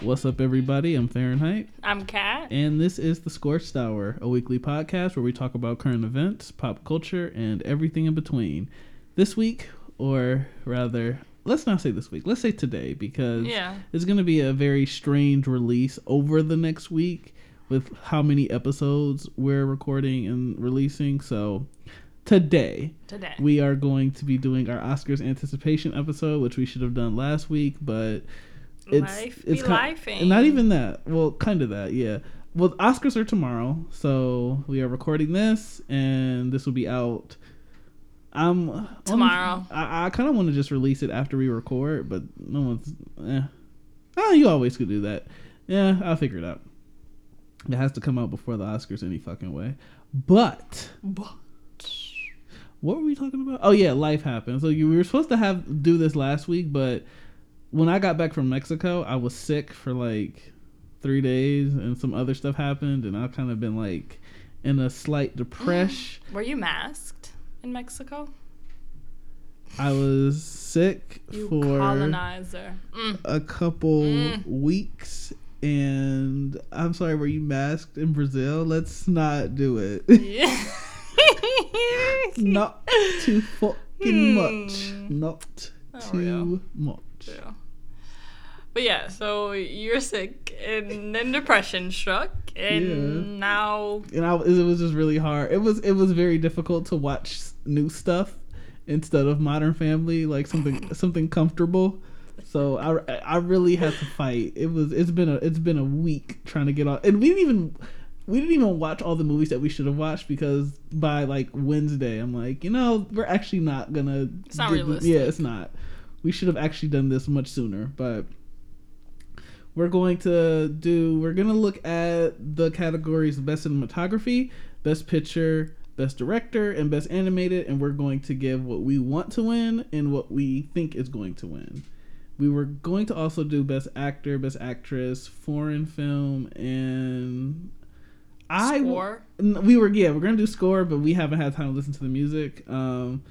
What's up, everybody? I'm Fahrenheit, I'm Kat. and this is the Scorched Hour, a weekly podcast where we talk about current events, pop culture, and everything in between. This week, or rather, let's not say this week, let's say today, because Yeah. it's going to be a very strange release over the next week with how many episodes we're recording and releasing. So, today, Today. we are going to be doing our Oscars anticipation episode, which we should have done last week, but it's Life it's be kind, lifing. not even that. Well, kind of that, yeah. Well, Oscars are tomorrow, so we are recording this, and this will be out. I'm Tomorrow. I, I kind of want to just release it after we record, but no one's. Eh. Oh, you always could do that. Yeah, I'll figure it out. It has to come out before the Oscars any fucking way. But what were we talking about? Oh yeah, life happens. So you, we were supposed to have do this last week, but when I got back from Mexico, I was sick for like three days, and some other stuff happened, and I've kind of been like in a slight depression. Were you masked in Mexico? I was sick You for colonizer. Mm. a couple Mm. weeks. And I'm sorry, were you masked in Brazil? Let's not do it. Yeah. not too fucking much. Hmm. Not Oh, too much. Yeah. But yeah, so you're sick and then depression struck and Yeah. now and I, it was just really hard. It was it was very difficult to watch new stuff instead of Modern Family, like something something comfortable. So I, I really had to fight. It was it's been a it's been a week trying to get on, and we didn't even we didn't even watch all the movies that we should have watched because by like Wednesday, I'm like, you know, we're actually not gonna. It's not realistic. Yeah, it's not. We should have actually done this much sooner, but we're going to do we're going to look at the categories best cinematography best picture best director and best animated and we're going to give what we want to win and what we think is going to win we were going to also do best actor best actress foreign film and i score. We were yeah we're gonna do score but we haven't had time to listen to the music um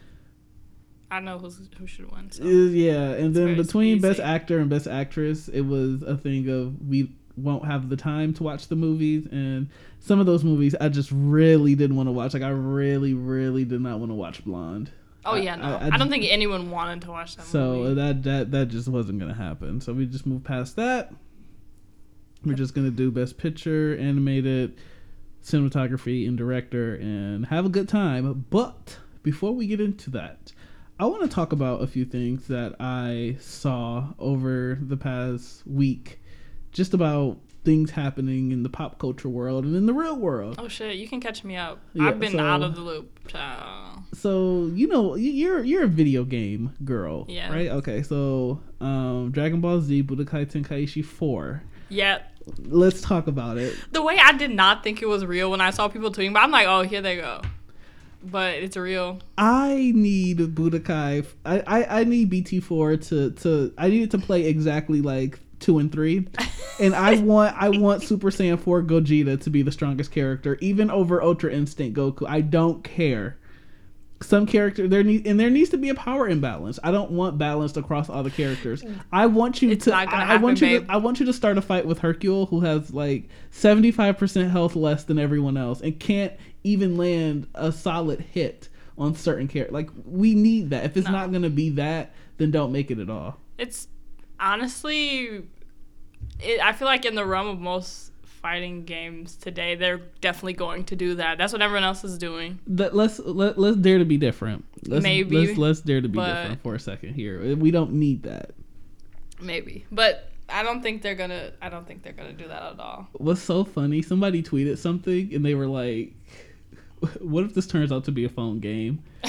I know who's, who should win. So. is- yeah, and then very between best actor and best actress, it was a thing of we won't have the time to watch the movies, and some of those movies I just really didn't want to watch. Like I really, really did not want to watch Blonde. Oh yeah, no. I- I, I don't just- think anyone wanted to watch that So movie. that that that just wasn't gonna happen. So we just moved past that. We're just gonna do best picture, animated, cinematography, and director, and have a good time. But before we get into that, I want to talk about a few things that I saw over the past week, just about things happening in the pop culture world and in the real world. Oh shit, you can catch me up. Yeah, I've been so- out of the loop. child. so you know you're you're a video game girl, Yeah. right? Okay, so um, Dragon Ball Z Budokai Tenkaichi Four. Yep. Let's talk about it. the way I did not think it was real when I saw people tweeting, but I'm like, oh, here they go. But it's real. I need Budokai. I, I I need BT Four to to. I need it to play exactly like two and three, and I want I want Super Saiyan Four Gogeta to be the strongest character, even over Ultra Instinct Goku. I don't care. Some character there need and there needs to be a power imbalance. I don't want balanced across all the characters. Mm. I want you It's to. not gonna I, I want you. babe. To, I want you to start a fight with Hercule, who has like seventy five percent health less than everyone else, and can't even land a solid hit on certain characters. Like we need that. If it's No. not gonna be that, then don't make it at all. It's honestly, it, I feel like in the realm of most fighting games today, they're definitely going to do that. That's what everyone else is doing. Let, let's let, let's dare to be different. Let's, Maybe, let's let's dare to be different for a second here. We don't need that. Maybe, but I don't think they're gonna. I don't think they're gonna do that at all. What's so funny? Somebody tweeted something and they were like, "What if this turns out to be a phone game?"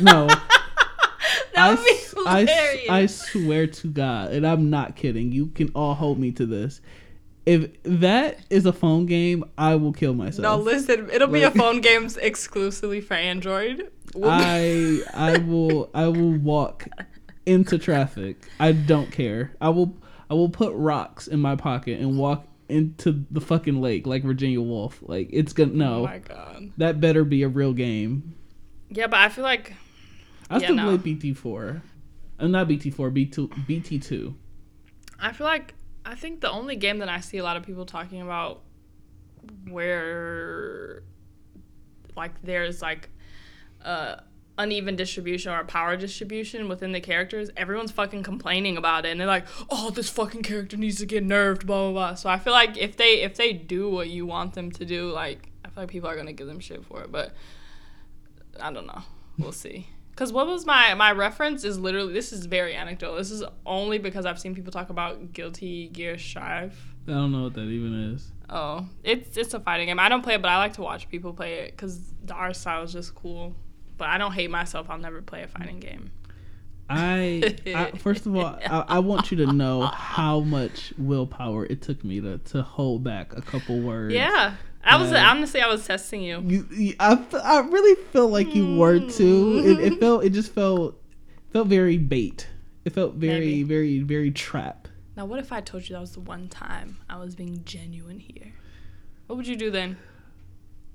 no, That I, would be s- I. I swear to God, and I'm not kidding. You can all hold me to this. If that is a phone game, I will kill myself. no, listen, it'll be a phone game exclusively for Android. We'll I I will I will walk into traffic. I don't care. I will I will put rocks in my pocket and walk into the fucking lake like Virginia Woolf. Like it's gonna Oh no. my god. that better be a real game. Yeah, but I feel like I Yeah, still no. play BT four. Uh, not BT four, B two BT two. I feel like I think the only game that I see a lot of people talking about where like there's like uh uneven distribution or power distribution within the characters, everyone's fucking complaining about it and they're like, "Oh, this fucking character needs to get nerfed, blah blah blah." So I feel like if they if they do what you want them to do, like I feel like people are going to give them shit for it, but I don't know. We'll see. Cuz what was my my reference is literally this is very anecdotal. This is only because I've seen people talk about Guilty Gear Strive. I don't know what that even is. Oh, it's it's a fighting game. I don't play it, but I like to watch people play it cuz the art style is just cool. But I don't hate myself. I'll never play a fighting game. I, I first of all, I, I want you to know how much willpower it took me to to hold back a couple words. Yeah. I was Uh, honestly I was testing you. You, you I, f- I really feel like you were too. It, it felt it just felt felt very bait. It felt very Maybe. very very trap. Now what if I told you that was the one time I was being genuine here? What would you do then?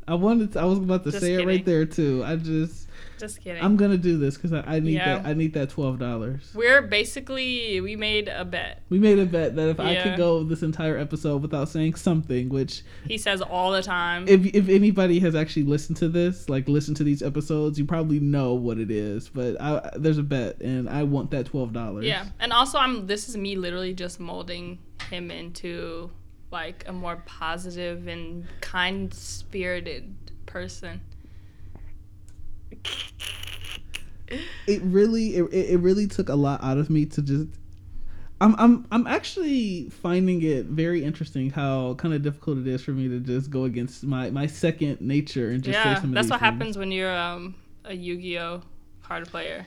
I wanted. To, I was about to Just say it right there too. I just Just kidding. I'm gonna do this because I, I need Yeah. that. I need that twelve dollars. We're basically we made a bet. We made a bet that if I could go this entire episode without saying something, which He says all the time. if if anybody has actually listened to this, like listened to these episodes, you probably know what it is. But I, there's a bet, and I want that twelve dollars. yeah. And also I'm this is me literally just molding him into like a more positive and kind spirited person. It really it, it really took a lot out of me to just I'm I'm I'm actually finding it very interesting how kind of difficult it is for me to just go against my my second nature and just say yeah, some of that's what things. happens when you're um, a Yu-Gi-Oh card player,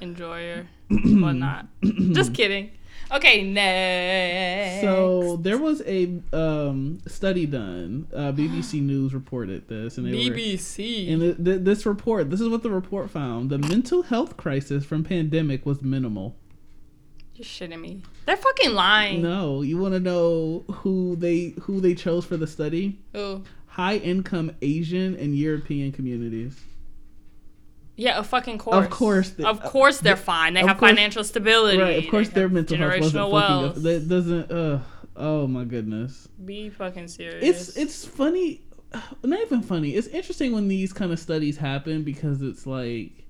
enjoyer, whatnot. Just kidding. Okay, next. So there was a um, study done. Uh, BBC News reported this, and they were BBC. and th- th- this report. This is what the report found: the mental health crisis from pandemic was minimal. You're shitting me. They're fucking lying. No, you want to know who they who they chose for the study? Ooh. high income Asian and European communities. Yeah, of fucking course. Of course they- of course, they're fine. They have course- financial stability. Right, of course their mental health wasn't generational fucking up. That doesn't uh oh my goodness. Be fucking serious. It's it's funny not even funny. It's interesting when these kind of studies happen because it's like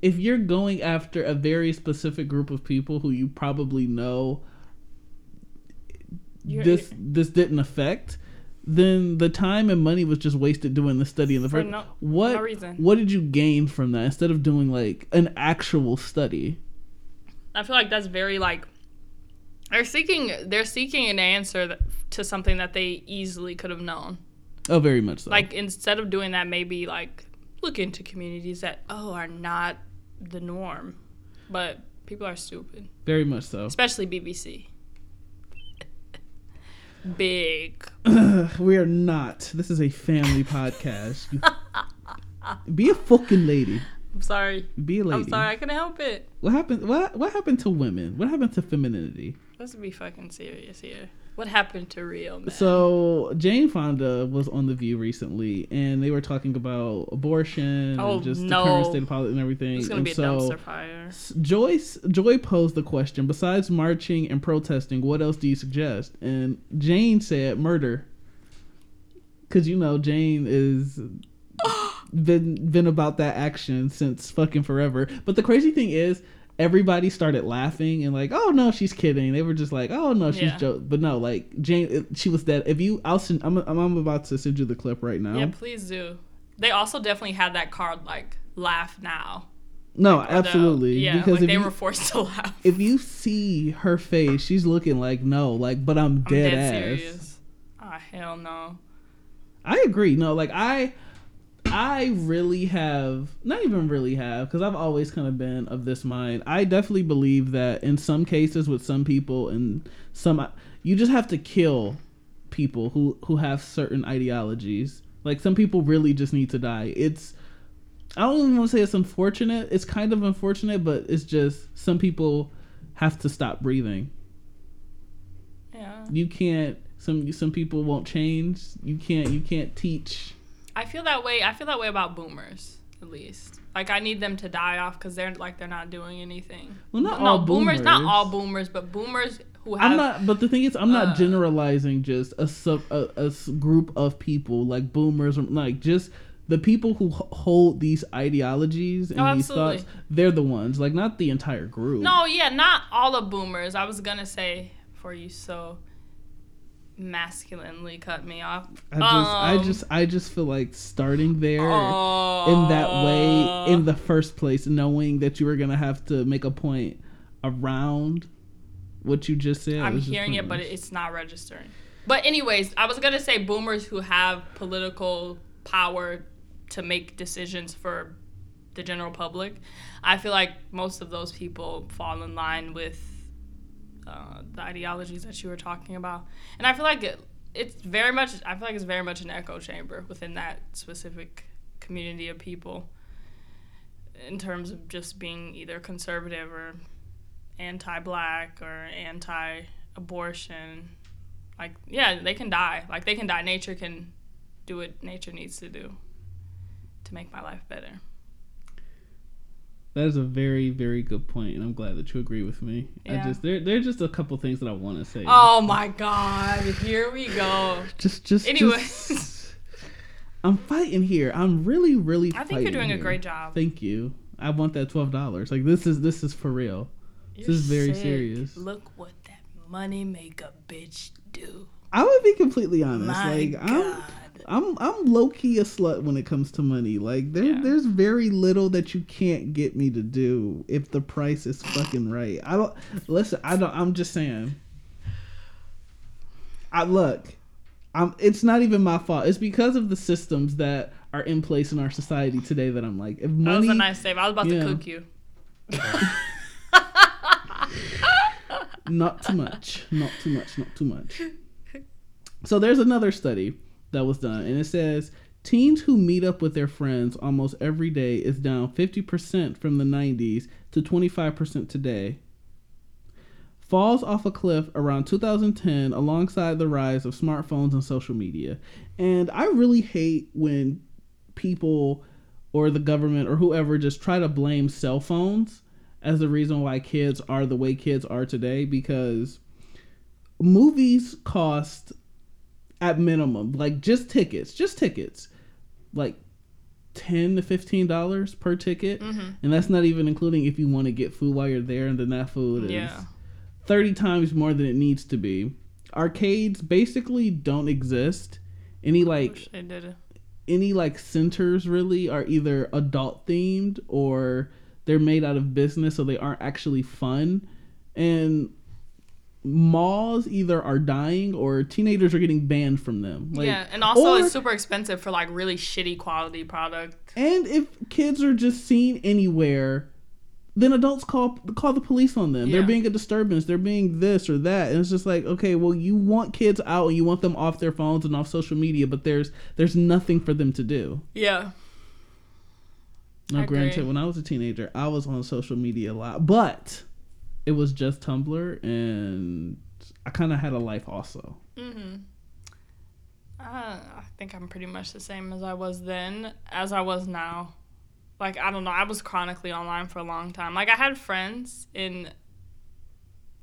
if you're going after a very specific group of people who you probably know You're- this this didn't affect then the time and money was just wasted doing the study in the first no- what no reason. what did you gain from that instead of doing like an actual study I feel like that's very like they're seeking they're seeking an answer that, to something that they easily could have known. oh very much so Like instead of doing that, maybe like look into communities that oh are not the norm, but people are stupid, very much so especially BBC. Big. we are not this is a family podcast be a fucking lady I'm sorry. be a lady I'm sorry. I couldn't help it. what happened what what happened to women what happened to femininity Let's be fucking serious here. What happened to real men? So Jane Fonda was on the View recently, and they were talking about abortion Oh, and just no. the current state of politics and everything. it's gonna and be a so dumpster fire. Joyce Joy posed the question: Besides marching and protesting, what else do you suggest? And Jane said murder, because you know Jane is been been about that action since fucking forever. But the crazy thing is. Everybody started laughing and like, oh no, she's kidding. They were just like, oh no, she's Yeah. joking. But no, like Jane, she was dead. If you, I'll send. I'm, I'm, about to send you the clip right now. Yeah, please do. They also definitely had that card like laugh now. no, the- absolutely. yeah, because like they you, were forced to laugh. if you see her face, she's looking like no, like, but I'm dead, I'm dead, ass. serious. Ah, hell no. I agree. No, like I, I really have not even really have because I've always kind of been of this mind. I definitely believe that in some cases with some people and some, you just have to kill people who who have certain ideologies. Like some people really just need to die. It's I don't even want to say it's unfortunate. It's kind of unfortunate, but it's just some people have to stop breathing. Yeah. You can't. Some some people won't change. You can't. You can't teach. I feel that way. I feel that way about boomers, at least. Like I need them to die off because they're like they're not doing anything. Well, not no, all boomers. Not all boomers, but boomers who have I'm not, but the thing is, I'm uh, not generalizing just a sub a, a group of people like boomers, or like just the people who hold these ideologies and Oh, these thoughts. They're the ones, like not the entire group. No, yeah, not all of boomers. I was gonna say for you so masculinely cut me off. I just, I Um, just, I just feel like starting there. oh, in that way in the first place, knowing that you were gonna have to make a point around what you just said. I'm hearing it, but it's not registering. But anyways, I was gonna say boomers who have political power to make decisions for the general public. I feel like most of those people fall in line with uh, the ideologies that you were talking about, and I feel like it, it's very much. I feel like it's very much an echo chamber within that specific community of people, in terms of just being either conservative or anti-black or anti-abortion. Like yeah they can die. Like they can die. Nature can do what nature needs to do to make my life better that is a very, very good point, and I'm glad that you agree with me. I Yeah. just there, there's just a couple things that I want to say. oh my god here we go just, just, Anyways. just- I'm fighting here. I'm really, really. i think you're doing a great job Thank you. I want that twelve dollars. Like this is this is for real. You're is very sick. serious. look what that money make a bitch do I would be completely honest. my like god I'm I'm I'm low key a slut when it comes to money. Like there Yeah. there's very little that you can't get me to do if the price is fucking right. I don't listen. I don't. I'm just saying. I look. I'm. It's not even my fault. It's because of the systems that are in place in our society today that I'm like, if money. that was a nice save i was about Yeah. to cook you not too much, not too much, not too much. So there's another study that was done, and it says teens who meet up with their friends almost every day is down 50% from the 90s to 25% today. Falls off a cliff around 2010 alongside the rise of smartphones and social media. And I really hate when people or the government or whoever just try to blame cell phones as the reason why kids are the way kids are today because movies cost at minimum like just tickets just tickets like 10 to 15 dollars per ticket. Mm-hmm. and that's not even including if you want to get food while you're there and then that food is yeah. 30 times more than it needs to be. Arcades basically don't exist. Any like any like centers really are either adult themed or they're made out of business so they aren't actually fun. And malls either are dying or teenagers are getting banned from them. Like yeah and also or- it's super expensive for like really shitty quality product. And if kids are just seen anywhere then adults call call the police on them. They're being a disturbance. They're being this or that. And it's just like okay well you want kids out and you want them off their phones and off social media but there's there's nothing for them to do. Yeah. Now, I agree. granted, when I was a teenager, I was on social media a lot, but it was just Tumblr, and I kind of had a life also. Mm-hmm. Uh, I think I'm pretty much the same as I was then, as I was now. Like I don't know, I was chronically online for a long time. Like I had friends in.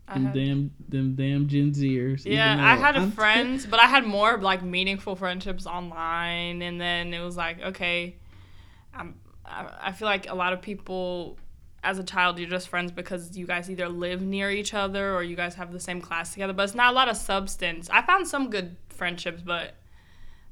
I Them had- damn, them damn Gen Zers. yeah, I had I'm- friends, but I had more like meaningful friendships online, and then it was like, okay, I'm, I, I feel like a lot of people, as a child, you're just friends because you guys either live near each other or you guys have the same class together, but it's not a lot of substance. I found some good friendships, but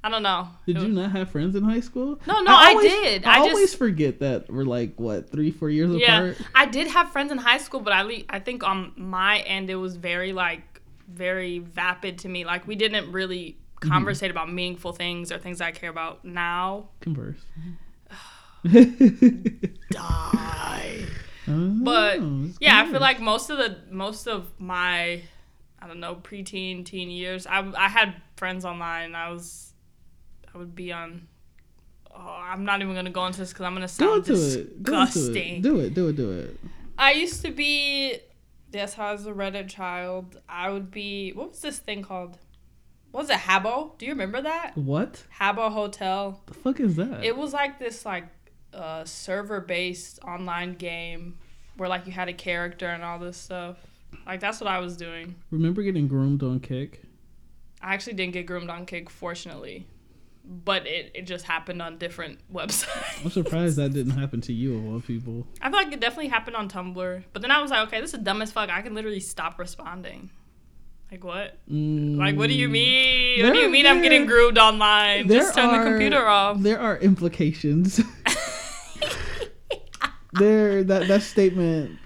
I don't know. Did It you not have friends in high school? No, no, I always- did. I, I always just- forget that we're like what three, four years Yeah, apart. I did have friends in high school, but I le- I think on my end it was very like very vapid to me. Like we didn't really Mm-hmm. about meaningful things or things I care about now. Converse. Die. Oh, But yeah, I feel like most of the most of my I don't know preteen teen years, I I had friends online. I was I would be on. Oh, I'm not even gonna go into this because I'm gonna go sound into it. Go into disgusting. it. Do it. Do it. Do it. I used to be. Yes, I was a Reddit child. I would be. What was this thing called? What was it? Habbo? Do you remember that? What Habbo Hotel. the fuck is that? It was like this like uh, server based online game where like you had a character and all this stuff. Like that's what I was doing. Remember getting groomed on Kik? I actually didn't get groomed on Kik, fortunately, but it, it just happened on different websites. I'm surprised that didn't happen to you of all people. I feel like it definitely happened on Tumblr, but then I was like, okay, this is dumb as fuck. I can literally stop responding. Like what? Mm, Like what do you mean? what do you mean I'm getting there- groomed online? Just turn the computer off. There are implications. there, that that statement.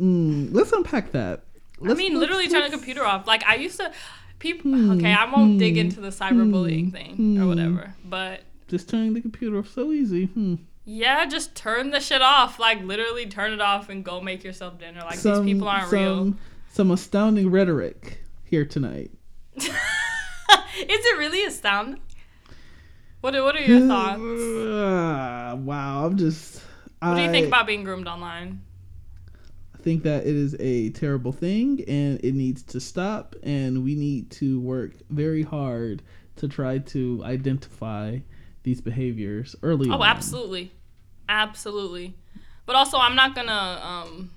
Mm, let's unpack that. I Let's- mean, literally turn the computer off. Like I used to. People. Hmm, Okay, I won't dig hmm, into the cyberbullying hmm, thing or whatever, but Just turning the computer off so easy. Hmm. yeah, just turn the shit off. Like literally turn it off and go make yourself dinner. Like these people aren't real. some, Some astounding rhetoric here tonight. Is it really astounding? What are, what are your thoughts? Ah, wow, I'm just. What do you I think about being groomed online? I think that it is a terrible thing and it needs to stop, and we need to work very hard to try to identify these behaviors early on. Oh, absolutely, absolutely. But also, I'm not gonna um,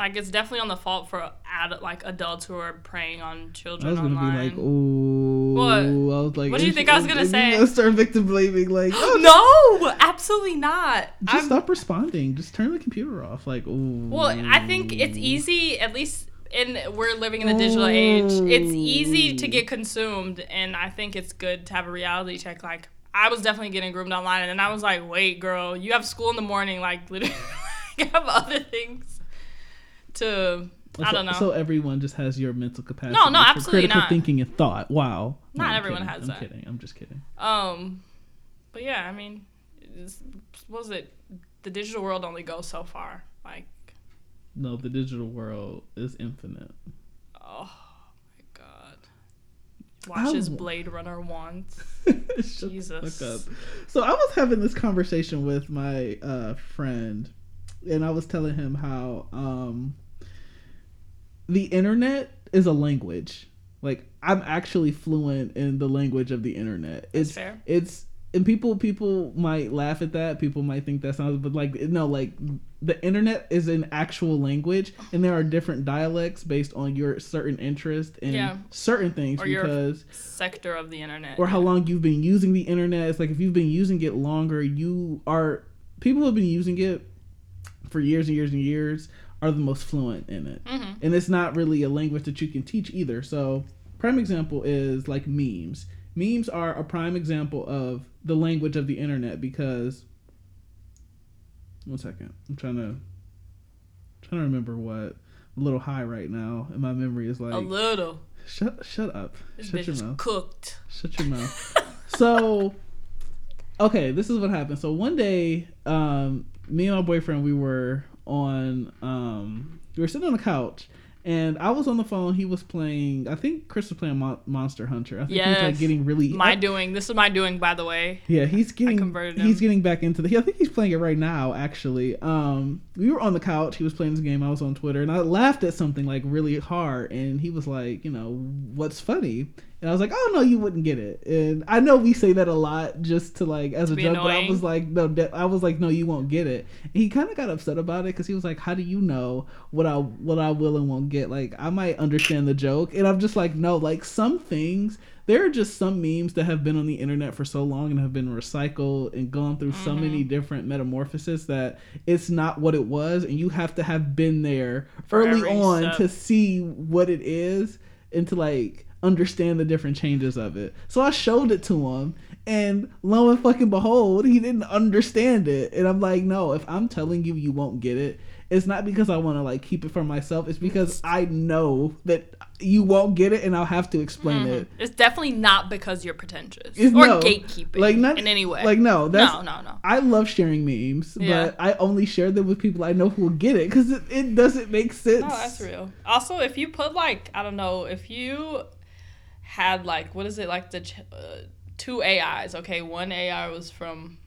like it's definitely on the fault for ad- like adults who are preying on children. I was gonna online. be like, oh, What? I was like, What do you think I was gonna and say? you Start victim blaming, like, oh, no, absolutely not. just I'm- stop responding. Just turn the computer off. Like, oh. well, I think it's easy, at least in we're living in the digital age. It's easy to get consumed, and I think it's good to have a reality check. Like I was definitely getting groomed online, and then I was like, wait, girl, you have school in the morning. Like literally, I have other things to. I don't know. So everyone just has your mental capacity. No, no, absolutely critical not. thinking and thought. Wow. Not I'm everyone kidding. has I'm that. kidding. I'm just kidding. Um, but yeah, I mean, was it? The digital world only goes so far. Like, No, the digital world is infinite. oh my god. Watches. Blade Runner once. Jesus. So I was having this conversation with my uh, friend, and I was telling him how um, the internet is a language. Like I'm actually fluent in the language of the internet. It's fair. it's and people people might laugh at that. People might think that sounds, but like no, like the internet is an actual language, and there are different dialects based on your certain interest in Yeah. certain things Or your- because Sector of the internet. or how long you've been using the internet. It's like if you've been using it longer, you are people have been using it for years and years and years are the most fluent in it. Mhm. And it's not really a language that you can teach either. So, prime example is like memes. Memes are a prime example of the language of the internet because one second. I'm trying to trying to remember what I'm a little high right now and my memory is like A little. shut shut up. This shut your mouth. cooked. Shut your mouth. so, okay, this is what happened. So one day, um, me and my boyfriend, we were on, um, we were sitting on the couch, and I was on the phone. He was playing. I think Chris was playing Mon- Monster Hunter. I think he was like getting really. My I- doing. This is my doing, by the way. yeah, he's getting converted him. he's getting back into the. I think he's playing it right now. Actually, um, we were on the couch. He was playing this game. I was on Twitter, and I laughed at something like really hard. And he was like, you know, what's funny? And I was like, oh no, you wouldn't get it. And I know we say that a lot just to like as a be joke, but I was like, no, de- I was like, no, you won't get it. And he kind of got upset about it because he was like, how do you know what I what I will and won't get? Like I might understand the joke, and I'm just like, no, like some things there are just some memes that have been on the internet for so long and have been recycled and gone through so Mm-hmm. many different metamorphoses that it's not what it was and you have to have been there For early on to see what it is and to like understand the different changes of it so i showed it to him and lo and fucking behold he didn't understand it and i'm like no if i'm telling you you won't get it it's not because i want to like keep it for myself it's because i know that you won't get it and i'll have to explain mm-hmm. it It's definitely not because you're pretentious It's- or no. gatekeeping like not in any way. Like no, that's no, no, no. I love sharing memes, Yeah. but I only share them with people I know who will get it because it, it doesn't make sense. No, that's real. Also, if you put like I don't know, if you had like what is it like the ch- uh, two AIs? Okay, one AI was from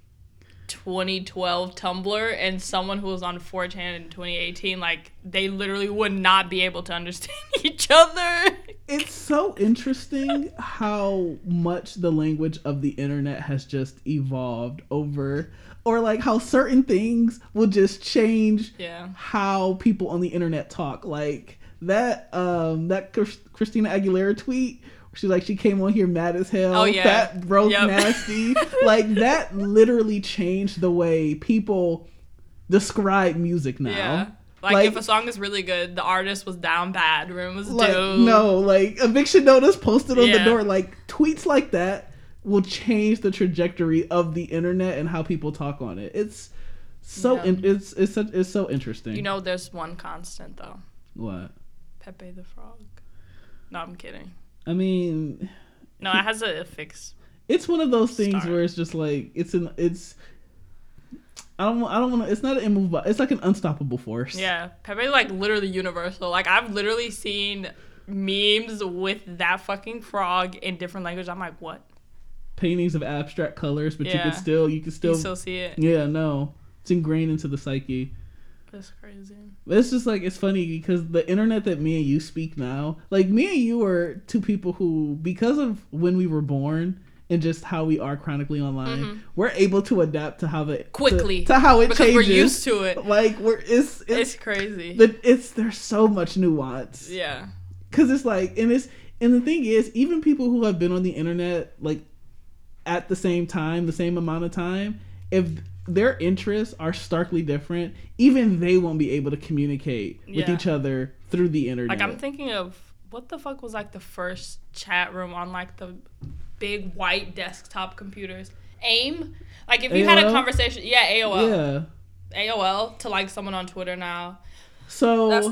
2012 Tumblr, and someone who was on 4chan in 2018. Like they literally would not be able to understand each other. It's so interesting how much the language of the internet has just evolved over, or like how certain things will just change Yeah. how people on the internet talk. Like that um that Christina Aguilera tweet. She's like she came on here mad as hell. Oh, yeah. fat, broke, Yep. nasty. like that literally changed the way people describe music now. Yeah. Like, Like- if a song is really good, the artist was down bad, room was Like no, like eviction notice posted on the door. Like tweets like that will change the trajectory of the internet and how people talk on it. It's so Yeah. in, it's it's such, it's so interesting. You know, there's one constant though. what? Pepe the Frog. No, I'm kidding. I mean, No, it has a fix. it's one of those things Star. where it's just like it's an it's. I don't. I don't want to. It's not an immovable. It's like an unstoppable force. Yeah, Pepe like literally universal. Like I've literally seen memes with that fucking frog in different languages. I'm like, what? Paintings of abstract colors, but you Yeah. can still. You can still. you still see it? yeah. No. It's ingrained into the psyche. That's crazy. But It's just like it's funny because the internet that me and you speak now, like me and you are two people who, because of when we were born and just how we are chronically online, we're able to adapt to how the Mm-hmm. Quickly. to, how it Because changes. we're used to it. Like we're it's it's, It's crazy. But it's there's so much nuance. yeah. Cause it's like and it's and the thing is even people who have been on the internet like at the same time, the same amount of time, if their interests are starkly different, even they won't be able to communicate with each other through the internet. Like I'm thinking of what the fuck was like the first chat room on like the big white desktop computers. AIM? Like if you had a conversation, yeah, AOL. yeah. AOL to like someone on Twitter now. So That's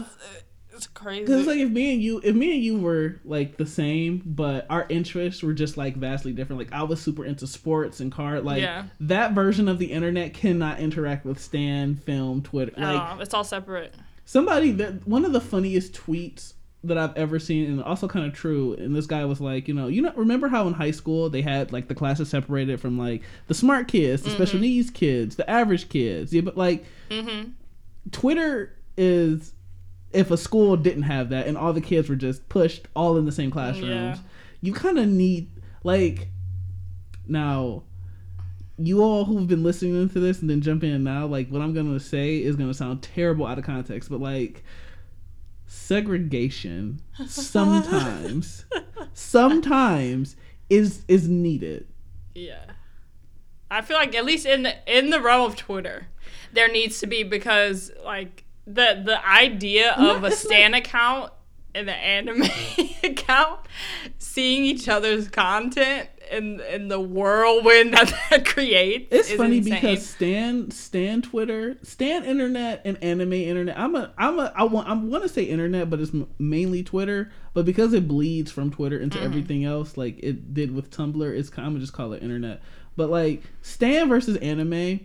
it's crazy. Because like if me and you, if me and you were like the same, but our interests were just like vastly different. Like I was super into sports and car. Like Yeah. that version of the internet cannot interact with Stan, film, Twitter. Like oh, it's all separate. somebody that one of the funniest tweets that I've ever seen, and also kind of true. And this guy was like, you know, you know, remember how in high school they had like the classes separated from like the smart kids, the special needs kids, the average kids. Yeah, but like Mm-hmm. Twitter is if a school didn't have that and all the kids were just pushed all in the same classrooms, Yeah. you kind of need like now you all who've been listening to this and then jump in now like what I'm going to say is going to sound terrible out of context, but like segregation sometimes sometimes is is needed. Yeah. I feel like at least in the in the realm of Twitter, there needs to be because like the the idea of a stan account and the anime account seeing each other's content and and the whirlwind that that creates. It's is funny insane. because Stan, Stan Twitter, Stan Internet, and Anime Internet. I'm a, I'm a, I want, I want to say Internet, but it's mainly Twitter. But because it bleeds from Twitter into Mm-hmm. everything else, like it did with Tumblr, it's kind of just call it Internet. But like Stan versus Anime,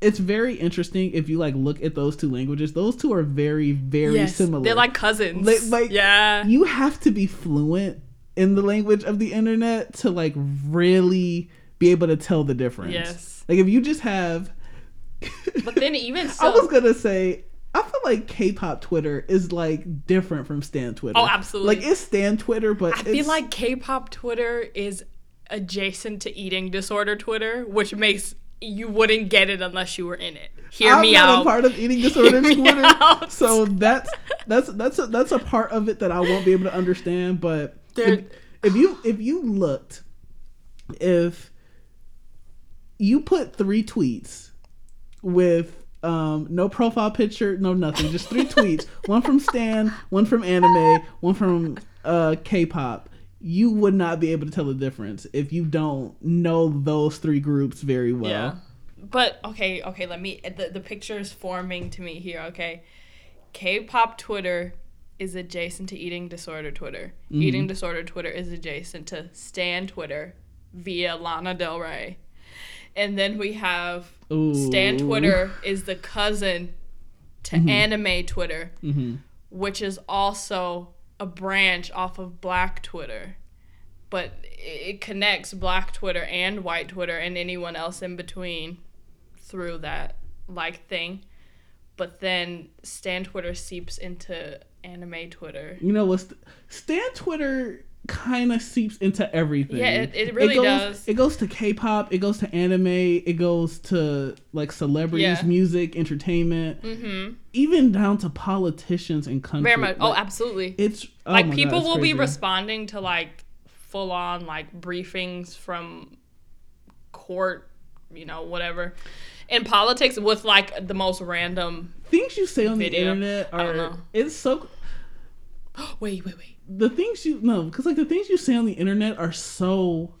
it's very interesting if you like look at those two languages. Those two are very, very Yes, similar. They're like cousins. Like- like- yeah. you have to be fluent in the language of the internet to like really be able to tell the difference. Yes. Like if you just have But then even I was gonna say I feel like K-pop Twitter is like different from Stan Twitter. Oh, absolutely. Like it's Stan Twitter, but I feel like K-pop Twitter is adjacent to eating disorder Twitter, which makes you wouldn't get it unless you were in it. Hear I'm me not out. a part of eating disorder me Twitter, out. so that's that's that's a, that's a part of it that I won't be able to understand. But if, if you if you looked, if you put three tweets with um, no profile picture, no nothing, just three tweets, one from Stan, one from anime, one from uh, K-pop. You would not be able to tell the difference if you don't know those three groups very well. Yeah. But okay, okay, let me the, the picture is forming to me here, okay? K-pop Twitter is adjacent to eating disorder Twitter. Mm-hmm. Eating disorder Twitter is adjacent to Stan Twitter via Lana Del Rey. And then we have Stan Twitter is the cousin to anime Twitter, hmm which is also a branch off of Black Twitter. But it connects Black Twitter and White Twitter and anyone else in between through that like thing. But then Stan Twitter seeps into anime Twitter. You know what's Stan Twitter kind of seeps into everything. Yeah, it- it really goes, does. It goes to K-pop, it goes to anime, it goes to like celebrities, Yeah. music, entertainment, Mm-hmm. even down to politicians and countries. Very much. Oh, absolutely. it's oh like God, people it's will be responding to like full on like briefings from court, you know, whatever. In politics with like the most random things you say on Video. the internet I don't are know. it's so wait, wait, wait. The things you no because like the things you say on the internet are so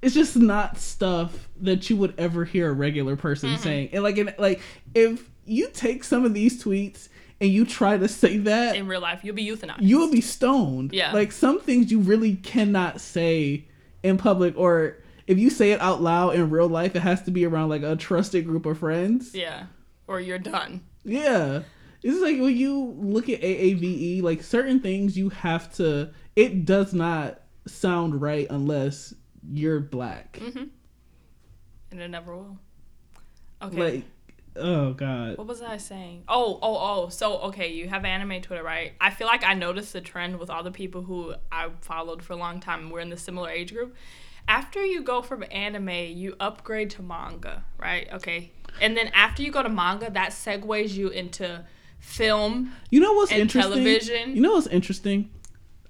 it's just not stuff that you would ever hear a regular person Mm-hmm. saying and like in, like if you take some of these tweets and you try to say that In real life, you'll be euthanized. you will be stoned Yeah. like some things you really cannot say in public or if you say it out loud in real life it has to be around like a trusted group of friends yeah. Or you're done. yeah. It's like when you look at AAVE, like certain things you have to, it does not sound right unless you're black. Mm-hmm. And it never will. Okay. Like, oh God. What was I saying? Oh, oh, oh. So, okay, you have anime Twitter, right? I feel like I noticed the trend with all the people who I followed for a long time. We're in the similar age group. After you go from anime, you upgrade to manga, right? Okay. And then after you go to manga, that segues you into film. You know what's interesting? television. You know what's interesting?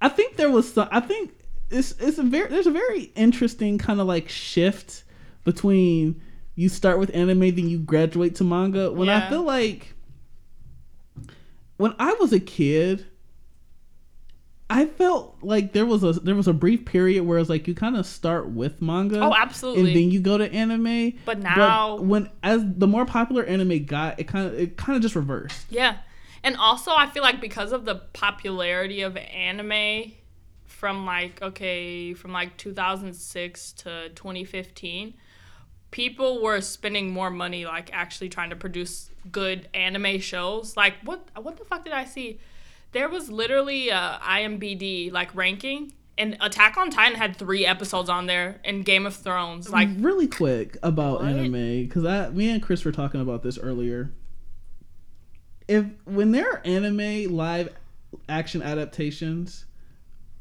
I think there was some, I think it's, it's a very, there's a very interesting kind of like shift between you start with anime, then you graduate to manga. When I feel like, when I was a kid, I felt like there was a there was a brief period where it's like you kind of start with manga. Oh, absolutely. And then you go to anime. But now- when as the more popular anime got, it kind of it kind of just reversed. Yeah. And also, I feel like because of the popularity of anime from like, okay, from like 2006 to 2015, people were spending more money like actually trying to produce good anime shows. Like, what what the fuck did I see? There was literally a IMBD like ranking, and Attack on Titan had three episodes on there, and Game of Thrones. Like, really quick about What? anime because I, me and Chris were talking about this earlier. If when there are anime live action adaptations,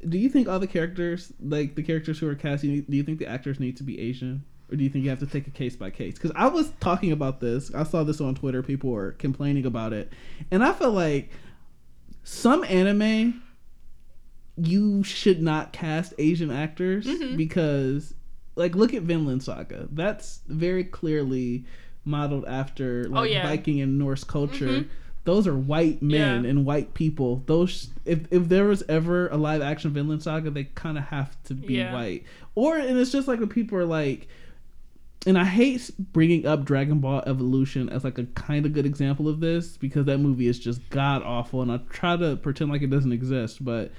do you think all the characters, like the characters who are cast, do you think the actors need to be Asian, or do you think you have to take a case by case? Because I was talking about this, I saw this on Twitter. People were complaining about it, and I feel like some anime you should not cast Asian actors because like look at Vinland Saga. That's very clearly modeled after like Oh, yeah. Viking and Norse culture. Mhm. Those are white men Yeah. and white people. Those if if there was ever a live action Vinland Saga, they kind of have to be Yeah. white. Or and it's just like when people are like and I hate bringing up Dragon Ball Evolution as like a kind of good example of this because that movie is just god awful, and I try to pretend like it doesn't exist. But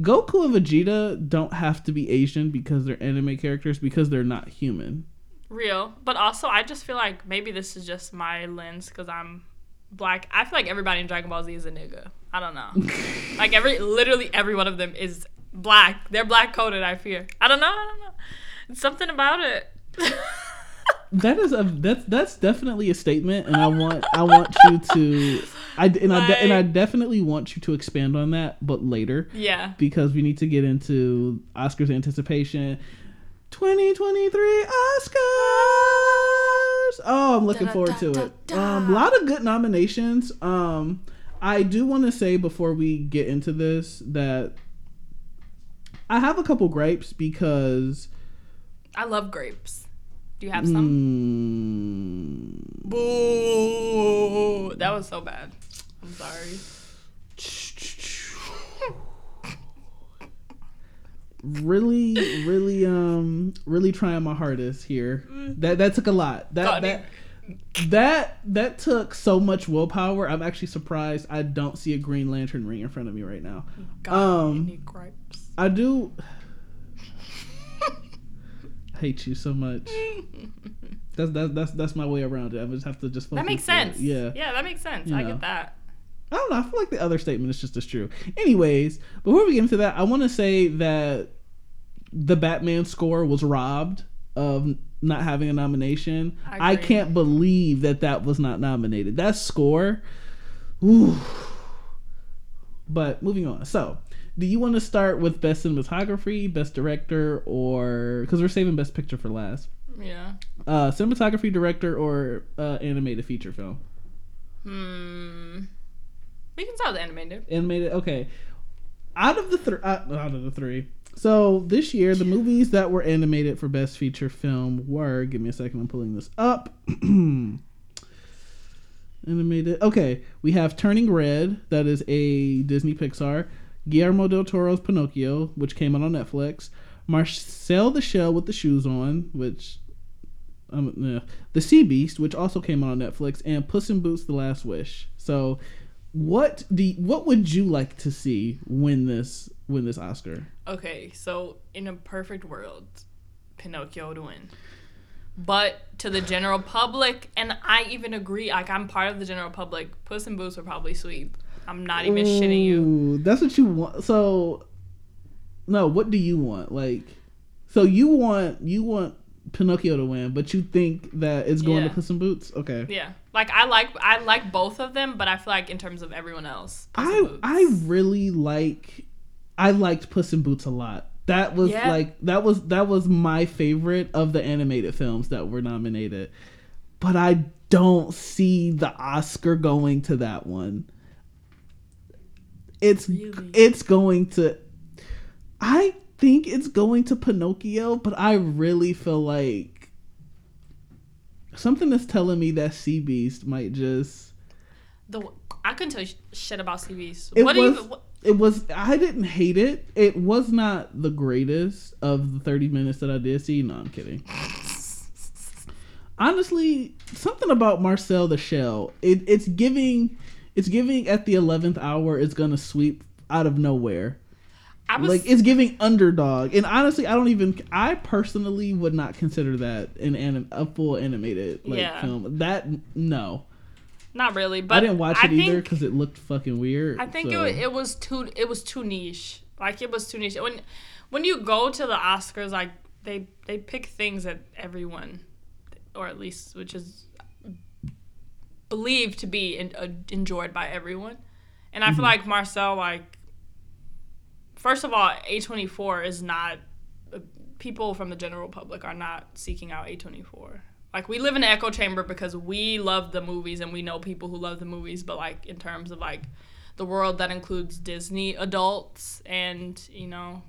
Goku and Vegeta don't have to be Asian because they're anime characters because they're not human. real. But also, I just feel like maybe this is just my lens because I'm black. I feel like everybody in Dragon Ball Z is a nigga. I don't know. like every, literally every one of them is black. They're black coded. I fear. I don't know. I don't know. It's something about it. That is a that's that's definitely a statement, and I want I want you to I and I de- and I definitely want you to expand on that, but later. yeah. because we need to get into Oscars anticipation. 2023 Oscars. Oh, I'm looking Da, forward da, to da, it. Um, a lot of good nominations. Um, I do want to say before we get into this that I have a couple gripes because I love grapes. Do you have some? mm, Boo. That was so bad. I'm sorry. really, really, um, really trying my hardest here. That that took a lot. That Got that that that took so much willpower. I'm actually surprised I don't see a Green Lantern ring in front of me right now. God, Um, any gripes. I do hate you so much. That's that's that's that's my way around it. I just have to just. That makes on it. sense. Yeah. Yeah, that makes sense. You I know. get that. I don't know. I feel like the other statement is just as true. Anyways, before we get into that, I want to say that the Batman score was robbed of not having a nomination. I I, can't believe that that was not nominated. That score, ooh. But moving on. So, do you want to start with best cinematography, best director, or because we're saving best picture for last? Yeah. Uh, cinematography, director, or uh, animated feature film? Hmm. We can start with animated. Animated. Okay. Out of the three, uh, out of the three. So this year, the movies that were animated for best feature film were. Give me a second. I'm pulling this up. animated. Okay, we have Turning Red. That is a Disney Pixar. Guillermo del Toro's Pinocchio, which came out on Netflix. Marcel the Shell with the Shoes On, which um. The Sea Beast, which also came out on Netflix, and Puss in Boots: The Last Wish. So, what do what would you like to see win this win this Oscar? Okay, so in a perfect world, Pinocchio would win. But to the general public, and I even agree, like I'm part of the general public, Puss in Boots would probably sweep. I'm not even shitting you. That's what you want. So, no, what do you want? Like, so you want you want Pinocchio to win, but you think that it's going Yeah. to Puss in Boots? Okay. Yeah, like I like I like both of them, but I feel like in terms of everyone else, Puss I. I really like I liked Puss in Boots a lot. That was Yeah. like that was that was my favorite of the animated films that were nominated. But I don't see the Oscar going to that one. It's Really? it's going to I think it's going to Pinocchio, but I really feel like something is telling me that Sea Beast might just the I couldn't tell you shit about CVs. It what was, even? What, it was I didn't hate it. It was not the greatest of the 30 minutes that I did see. No, I'm kidding. Honestly, something about Marcel the Shell. It, it's giving it's giving at the 11th hour it's going to sweep out of nowhere. I was like it's giving underdog. And honestly, I don't even I personally would not consider that an anim, a full animated like Yeah. film. That no. not really, but I didn't watch I it either cuz it looked fucking weird. I think it, so- wa- it was too it was too niche. Like it was too niche. When when you go to the Oscars, like they they pick things that everyone, or at least which is believed to be in, uh, enjoyed by everyone. And I Mm-hmm. feel like Marcel, like first of all, A twenty four is not uh, people from the general public are not seeking out A twenty four. Like we live in an echo chamber because we love the movies and we know people who love the movies, but like in terms of like the world that includes Disney adults and you know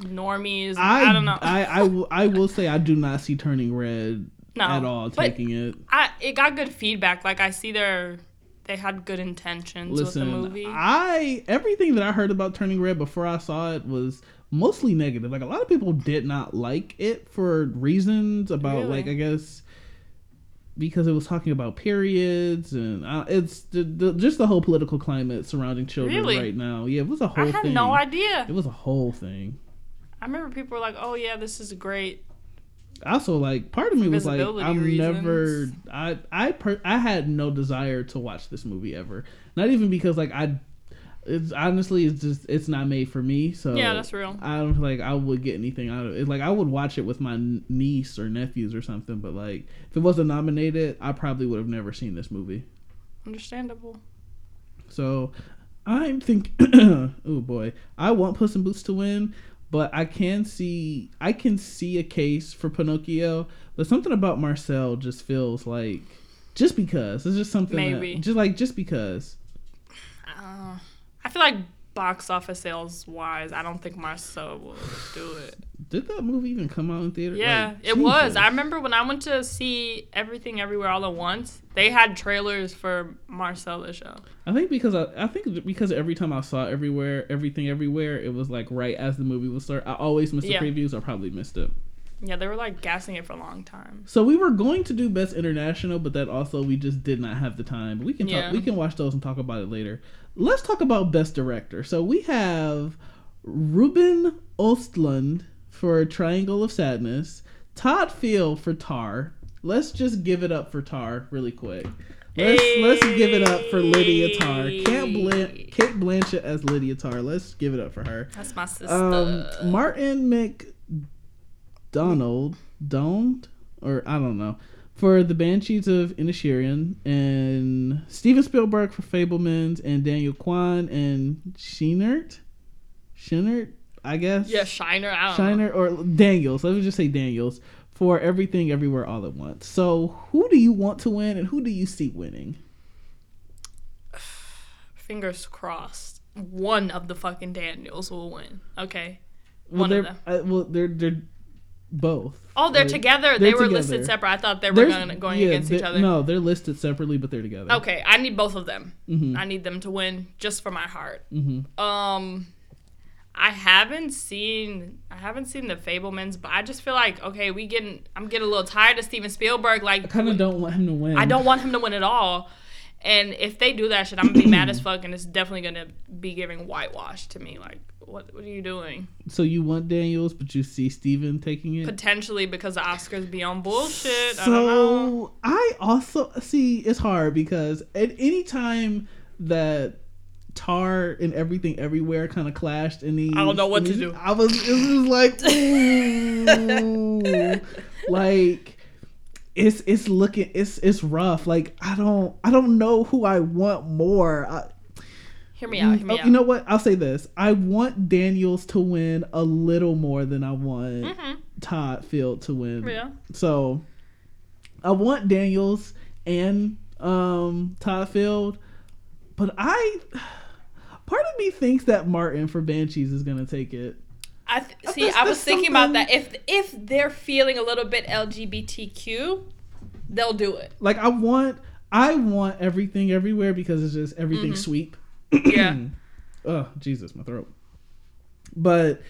normies. I, I, don't know. I, I, I will say I do not see Turning Red No, at all but- taking it. I it got good feedback. Like I see their they had good intentions with the movie. I everything that I heard about Turning Red before I saw it was mostly negative. Like a lot of people did not like it for reasons about Really? like I guess because it was talking about periods and uh, it's the, the, just the whole political climate surrounding children Really? right now. Yeah, it was a whole I had thing. no idea. It was a whole thing. I remember people were like, "Oh yeah, this is great." Also like part of me was like i'm never i i per, i had no desire to watch this movie ever not even because like i it's honestly it's just it's not made for me so Yeah, that's real. i don't feel like i would get anything out of it like i would watch it with my niece or nephews or something but like if it wasn't nominated i probably would have never seen this movie Understandable. so I'm think oh boy, I want Puss in Boots to win, but I can see I can see a case for Pinocchio, but something about Marcel just feels like just because it's just something that- just like just because. Uh, I feel like box office sales wise, I don't think Marcel will do it. Did that movie even come out in theater? Yeah, Like, it was. I remember when I went to see Everything Everywhere All at Once, they had trailers for Marcel the show. I think because I, I think because every time I saw everywhere, everything everywhere, it was like right as the movie was start. I always missed Yeah. the previews. I probably missed it. Yeah, they were like gassing it for a long time. So we were going to do best international, but that also we just did not have the time. But we can talk, Yeah. we can watch those and talk about it later. Let's talk about best director. So we have Ruben Ostlund for Triangle of Sadness, Todd Field for Tar. Let's just give it up for Tar really quick. Let's let's give it up for Lydia Tar. Cate, Blan- Cate Blanchett as Lydia Tar. Let's give it up for her. That's my sister. Um, Martin McDonald, Doned, or I don't know, for the Banshees of Inisherin, and Steven Spielberg for Fabelmans, and Daniel Kwan and Sheenert. Shiner, I guess. Yeah, Shiner. I Shiner or Daniels. Let me just say Daniels for everything, everywhere, all at once. So, who do you want to win, and who do you see winning? Fingers crossed. One of the fucking Daniels will win. Okay. Well, One of them. uh, well, they're they're both. Oh, they're together. they're they were together. listed separate. I thought they were going, going yeah, against each other. No, they're listed separately, but they're together. Okay, I need both of them. Mhm. I need them to win just for my heart. Mm-hmm. Um, I haven't seen I haven't seen the Fabelmans, but I just feel like okay, we getting I'm getting a little tired of Steven Spielberg. Like I kind of don't want him to win. I don't want him to win at all. And if they do that shit, I'm gonna be mad as fuck, and it's definitely gonna be giving whitewash to me. Like, what what are you doing? So you want Daniels, but you see Steven taking it. Potentially because the Oscars be on bullshit. I don't know. So I also see it's hard because at any time that Tar and everything everywhere kind of clashed in these, I don't know what to do. I was it was like, ooh, like it's it's looking it's it's rough. Like I don't I don't know who I want more. I, Hear me out. Hear me Oh, out. you know what? I'll say this. I want Daniels to win a little more than I want Mhm. Todd Field to win. Yeah. So I want Daniels and um Todd Field, but I part of me thinks that Martin for Banshees is gonna take it. I th- see. There's- I was thinking about that. If if they're feeling a little bit LGBTQ, they'll do it. Like I want I want everything everywhere because it's just everything sweep. Yeah. oh Jesus, my throat. But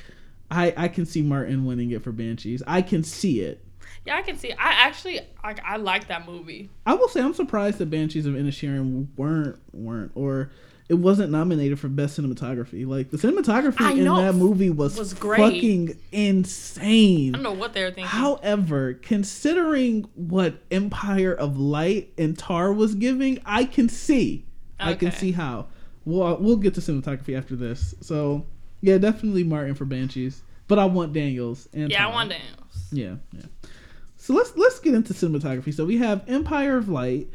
I I can see Martin winning it for Banshees. I can see it. Yeah, I can see. I actually like. I like that movie. I will say I'm surprised that Banshees of Inisherin weren't weren't or it wasn't nominated for best cinematography. Like the cinematography I in know. that movie was, Was great. fucking insane. I don't know what they were thinking. However, considering what Empire of Light and Tar was giving, I can see. I can see how. We'll we'll get to cinematography after this. So yeah, definitely Martin for Banshees. But I want Daniels and yeah, I want Daniels. Yeah, yeah. So let's let's get into cinematography. So we have Empire of Light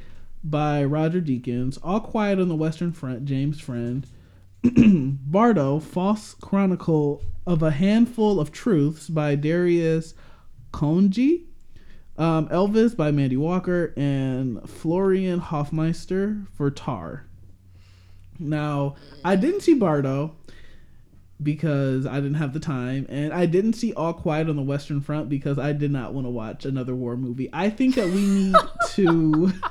by Roger Deakins, All Quiet on the Western Front, James Friend, Bardo, False Chronicle of a Handful of Truths by Darius Khondji, um, Elvis by Mandy Walker, and Florian Hoffmeister for Tar. Now, I didn't see Bardo because I didn't have the time, and I didn't see All Quiet on the Western Front because I did not want to watch another war movie. I think that we need to.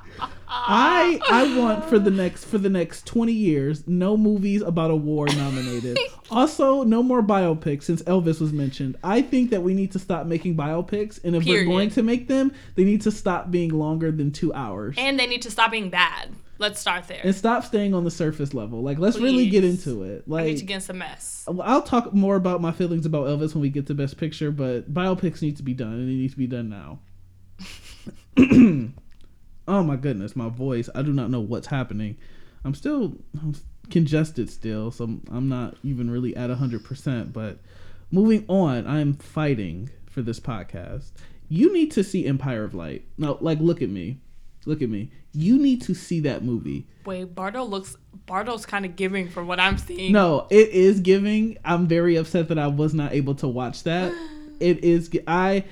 I I want for the next for the next twenty years no movies about a war nominated. also, no more biopics since Elvis was mentioned. I think that we need to stop making biopics, and if Period. we're going to make them, they need to stop being longer than two hours. And they need to stop being bad. Let's start there. and stop staying on the surface level. Like, let's really get into it. I need Like, to get some mess. I'll talk more about my feelings about Elvis when we get to Best Picture, but biopics need to be done, and they need to be done now. oh my goodness, my voice! I do not know what's happening. I'm still I'm congested still, so I'm, not even really at hundred percent. But moving on, I'm fighting for this podcast. You need to see Empire of Light. Now, like look at me, look at me. You need to see that movie. Wait, Bardo looks. Bardo's kind of giving from what I'm seeing. No, it is giving. I'm very upset that I was not able to watch that. It is. I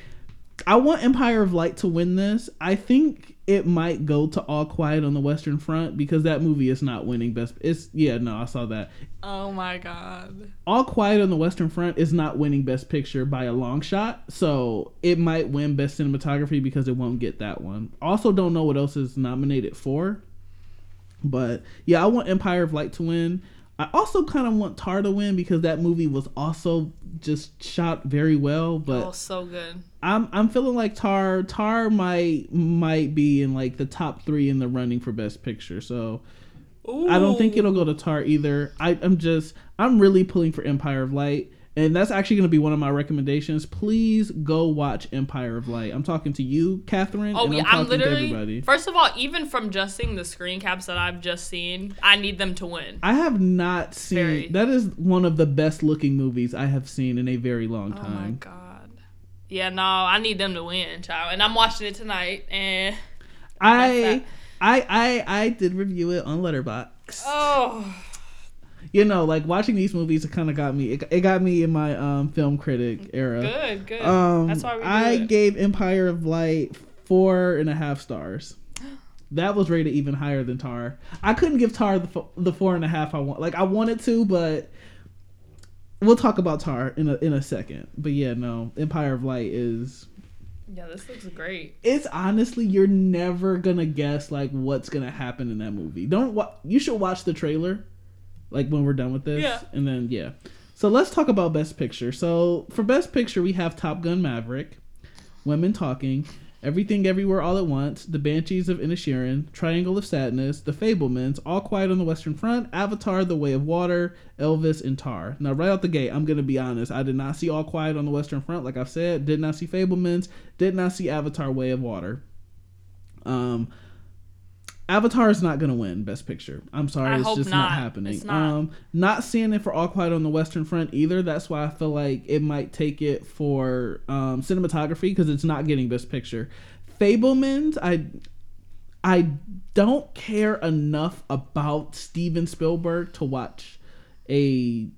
I want Empire of Light to win this. I think it might go to All Quiet on the Western Front because that movie is not winning best. It's yeah, no, I saw that. Oh my god. All Quiet on the Western Front is not winning Best Picture by a long shot, so it might win Best Cinematography because it won't get that one. Also, don't know what else is nominated for, but yeah, I want Empire of Light to win. I also kind of want Tar to win because that movie was also just shot very well, oh, but oh, so good. I'm I'm feeling like Tar Tar might might be in like the top three in the running for Best Picture. So I don't think it'll go to Tar either. I, I'm just I'm really pulling for Empire of Light, and that's actually going to be one of my recommendations. Please go watch Empire of Light. I'm talking to you, Catherine. Oh and yeah, I'm I'm literally. everybody. First of all, even from just seeing the screen caps that I've just seen, I need them to win. I have not seen. Very. That is one of the best looking movies I have seen in a very long time. Oh my god. Yeah, no, I need them to win, child. And I'm watching it tonight. And I, that. I I I did review it on Letterboxd. oh, you know, like watching these movies, it kind of got me. It, it got me in my um, film critic era. Good, good. Um, That's why we I it. gave Empire of Light four and a half stars. That was rated even higher than Tar. I couldn't give Tar the the four and a half I want. Like I wanted to, but we'll talk about Tar in a in a second. But yeah, no, Empire of Light is. yeah, this looks great. It's honestly you're never gonna guess like what's gonna happen in that movie. Don't wa- you should watch the trailer, like when we're done with this, Yeah. and then yeah. So let's talk about Best Picture. So for Best Picture, we have Top Gun Maverick, Women Talking, Everything Everywhere All at Once, The Banshees of Inisherin, Triangle of Sadness, The Fabelmans, All Quiet on the Western Front, Avatar: The Way of Water, Elvis, and Tar. Now, right out the gate, I'm gonna be honest. I did not see All Quiet on the Western Front, like I've said. Did not see Fabelmans. Did not see Avatar: Way of Water. Um, Avatar is not gonna win Best Picture. I'm sorry, I it's just not, not. happening. Not. Um, not seeing it for All Quiet on the Western Front either. That's why I feel like it might take it for um, cinematography because it's not getting Best Picture. Fabelmans, I I don't care enough about Steven Spielberg to watch a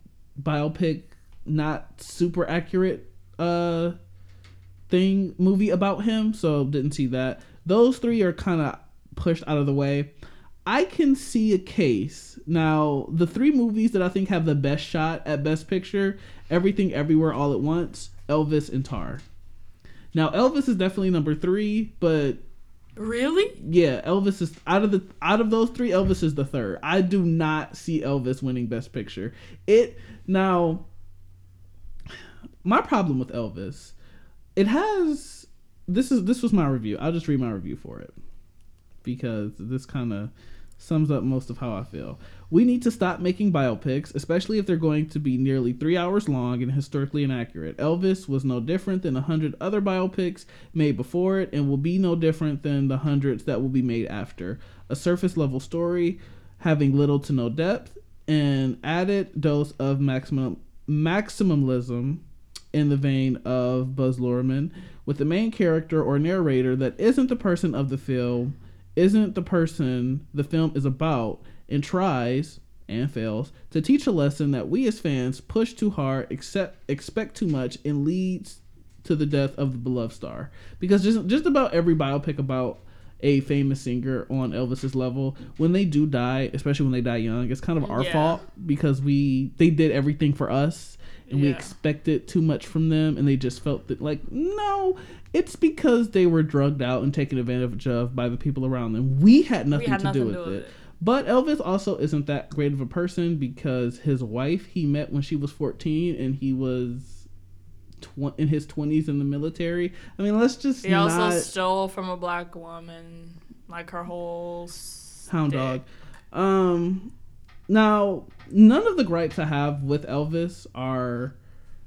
biopic not super accurate uh thing movie about him, so didn't see that. Those three are kind of pushed out of the way. I can see a case. Now, the three movies that I think have the best shot at best picture, Everything Everywhere All at Once, Elvis and Tar. Now, Elvis is definitely number 3, but Really? yeah, Elvis is out of the out of those three. Elvis is the third. I do not see Elvis winning Best Picture. It now. My problem with Elvis, it has. This is this was my review. I'll just read my review for it because this kind of sums up most of how I feel. We need to stop making biopics, especially if they're going to be nearly three hours long and historically inaccurate. Elvis was no different than a hundred other biopics made before it and will be no different than the hundreds that will be made after. A surface level story having little to no depth, an added dose of maximum maximalism in the vein of Baz Luhrmann, with the main character or narrator that isn't the person of the film, isn't the person the film is about, and tries and fails to teach a lesson that we as fans push too hard, accept, expect too much, and leads to the death of the beloved star. Because just just about every biopic about a famous singer on Elvis's level, when they do die, especially when they die young, it's kind of our Yeah. fault because we they did everything for us and we Yeah. expected too much from them and they just felt that like no it's because they were drugged out and taken advantage of by the people around them we had nothing, had to, nothing do to with do it with it. but elvis also isn't that great of a person because his wife he met when she was 14 and he was tw- in his 20s in the military. I mean let's just He also stole from a black woman, like her whole hound dog. Um now none of the gripes i have with elvis are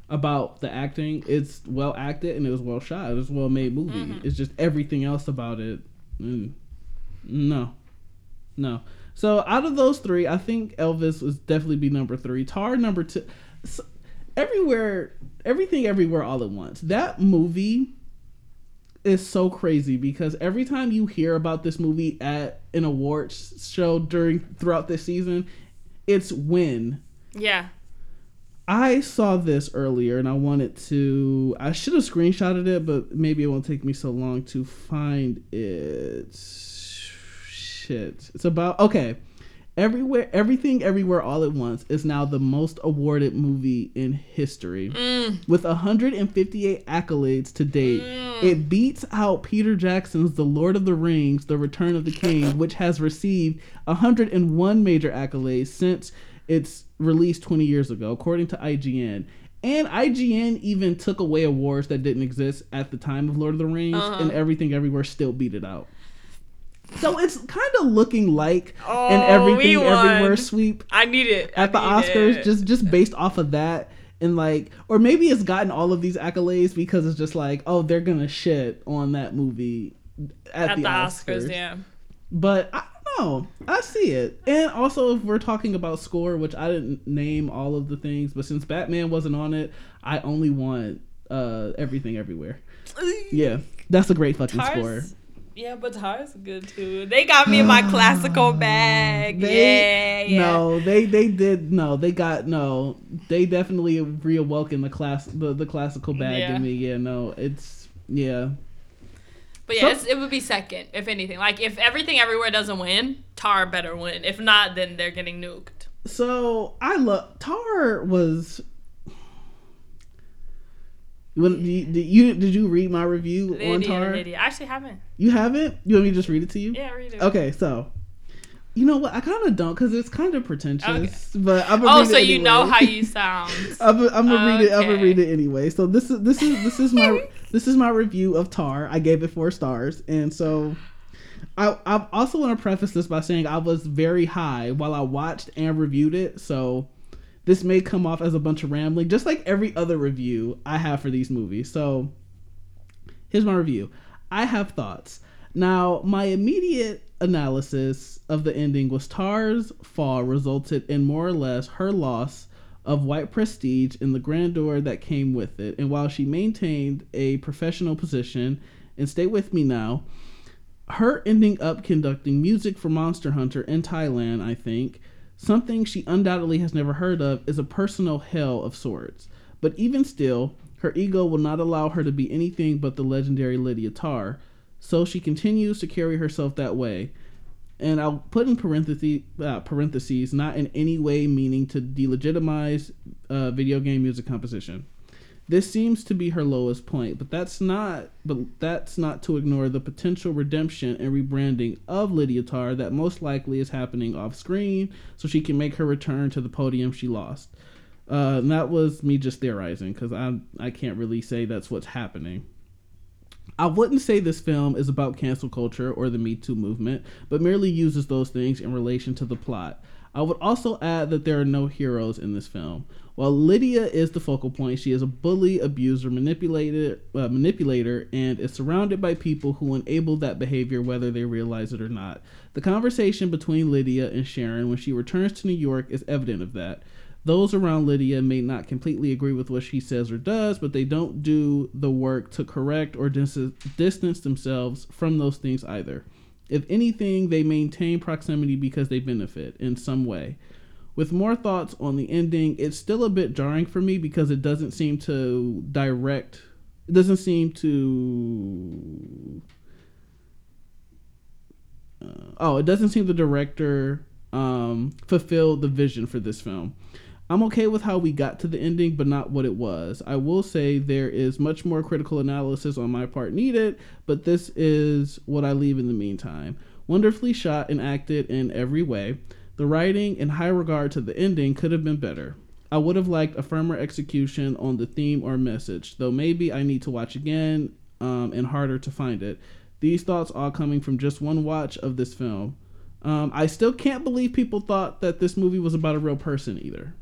about the acting. It's well acted and it was well shot. It was a well made movie. Mm-hmm. it's just everything else about it mm, no no. So out of those three i think elvis would definitely be number three. Tar number two S everywhere everything everywhere all at once that movie is so crazy because every time you hear about this movie at an awards show during throughout this season, it's win. Yeah. I saw this earlier and I wanted to I should have screenshotted it, but maybe it won't take me so long to find it. Shit. It's about okay. Everywhere everything everywhere all at once is now the most awarded movie in history. Mm. With 158 accolades to date, it beats out Peter Jackson's The Lord of the Rings: The Return of the King, which has received 101 major accolades since its release 20 years ago, according to IGN. And IGN even took away awards that didn't exist at the time of Lord of the Rings, Uh-huh. and everything everywhere still beat it out. So it's kind of looking like an Oh, everything everywhere sweep I need it. At the Oscars it. just just based off of that and like or maybe it's gotten all of these accolades because it's just like oh they're gonna shit on that movie at, at the, the Oscars. Oscars. Yeah. But I don't know. I see it. And also if we're talking about score, which I didn't name all of the things, but since Batman wasn't on it, I only want uh everything everywhere. Yeah. That's a great fucking score. Yeah, but Tar's good too. They got me in my classical bag. They, yeah, yeah. No, they they did no. They got no. They definitely reawoken the class the, the classical bag Yeah. in me. Yeah, no, it's yeah. But yeah, So- it's, it would be second if anything. Like if everything everywhere doesn't win, Tar better win. If not, then they're getting nuked. So I love Tar was. When did you, did you did you read my review on Idiot, Tar? idiot. I actually haven't. You haven't? You want me to just read it to you? Yeah, read it. Okay, so you know what? I kind of don't because it's kind of pretentious. But I'm gonna Oh, read so it you know how you sound. I'm, I'm gonna read it. I'm gonna read it anyway. So this is this is this is my this is my review of Tar. I gave it four stars, and so I I also want to preface this by saying I was very high while I watched and reviewed it. So this may come off as a bunch of rambling, just like every other review I have for these movies. So here's my review. I have thoughts. Now, my immediate analysis of the ending was Tar's fall resulted in more or less her loss of white prestige and the grandeur that came with it. And while she maintained a professional position, and stay with me now, her ending up conducting music for Monster Hunter in Thailand, I think, something she undoubtedly has never heard of, is a personal hell of sorts. But even still, her ego will not allow her to be anything but the legendary Lydia Tar, so she continues to carry herself that way. And I'll put in parentheses, uh, parentheses not in any way meaning to delegitimize uh, video game music composition. This seems to be her lowest point, but that's not but that's not to ignore the potential redemption and rebranding of Lydia Tar that most likely is happening off screen so she can make her return to the podium she lost. Uh, and that was me just theorizing because I I can't really say that's what's happening. I wouldn't say this film is about cancel culture or the Me Too movement, but merely uses those things in relation to the plot. I would also add that there are no heroes in this film. While Lydia is the focal point, she is a bully, abuser, manipulator, uh, manipulator, and is surrounded by people who enable that behavior whether they realize it or not. The conversation between Lydia and Sharon when she returns to New York is evident of that. Those around Lydia may not completely agree with what she says or does, but they don't do the work to correct or dis- distance themselves from those things either. If anything, they maintain proximity because they benefit in some way. With more thoughts on the ending, it's still a bit jarring for me because it doesn't seem to direct, it doesn't seem to. Uh, oh, it doesn't seem the director um, fulfilled the vision for this film. I'm okay with how we got to the ending, but not what it was. I will say there is much more critical analysis on my part needed, but this is what I leave in the meantime. Wonderfully shot and acted in every way. The writing, in high regard to the ending, could have been better. I would have liked a firmer execution on the theme or message, though maybe I need to watch again um, and harder to find it. These thoughts all coming from just one watch of this film. Um, I still can't believe people thought that this movie was about a real person either.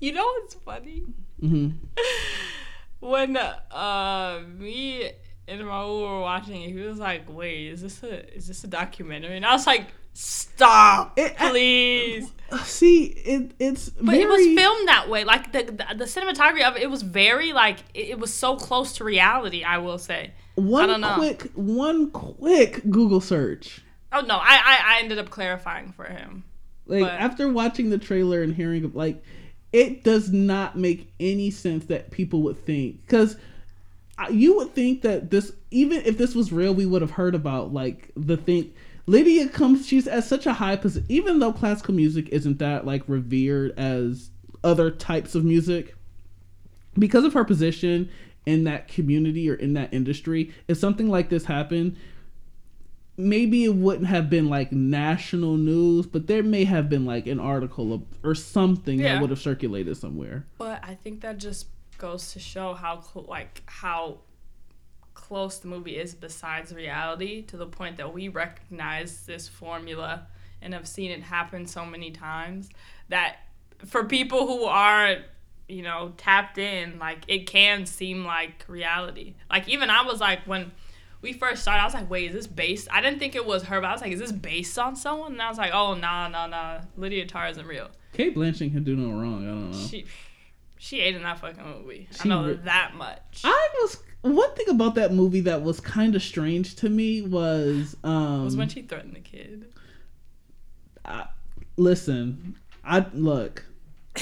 You know what's funny? hmm When uh me and Raul were watching it, he was like, "Wait, is this a is this a documentary?" And I was like, "Stop, It- I- please." See, it it's But very, it was filmed that way. Like the, the the cinematography of it, it was very like it, it was so close to reality. I will say. one don't know. quick one quick Google search. Oh no, I I, I ended up clarifying for him. Like But- after watching the trailer and hearing like it does not make any sense that people would think cuz you would think that this even if this was real we would have heard about like the thing. Lydia comes she's at such a high position even though classical music isn't that like revered as other types of music because of her position in that community or in that industry if something like this happened maybe it wouldn't have been like national news but there may have been like an article of, or something that would have circulated somewhere. But I think that just goes to show how cl- like how close the movie is besides reality to the point that we recognize this formula and have seen it happen so many times that for people who aren't you know tapped in like it can seem like reality. Like even i was like when we first started i was like wait is this based i didn't think it was her but i was like is this based on someone and i was like oh nah nah nah lydia tar isn't real cate blanchett can do no wrong i don't know she she ate in that fucking movie. She I know re- that much. i was one thing about that movie that was kind of strange to me was um was when she threatened the kid. I, listen, I look.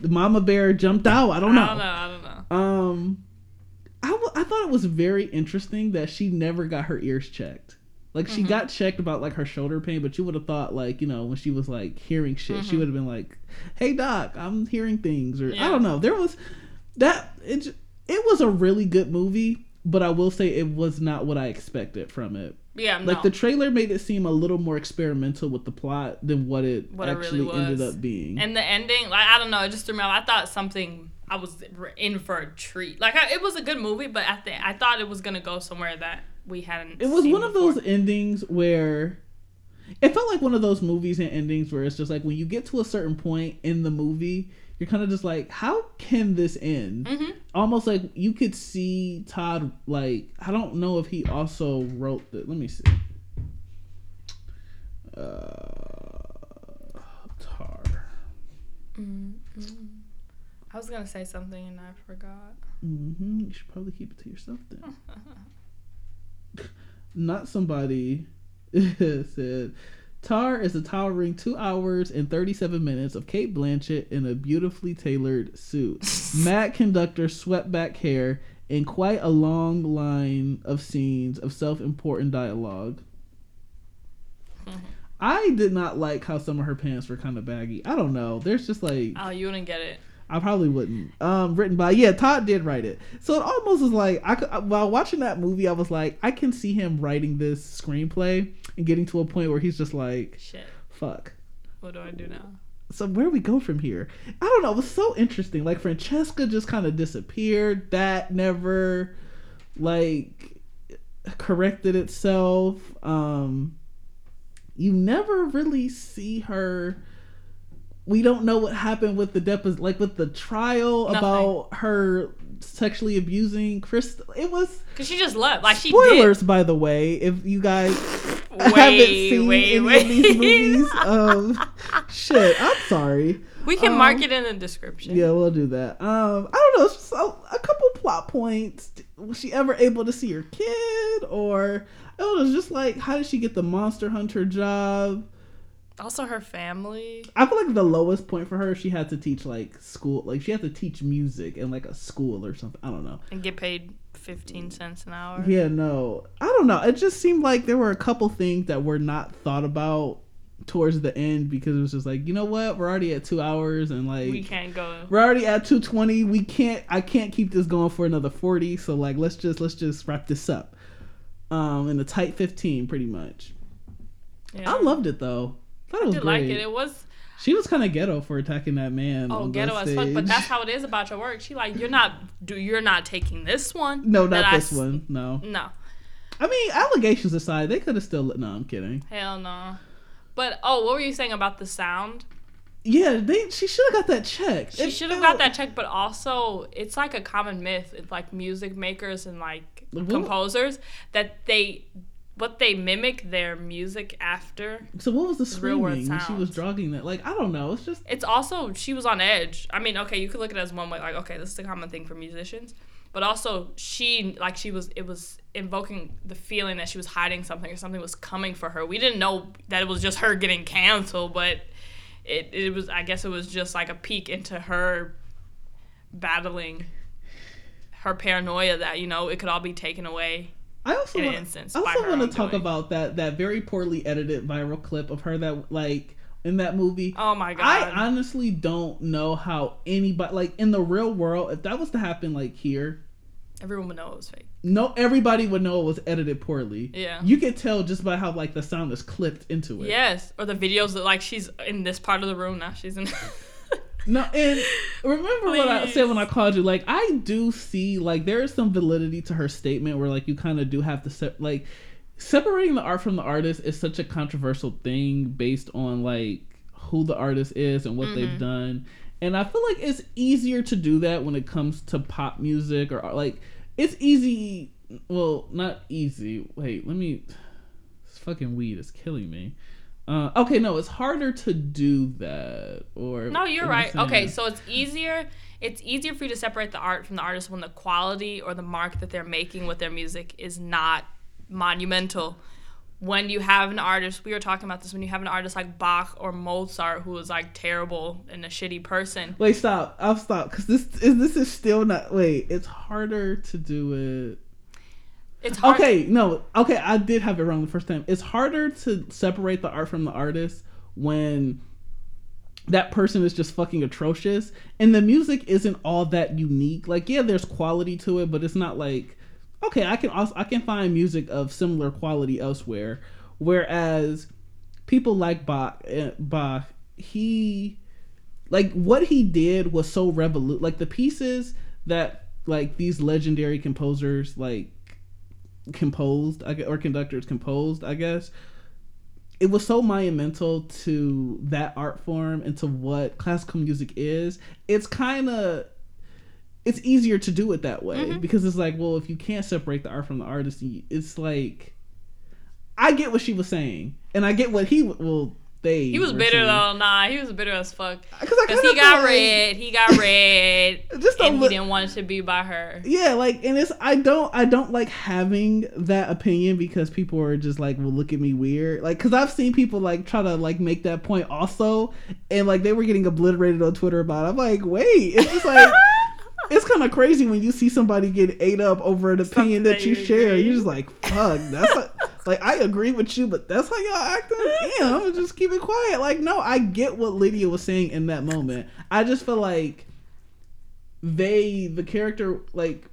the mama bear jumped out. I don't know. I don't know. I don't know. Um, I, w- I thought it was very interesting that she never got her ears checked. Like she Mhm. got checked about like her shoulder pain, but you would have thought like you know when she was like hearing shit, she Mhm. would have been like, "Hey doc, I'm hearing things," or I don't know. There was that it. It was a really good movie, but I will say it was not what I expected from it. Yeah, Like no. the trailer made it seem a little more experimental with the plot than what it What it actually really ended up being. And the ending, like I don't know, it just threw me off. I thought something I was in for a treat. Like I, it was a good movie, but at the I thought it was gonna go somewhere that we hadn't. it was one of before. those endings where it felt like one of those movies and endings where it's just like when you get to a certain point in the movie you're kind of just like how can this end Mhm. almost like you could see todd like i don't know if he also wrote the let me see uh tar Mm, mm. I was gonna say something and I forgot. Mm-hmm. you should probably keep it to yourself then not somebody said Tar is a towering two hours and 37 minutes of Cate Blanchett in a beautifully tailored suit, matte conductor swept back hair, and quite a long line of scenes of self important dialogue. I did not like how some of her pants were kind of baggy. I don't know. There's just like Oh, you wouldn't get it. I probably wouldn't. Um, written by yeah, Todd did write it, so it almost was like I could, while watching that movie, I was like, I can see him writing this screenplay and getting to a point where he's just like, Shit. fuck. What do I do now? So where do we go from here? I don't know. It was so interesting. Like Francesca just kind of disappeared. That never like corrected itself. Um, you never really see her. We don't know what happened with the deposit, like with the trial Nothing. about her sexually abusing Chris. It was Cause she just left. Like she spoilers, by the way. If you guys did. haven't seen wait, any wait. of these movies, um, shit, I'm sorry. we can um, mark it in the description. Yeah, we'll do that. Um, I don't know. just a, a couple plot points. Was she ever able to see her kid, or it was just like, how did she get the Monster Hunter job? Also, her family. I feel like the lowest point for her, she had to teach like school, like she had to teach music in like a school or something. I don't know. and get paid 15 cents an hour. Yeah, no, I don't know. It just seemed like there were a couple things that were not thought about towards the end because it was just like, you know what, we're already at two hours and like we can't go. we're already at 220 we can't i can't keep this going for another 40 so like let's just let's just wrap this up um in a tight 15 pretty much Yeah. i loved it though I did great like it. It was she was kind of ghetto for attacking that man oh ghetto as fuck, but that's how it is about your work. She like you're not do you're not taking this one. no not this s- one no No, i mean allegations aside they could have still no i'm kidding hell no. But oh, what were you saying about the sound? yeah they she should have got that check She should have got that check, but also it's like a common myth. It's like music makers and like What? composers that they what they mimic their music after. so what was the screaming when she was sounds. dragging that like i don't know it's just It's also she was on edge. I mean, okay, you could look at it as one way, like okay, this is a common thing for musicians, but also she like she was it was invoking the feeling that she was hiding something or something was coming for her. We didn't know that it was just her getting canceled, but it it was I guess it was just like a peek into her battling her paranoia that you know it could all be taken away. I also in an wanna, instance I also want to talk doing. about that that very poorly edited viral clip of her that like in that movie. Oh my god! I honestly don't know how anybody like in the real world if that was to happen like here, Everyone would know it was fake. no everybody would know it was edited poorly. Yeah. You could tell just by how like the sound is clipped into it. Yes, or the videos that like she's in this part of the room now. She's in. No, and remember what I said when I called you. Like, I do see like there is some validity to her statement where like you kind of do have to se- like separating the art from the artist is such a controversial thing based on like who the artist is and what Mm-hmm. they've done. And I feel like it's easier to do that when it comes to pop music or like it's easy. Well, not easy. Wait, let me. This fucking weed is killing me. Uh, okay, no, it's harder to do that. Or No, you're right. Okay, so it's easier. It's easier for you to separate the art from the artist when the quality or the mark that they're making with their music is not monumental. When you have an artist, we were talking about this. When you have an artist like Bach or Mozart, who is like terrible and a shitty person, Wait, stop. I'll stop because this is this is still not. Wait, it's harder to do it. It's hard. Okay, no. Okay, I did have it wrong the first time. It's harder to separate the art from the artist when that person is just fucking atrocious and the music isn't all that unique. Like, yeah, there's quality to it, but it's not like okay, I can also I can find music of similar quality elsewhere. Whereas people like Bach, eh, Bach, he like what he did was so revolu Like the pieces that like these legendary composers like composed or conductors composed i guess it was so monumental to that art form and to what classical music is it's kind of it's easier to do it that way Mm-hmm. because it's like well if you can't separate the art from the artist it's like i get what she was saying and i get what he well He was bitter though. Nah, he was bitter as fuck. Because he got like- red. He got red. Just a and he didn't want it to be by her. Yeah, like, and it's I don't I don't like having that opinion because people are just like, will look at me weird. Like, cause I've seen people like try to like make that point also, and like they were getting obliterated on Twitter about. It. I'm like, wait, it's just like. It's kind of crazy when you see somebody get ate up over an opinion that that you share. You're just like, fuck, that's like, like I agree with you, but that's how y'all acting. Damn, I'm gonna just keep it quiet. Like, no, I get what Lydia was saying in that moment. I just feel like they, the character, like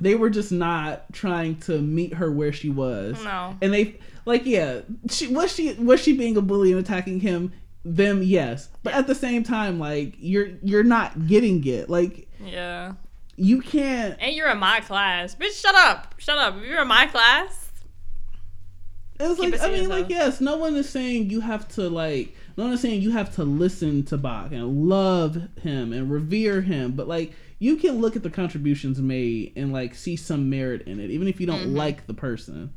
they were just not trying to meet her where she was. No. And they like yeah, she was she was she being a bully and attacking him them yes. But at the same time like you're you're not getting it. Like Yeah. you can't And you're in my class. Bitch, shut up. Shut up. If you're in my class, It's Keep like it I mean, like yes, no one is saying you have to like. No one is saying you have to listen to Bach and love him and revere him, but like you can look at the contributions made and like see some merit in it, even if you don't Mm-hmm. like the person.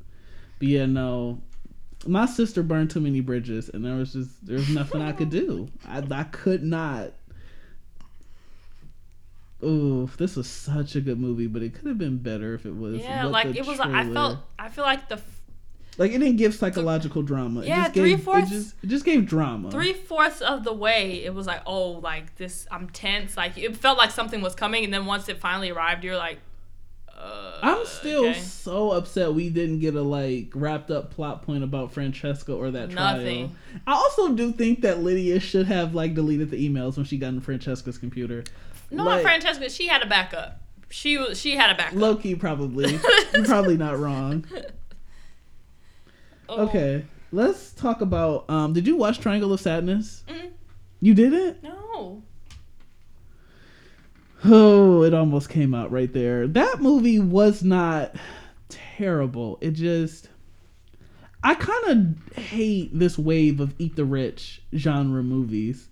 But yeah, no, my sister burned too many bridges, and there was just there was nothing I could do. I I could not. Ooh, this was such a good movie, but it could have been better if it was. yeah, like it was. I felt. I feel like the like it didn't give psychological drama. It Yeah, just gave, three-fourths- It just, it just gave drama. three fourths of the way, it was like, oh, like this. I'm tense. Like it felt like something was coming, and then once it finally arrived, you're like, uh, I'm still okay. so upset we didn't get a like wrapped up plot point about Francesca or that Nothing. trial. I also do think that Lydia should have like deleted the emails when she got in Francesca's computer. No, like, not Francesca. She had a backup. She was. She had a backup. Loki probably. You're probably not wrong. Oh, Okay, let's talk about. Um, did you watch Triangle of Sadness? Mm. You didn't? No. Oh, it almost came out right there. That movie was not terrible. It just I kind of hate this wave of eat the rich genre movies.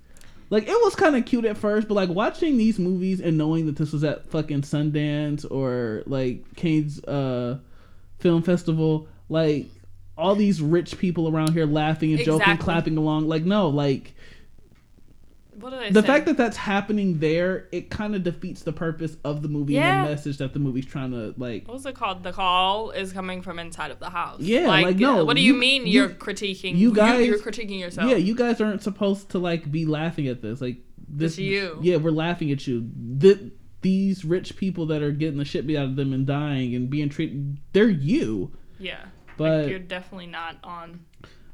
Like it was kind of cute at first, but like watching these movies and knowing that this was at fucking Sundance or like Cannes uh film festival, like all these rich people around here laughing and joking, clapping along. Like no, like What the say? fact that that's happening there, it kind of defeats the purpose of the movie Yeah. and the message that the movie's trying to like. What's it called? The call is coming from inside of the house. Yeah, like, no, uh, What do you, you- mean you- you're critiquing? you guys- you're critiquing yourself. Yeah, you guys aren't supposed to like be laughing at this. Like this, It's you. Yeah, we're laughing at you. Th- these rich people that are getting the shit beat out of them and dying and being treated, they're you. Yeah. But like you're definitely not on.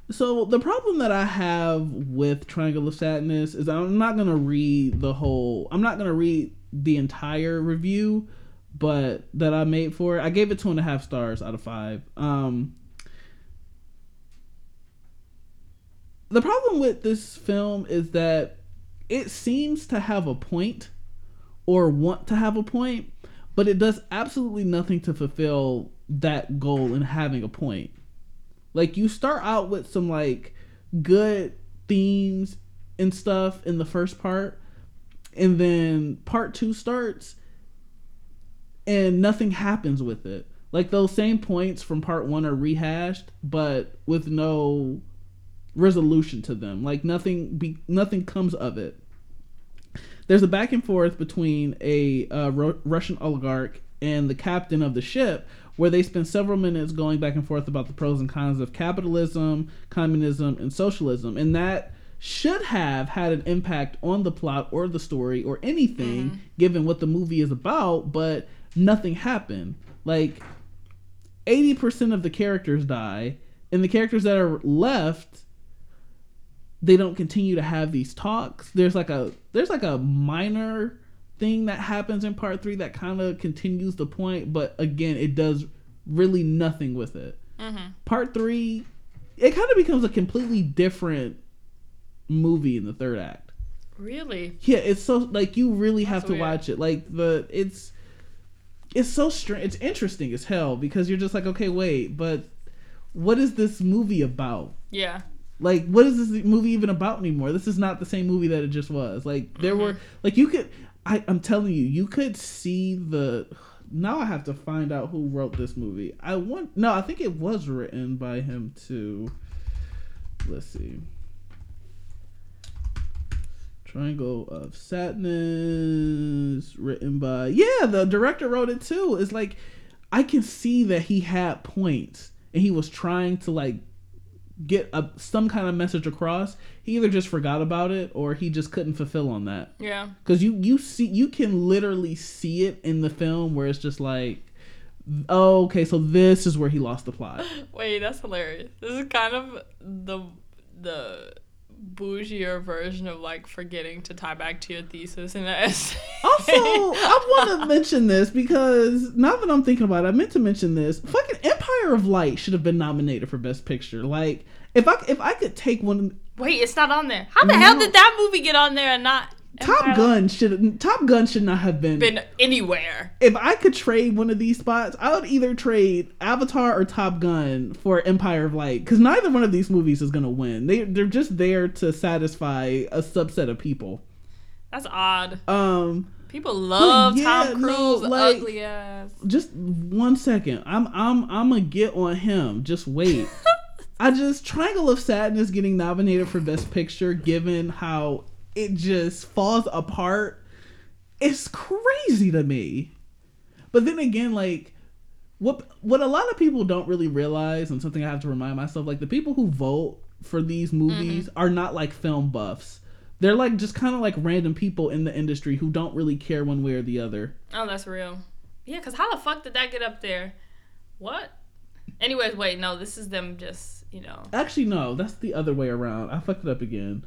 So the problem that I have with Triangle of Sadness is I'm not gonna read the whole. I'm not gonna read the entire review, but that I made for it. I gave it two and a half stars out of five. Um, the problem with this film is that it seems to have a point or want to have a point, but it does absolutely nothing to fulfill that goal and having a point. Like you start out with some like good themes and stuff in the first part, and then part two starts and nothing happens with it. Like those same points from part one are rehashed, but with no resolution to them. Like nothing be nothing comes of it. There's a back and forth between a uh, Ru- Russian oligarch and the captain of the ship, where they spend several minutes going back and forth about the pros and cons of capitalism, communism, and socialism, and that should have had an impact on the plot or the story or anything, mm-hmm. given what the movie is about. But nothing happened. Like 80% of the characters die and the characters that are left they don't continue to have these talks there's like a there's like a minor thing that happens in part 3 that kind of continues the point but again it does really nothing with it Mm-hmm. part 3 it kind of becomes a completely different movie in the third act Really? yeah, it's so like you really have to weird. watch it. Like the it's it's so strange. It's interesting as hell because you're just like, okay, wait, but what is this movie about? Yeah. Like, what is this movie even about anymore? This is not the same movie that it just was. Like, there were like you could. I, I'm telling you, you could see the. Now I have to find out who wrote this movie. I want no, I think it was written by him too. Let's see. Triangle of Sadness, written by yeah, the director wrote it too. It's like I can see that he had points and he was trying to like get a, some kind of message across. He either just forgot about it or he just couldn't fulfill on that. Yeah. Because you you see you can literally see it in the film where it's just like, oh, okay, so this is where he lost the plot. Wait, that's hilarious. This is kind of the the bougier version of like forgetting to tie back to your thesis in an essay. Also, I want to mention this because now that I'm thinking about it, I meant to mention this. Fucking Empire of Light should have been nominated for Best Picture. Like, if I if I could take one, Wait, it's not on there. How the hell did that movie get on there and not Top Empire Gun should Top Gun should not have been. been anywhere? If I could trade one of these spots, I would either trade Avatar or Top Gun for Empire of Light because neither one of these movies is gonna win. They they're just there to satisfy a subset of people. That's odd. Um. People love yeah, Tom no, Cruise, like- ugly ass. just one second. I'm I'm I'm gonna get on him. Just wait. I just Triangle of Sadness getting nominated for Best Picture, given how it just falls apart. It's crazy to me. But then again, like what what a lot of people don't really realize, and something I have to remind myself, like the people who vote for these movies mm-hmm. are not like film buffs. They're like just kind of like random people in the industry who don't really care one way or the other. Oh, that's real. Yeah, because how the fuck did that get up there? What? Anyways, wait, no, this is them just, you know. Actually, no, that's the other way around. I fucked it up again.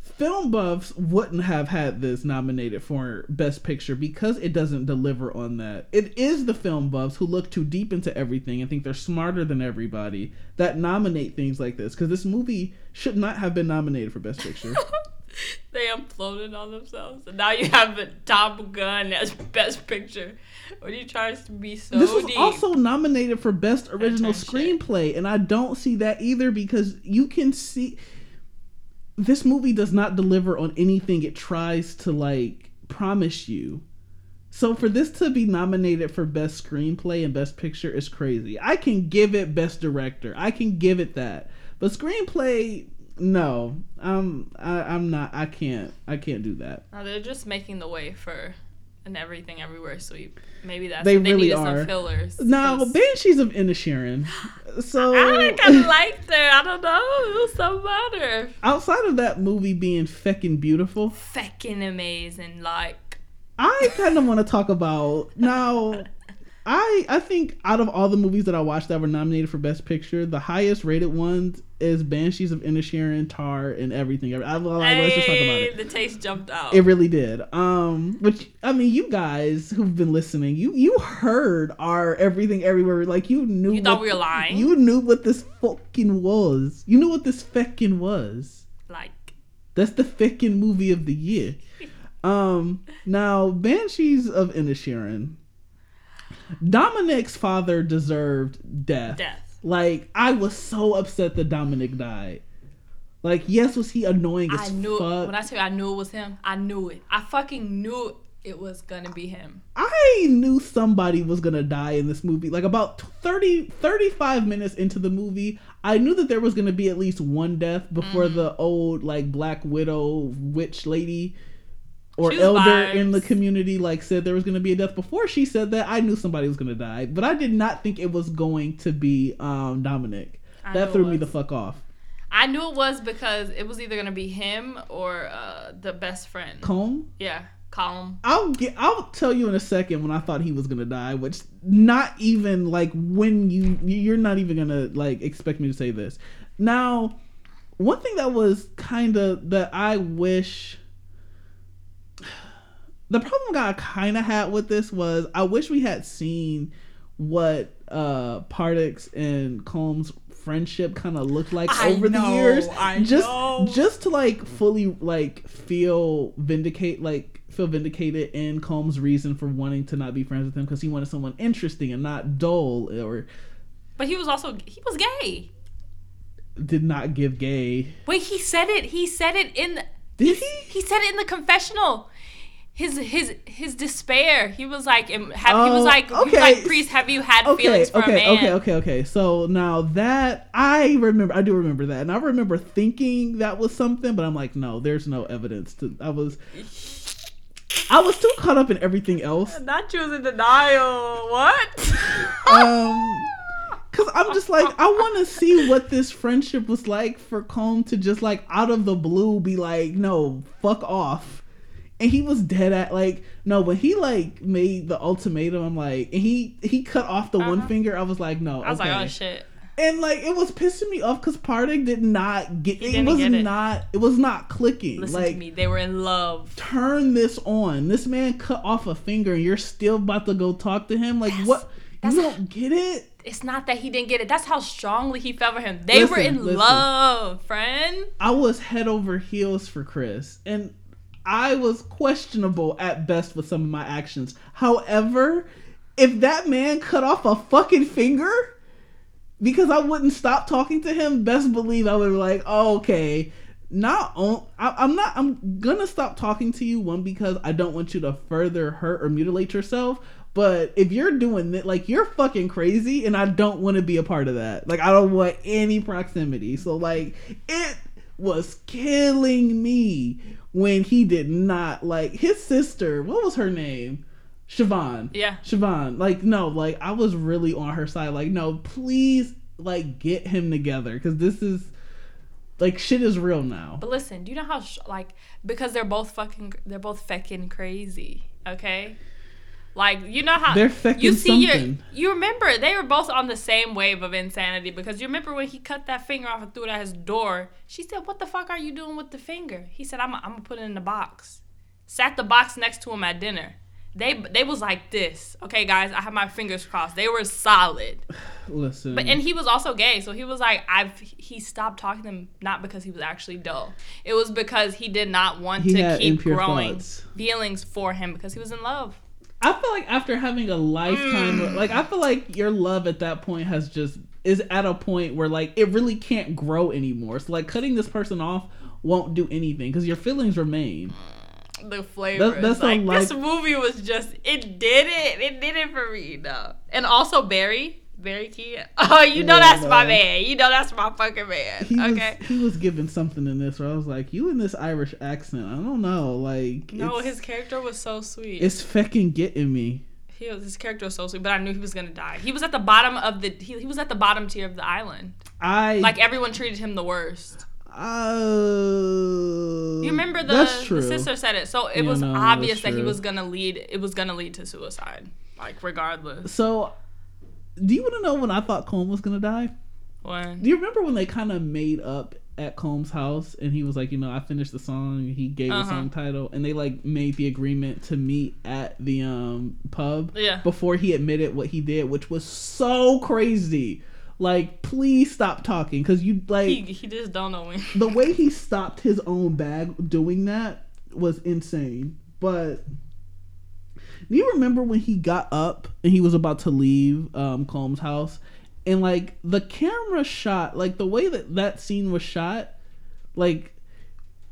Film buffs wouldn't have had this nominated for Best Picture because it doesn't deliver on that. It is the film buffs who look too deep into everything and think they're smarter than everybody that nominate things like this because this movie should not have been nominated for Best Picture. they imploded on themselves. And now you have a Top Gun as best picture. When you tries to be so this was deep. also nominated for Best Original shit. Screenplay, and I don't see that either because you can see this movie does not deliver on anything it tries to like promise you. So for this to be nominated for Best Screenplay and Best Picture is crazy. I can give it Best Director. I can give it that. But screenplay, no. Um I, I'm not I can't I can't do that. No, they're just making the way for an everything everywhere sweep. Maybe that's They really needed are. some fillers. Now 'cause Banshees of Inisherin. So I kind of liked her. I don't know. It was something about her. outside of that movie being feckin' beautiful, Feckin' amazing. Like, I kind of want to talk about now. I I think out of all the movies that I watched that were nominated for Best Picture, the highest rated ones is Banshees of Inisherin, Tar, and everything. I, I, like, let's just talk about it. the taste jumped out. It really did. Um, which I mean, you guys who've been listening, you you heard our everything everywhere. Like you knew. You thought we were lying? You knew what this fucking was. You knew what this feckin' was. like, That's the feckin' movie of the year. Um, now Banshees of Inisherin. Dominic's father deserved death. death. Like I was so upset that Dominic died. Like yes, was he annoying as I knew fuck? it. When I tell you I knew it was him, I knew it. I fucking knew it. was gonna be him. I knew somebody was gonna die in this movie. Like about 30, 35 minutes into the movie, I knew that there was gonna be at least one death before Mm-hmm. the old like black widow witch lady or She was elder in the community like said there was gonna be a death. Before she said that, I knew somebody was gonna die, but I did not think it was going to be um Dominic. I That threw me the fuck off. I knew it was because it was either gonna be him or uh, the best friend. Colm. Yeah, Colm. I'll get. I'll tell you in a second when I thought he was gonna die. Which not even like when you you're not even gonna like expect me to say this. Now, one thing that was kind of that I wish. The problem I kind of had with this was I wish we had seen what uh Pádraic's and Colm's friendship kind of looked like I over the years I just know. just to like fully like feel vindicate like feel vindicated in Colm's reason for wanting to not be friends with him because he wanted someone interesting and not dull or But he was also he was gay. did not give gay. Wait, he said it. He said it in. The, Did he? he said it in the confessional. His his his despair. He was like, em- have, he was Oh, like, he was like, priest, have you had Okay, feelings for a okay, man? okay, okay, okay. So now that I remember, I do remember that, and I remember thinking that was something, but I'm like, no, there's no evidence to. I was, I was too caught up in everything else. Not you was in denial. What? um because i'm just like i want to see what this friendship was like for Colm to just like out of the blue be like no fuck off and he was dead at like no when he like made the ultimatum i'm like and he he cut off the one Uh-huh. finger i was like no I was okay. like, oh shit. and like it was pissing me off because Pádraic did not get it was get it. not it was not clicking Listen like to me. They were in love. turn this on this man cut off a finger and you're still about to go talk to him like That's- what that's- you don't get it It's not that he didn't get it. That's how strongly he felt for him. They were in listen. love, friend. I was head over heels for Chris, and I was questionable at best with some of my actions. However, if that man cut off a fucking finger because I wouldn't stop talking to him, best believe I would be like, oh, okay. Not on, I, I'm not. I'm gonna stop talking to you. One because I don't want you to further hurt or mutilate yourself. But if you're doing that, like you're fucking crazy, and I don't want to be a part of that. Like I don't want any proximity. So like it was killing me when he did not like his sister. What was her name? Siobhan. Yeah. Siobhan. Like no, like I was really on her side. Like no, please, like get him together because this is like shit is real now. But listen, do you know how sh- like because they're both fucking they're both fucking crazy, okay? Like you know how They're fecking you see something. your you remember they were both on the same wave of insanity because you remember when he cut that finger off and threw it at his door. She said, "What the fuck are you doing with the finger?" He said, "I'm I'm gonna put it in the box." Sat the box next to him at dinner. They they was like this. Okay, guys, I have my fingers crossed. They were solid. Listen, But and he was also gay, so he was like, I've he stopped talking to him not because he was actually dull. It was because he did not want He to keep growing thoughts. feelings for him because he was in love. I feel like after having a lifetime, Mm. like I feel like your love at that point has just is at a point where like it really can't grow anymore. So like cutting this person off won't do anything because your feelings remain. The flavor. That- that's a like this movie was just it did it. It did it for me, though. And also Barry. Barry Key. Oh, you know Yeah, that's my man. You know that's my fucking man. He okay. was he was given something in this where I was like, you in this Irish accent, I don't know, like no, his character was so sweet. it's fucking getting me. he was, his character was so sweet, but I knew he was gonna die. He was at the bottom of the he, he was at the bottom tier of the island. I Like everyone treated him the worst. uh, You remember the, the sister said it, so it Yeah, was no, obvious that he was gonna lead. It was gonna lead to suicide, like regardless. So, do you want to know when I thought Colm was gonna die? When Do you remember when they kind of made up at Colm's house and he was like, you know, I finished the song, he gave the Uh-huh. song title, and they like made the agreement to meet at the um pub Yeah. before he admitted what he did, which was so crazy. Like, please stop talking because you like he he just don't know me. the way he stopped his own bag doing that was insane. But do you remember when he got up and he was about to leave um, Colm's house? And like the camera shot, like the way that that scene was shot, like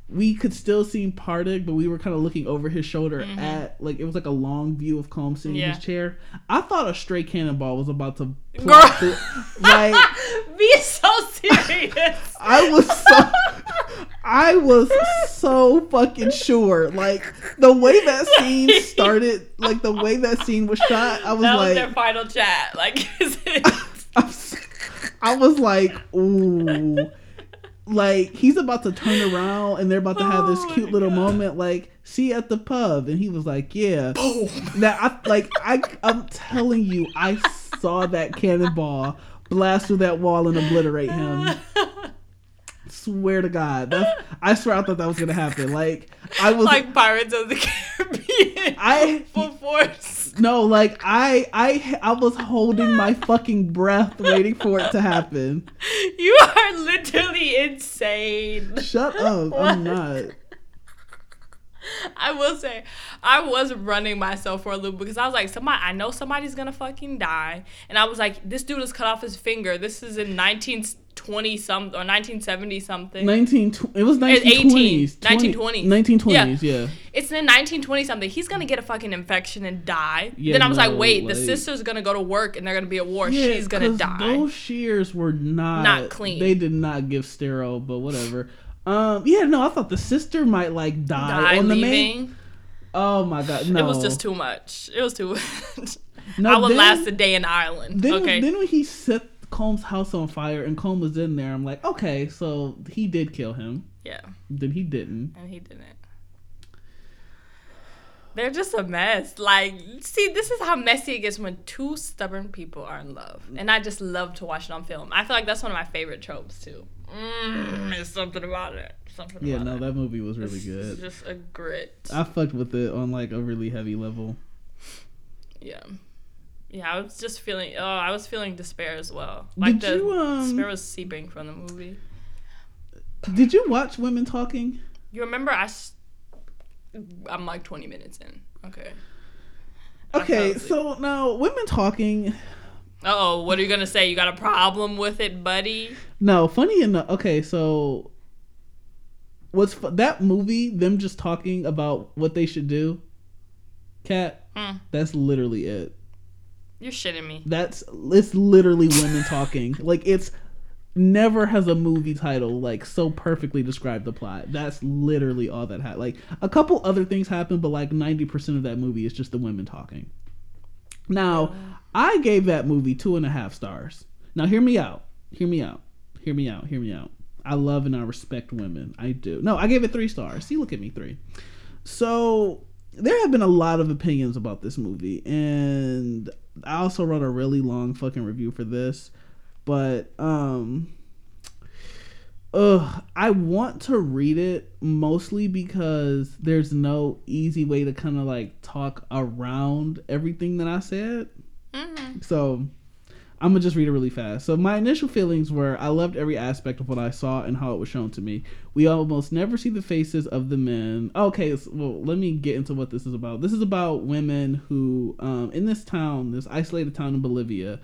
we could still see Pádraic, but we were kind of looking over his shoulder Mhm. at like it was like a long view of Combs sitting in his chair. I thought a stray cannonball was about to Girl. through- like Be so serious. I was so I was so fucking sure. Like the way that scene started, like the way that scene was shot, I was like. that was like their final chat. Like, is it? I was, I was like, ooh. Like he's about to turn around and they're about to have this Oh cute my little God. moment like see you at the pub and he was like yeah oh Boom. now I like I I'm telling you I saw that cannonball blast through that wall and obliterate him swear to god that's I swear I thought that was gonna happen like I was like Pirates of the Caribbean. I- full force. no like I I I was holding my fucking breath waiting for it to happen You are literally insane. Shut up. What? I'm not. I will say, I was running myself for a loop because I was like, somebody, I know somebody's gonna fucking die, and I was like, this dude has cut off his finger. This is in 1920 something or 1970 something. 19 tw- it was It's 1920s. 18, 20 1920s. 1920s, yeah. It's in 1920 something. He's gonna get a fucking infection and die. Yeah, then I was like, no, wait, the sister's gonna go to work and they're gonna be at war. Yeah, She's gonna die. Those shears were not Not clean. They did not give sterile, but whatever. Um, yeah, no, I thought the sister might like die, die on the leaving. main. Oh my god, no! It was just too much. It was too much. No, I would then- last a day in Ireland. Then, okay. then when he set Colm's house on fire and Combs was in there, I'm like, okay, so he did kill him. yeah. Then he didn't. and he didn't. They're just a mess. Like, see, this is how messy it gets when two stubborn people are in love, and I just love to watch it on film. I feel like that's one of my favorite tropes too. Mm, there's something about it. Something about it. Yeah, no, it. that movie was really It's good. Just a grit. I fucked with it on like a really heavy level. yeah. Yeah, I was just feeling. Oh, I was feeling despair as well. Like Did the you, um, despair was seeping from the movie. Did you watch Women Talking? You remember I? I'm like 20 minutes in. Okay. Okay, so now Women Talking. Uh oh, what are you gonna say? You got a problem with it, buddy? No, funny enough. Okay, so what's that movie? Them just talking about what they should do. Kat. Hmm. That's literally it. You're shitting me. That's it's literally women talking. Like it's never has a movie title like so perfectly described the plot. That's literally all that had. Like a couple other things happen, but like ninety percent of that movie is just the women talking. Now, I gave that movie two and a half stars. Now, hear me out. Hear me out. Hear me out. Hear me out. I love and I respect women. I do. No, I gave it three stars. See, look at me, three. So there have been a lot of opinions about this movie, and I also wrote a really long fucking review for this. But um, ugh, I want to read it mostly because there's no easy way to kind of like talk around everything that I said. Mm-hmm. So I'm gonna just read it really fast. So my initial feelings were I loved every aspect of what I saw and how it was shown to me. We almost never see the faces of the men. Okay, so, well let me get into what this is about. This is about women who um, in this town, this isolated town in Bolivia.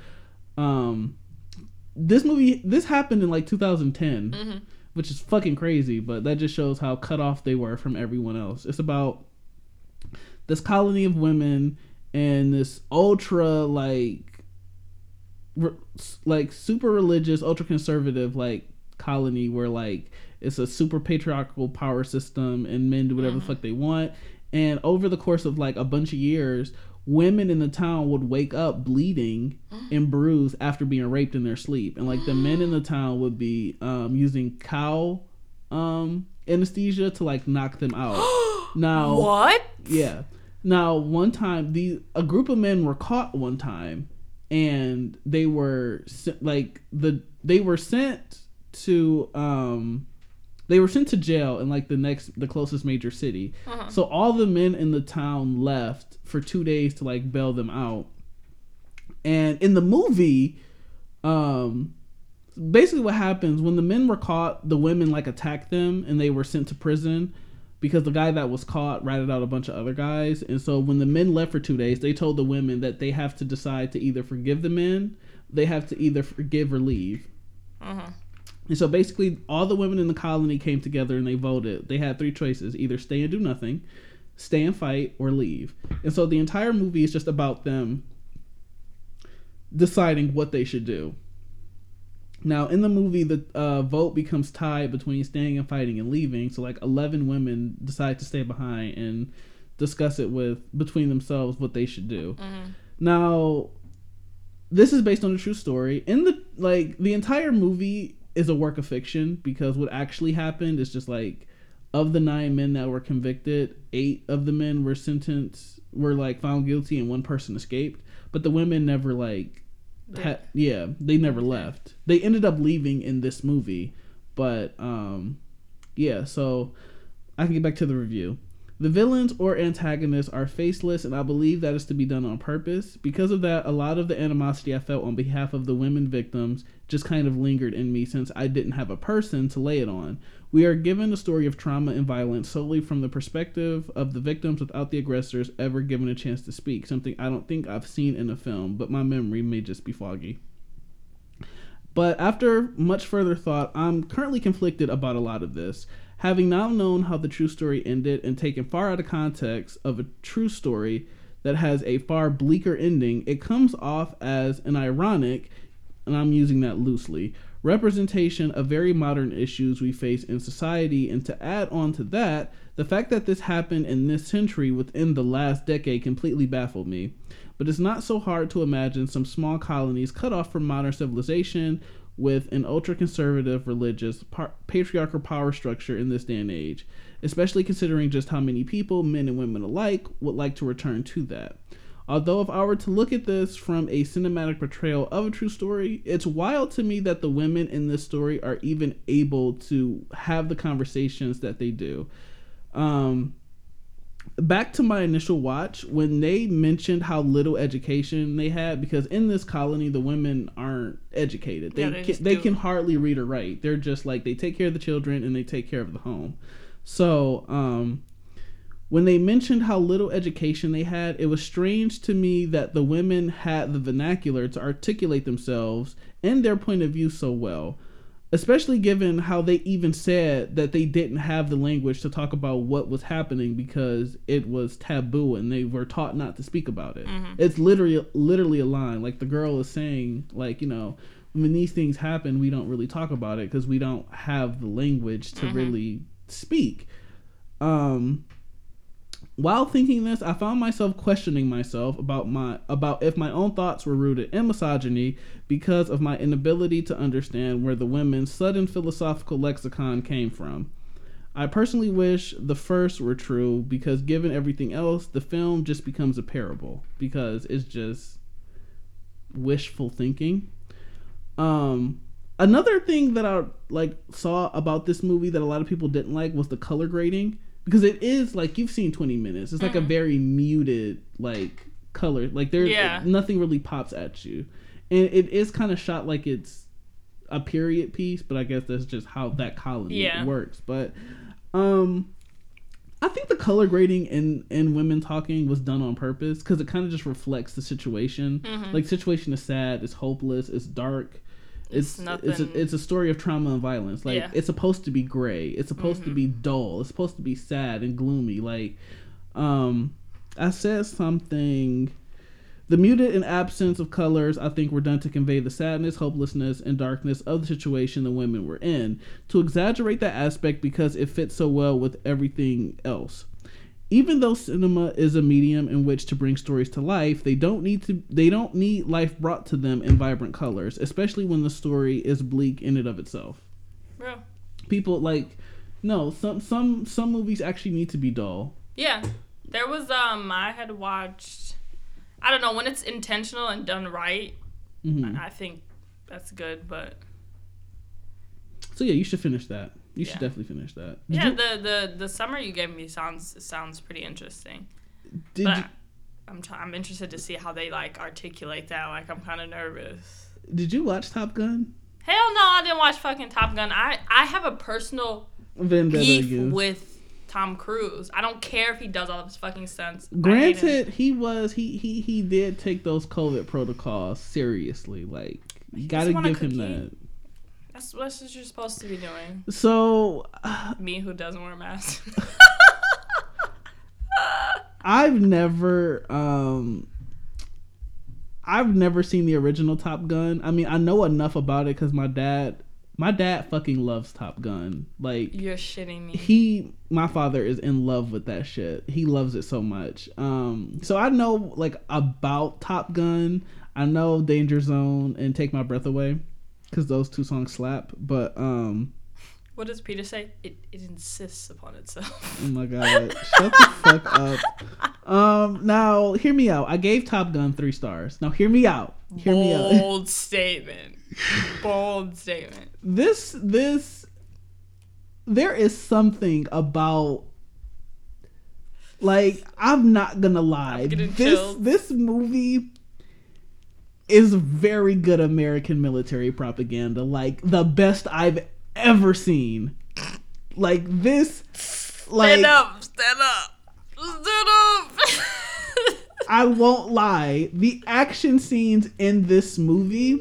Um, this movie this happened in like 2010, Mhm. which is fucking crazy. But that just shows how cut off they were from everyone else. It's about this colony of women and this ultra like re- like super religious ultra conservative like colony where like it's a super patriarchal power system and men do whatever the fuck they want and over the course of like a bunch of years women in the town would wake up bleeding and bruised after being raped in their sleep and like the men in the town would be um using cow um anesthesia to like knock them out now What? yeah. Now, one time, the a group of men were caught one time, and they were like the they were sent to um they were sent to jail in like the next the closest major city. Uh-huh. So all the men in the town left for two days to like bail them out. And in the movie, um, basically what happens when the men were caught, the women like attacked them and they were sent to prison because the guy that was caught ratted out a bunch of other guys. And so when the men left for two days, they told the women that they have to decide to either forgive the men, they have to either forgive or leave. Uh-huh. And so basically, all the women in the colony came together and they voted. They had three choices either stay and do nothing, stay and fight, or leave. And so the entire movie is just about them deciding what they should do. Now, in the movie, the uh, vote becomes tied between staying and fighting and leaving. So, like, 11 women decide to stay behind and discuss it with between themselves what they should do. Mm-hmm. Now, this is based on a true story. In the like, the entire movie is a work of fiction because what actually happened is just like of the nine men that were convicted, eight of the men were sentenced, were like found guilty, and one person escaped. But the women never like, ha- yeah, they never left. They ended up leaving in this movie, but um, yeah. So I can get back to the review. The villains or antagonists are faceless, and I believe that is to be done on purpose. Because of that, a lot of the animosity I felt on behalf of the women victims just kind of lingered in me since I didn't have a person to lay it on. We are given a story of trauma and violence solely from the perspective of the victims without the aggressors ever given a chance to speak, something I don't think I've seen in a film, but my memory may just be foggy. But after much further thought, I'm currently conflicted about a lot of this. Having now known how the true story ended and taken far out of context of a true story that has a far bleaker ending, it comes off as an ironic, and I'm using that loosely, representation of very modern issues we face in society. And to add on to that, the fact that this happened in this century within the last decade completely baffled me. But it's not so hard to imagine some small colonies cut off from modern civilization with an ultra conservative religious par- patriarchal power structure in this day and age, especially considering just how many people, men and women alike, would like to return to that. Although, if I were to look at this from a cinematic portrayal of a true story, it's wild to me that the women in this story are even able to have the conversations that they do. Um, back to my initial watch when they mentioned how little education they had because in this colony the women aren't educated. They Yeah, they can, they can hardly read or write. They're just like they take care of the children and they take care of the home. So um when they mentioned how little education they had it was strange to me that the women had the vernacular to articulate themselves and their point of view so well especially given how they even said that they didn't have the language to talk about what was happening because it was taboo and they were taught not to speak about it. It's literally literally a line like the girl is saying like, you know, when these things happen, we don't really talk about it because we don't have the language to really speak. Um while thinking this, I found myself questioning myself about my about if my own thoughts were rooted in misogyny because of my inability to understand where the women's sudden philosophical lexicon came from. I personally wish the first were true because given everything else, the film just becomes a parable because it's just wishful thinking. Um another thing that I like saw about this movie that a lot of people didn't like was the color grading because it is like you've seen 20 minutes. It's like a very muted like color. Like there's Yeah. nothing really pops at you. And it is kind of shot like it's a period piece, but I guess that's just how that colony Yeah. works. But um I think the color grading in in women talking was done on purpose because it kind of just reflects the situation. Mm-hmm. Like situation is sad, it's hopeless, it's dark. It's It's it's a, it's a story of trauma and violence. Like Yeah. it's supposed to be gray. It's supposed to be dull. It's supposed to be sad and gloomy. Like um I said something the muted and absence of colors, I think, were done to convey the sadness, hopelessness, and darkness of the situation the women were in, to exaggerate that aspect because it fits so well with everything else. Even though cinema is a medium in which to bring stories to life, they don't need to they don't need life brought to them in vibrant colors, especially when the story is bleak in and of itself. Bro. People like no, some some some movies actually need to be dull. Yeah. There was um I had watched I don't know, when it's intentional and done right, hmm I think that's good, but So yeah, you should finish that. You should definitely finish that. Did yeah, you, the, the the summer you gave me sounds sounds pretty interesting. did But you, I, I'm try- I'm interested to see how they like articulate that. Like I'm kind of nervous. did you watch Top Gun? Hell no, I didn't watch fucking Top Gun. I I have a personal Vendetta beef with Tom Cruise. I don't care if he does all of his fucking stunts. I hate him. Granted, he was he he he did take those COVID protocols seriously. Like you got to just want a give him that. That's, what you're supposed to be doing. So Me who doesn't wear a mask. I've never um I've never seen the original Top Gun. I mean, I know enough about it cuz my dad my dad fucking loves Top Gun. Like you're shitting me. he my father is in love with that shit. He loves it so much. Um so I know like about Top Gun. I know Danger Zone and Take My Breath Away cuz those two songs slap, but um What does Peter say? It, it insists upon itself. Oh my god. Shut the fuck up. Um now hear me out. I gave Top Gun 3 stars. Now hear me out. Hear me out. Bold statement. Bold statement. This this there is something about like I'm not gonna lie. I'm This chills. this movie is very good American military propaganda. Like the best I've ever seen. Like this like stand up. Stand up. Stand up. I won't lie. The action scenes in this movie.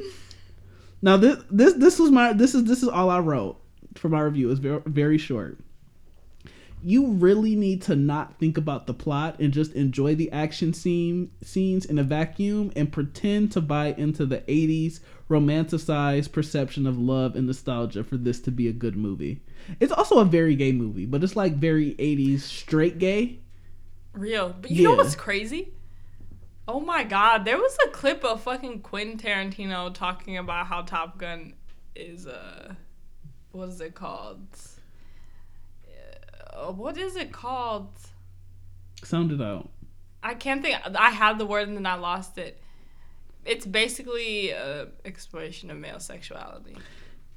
Now this this this was my this is this is all I wrote for my review. It's very very short. You really need to not think about the plot and just enjoy the action scene scenes in a vacuum and pretend to buy into the 80s romanticized perception of love and nostalgia for this to be a good movie. It's also a very gay movie, but it's like very 80s straight gay. Real. But you know what's crazy? Oh my god, there was a clip of fucking Quentin Tarantino talking about how Top Gun is uh what is it called? Uh, what is it called? Sound it out. I can't think. I had the word and then I lost it. It's basically a exploration of male sexuality.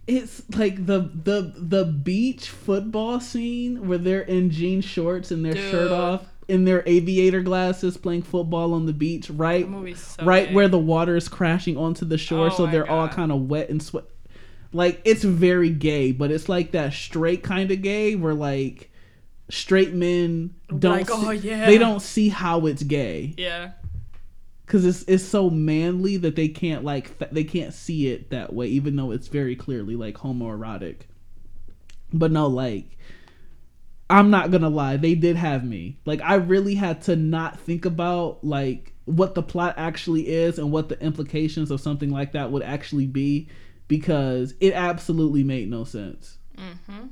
It's like the the the beach football scene where they're in jean shorts and their shirt off in their aviator glasses playing football on the beach, right? So right gay. where the water is crashing onto the shore, Oh so they're all kind of wet and sweat. Like it's very gay, but it's like that straight kind of gay where like straight men don't Like, see- oh, yeah. they don't see how it's gay. Yeah. because it's it's so manly that they can't like they can't see it that way even though it's very clearly like homoerotic. But no like i'm not gonna lie they did have me. Like i really had to not think about like what the plot actually is and what the implications of something like that would actually be because it absolutely made no sense mm-hmm.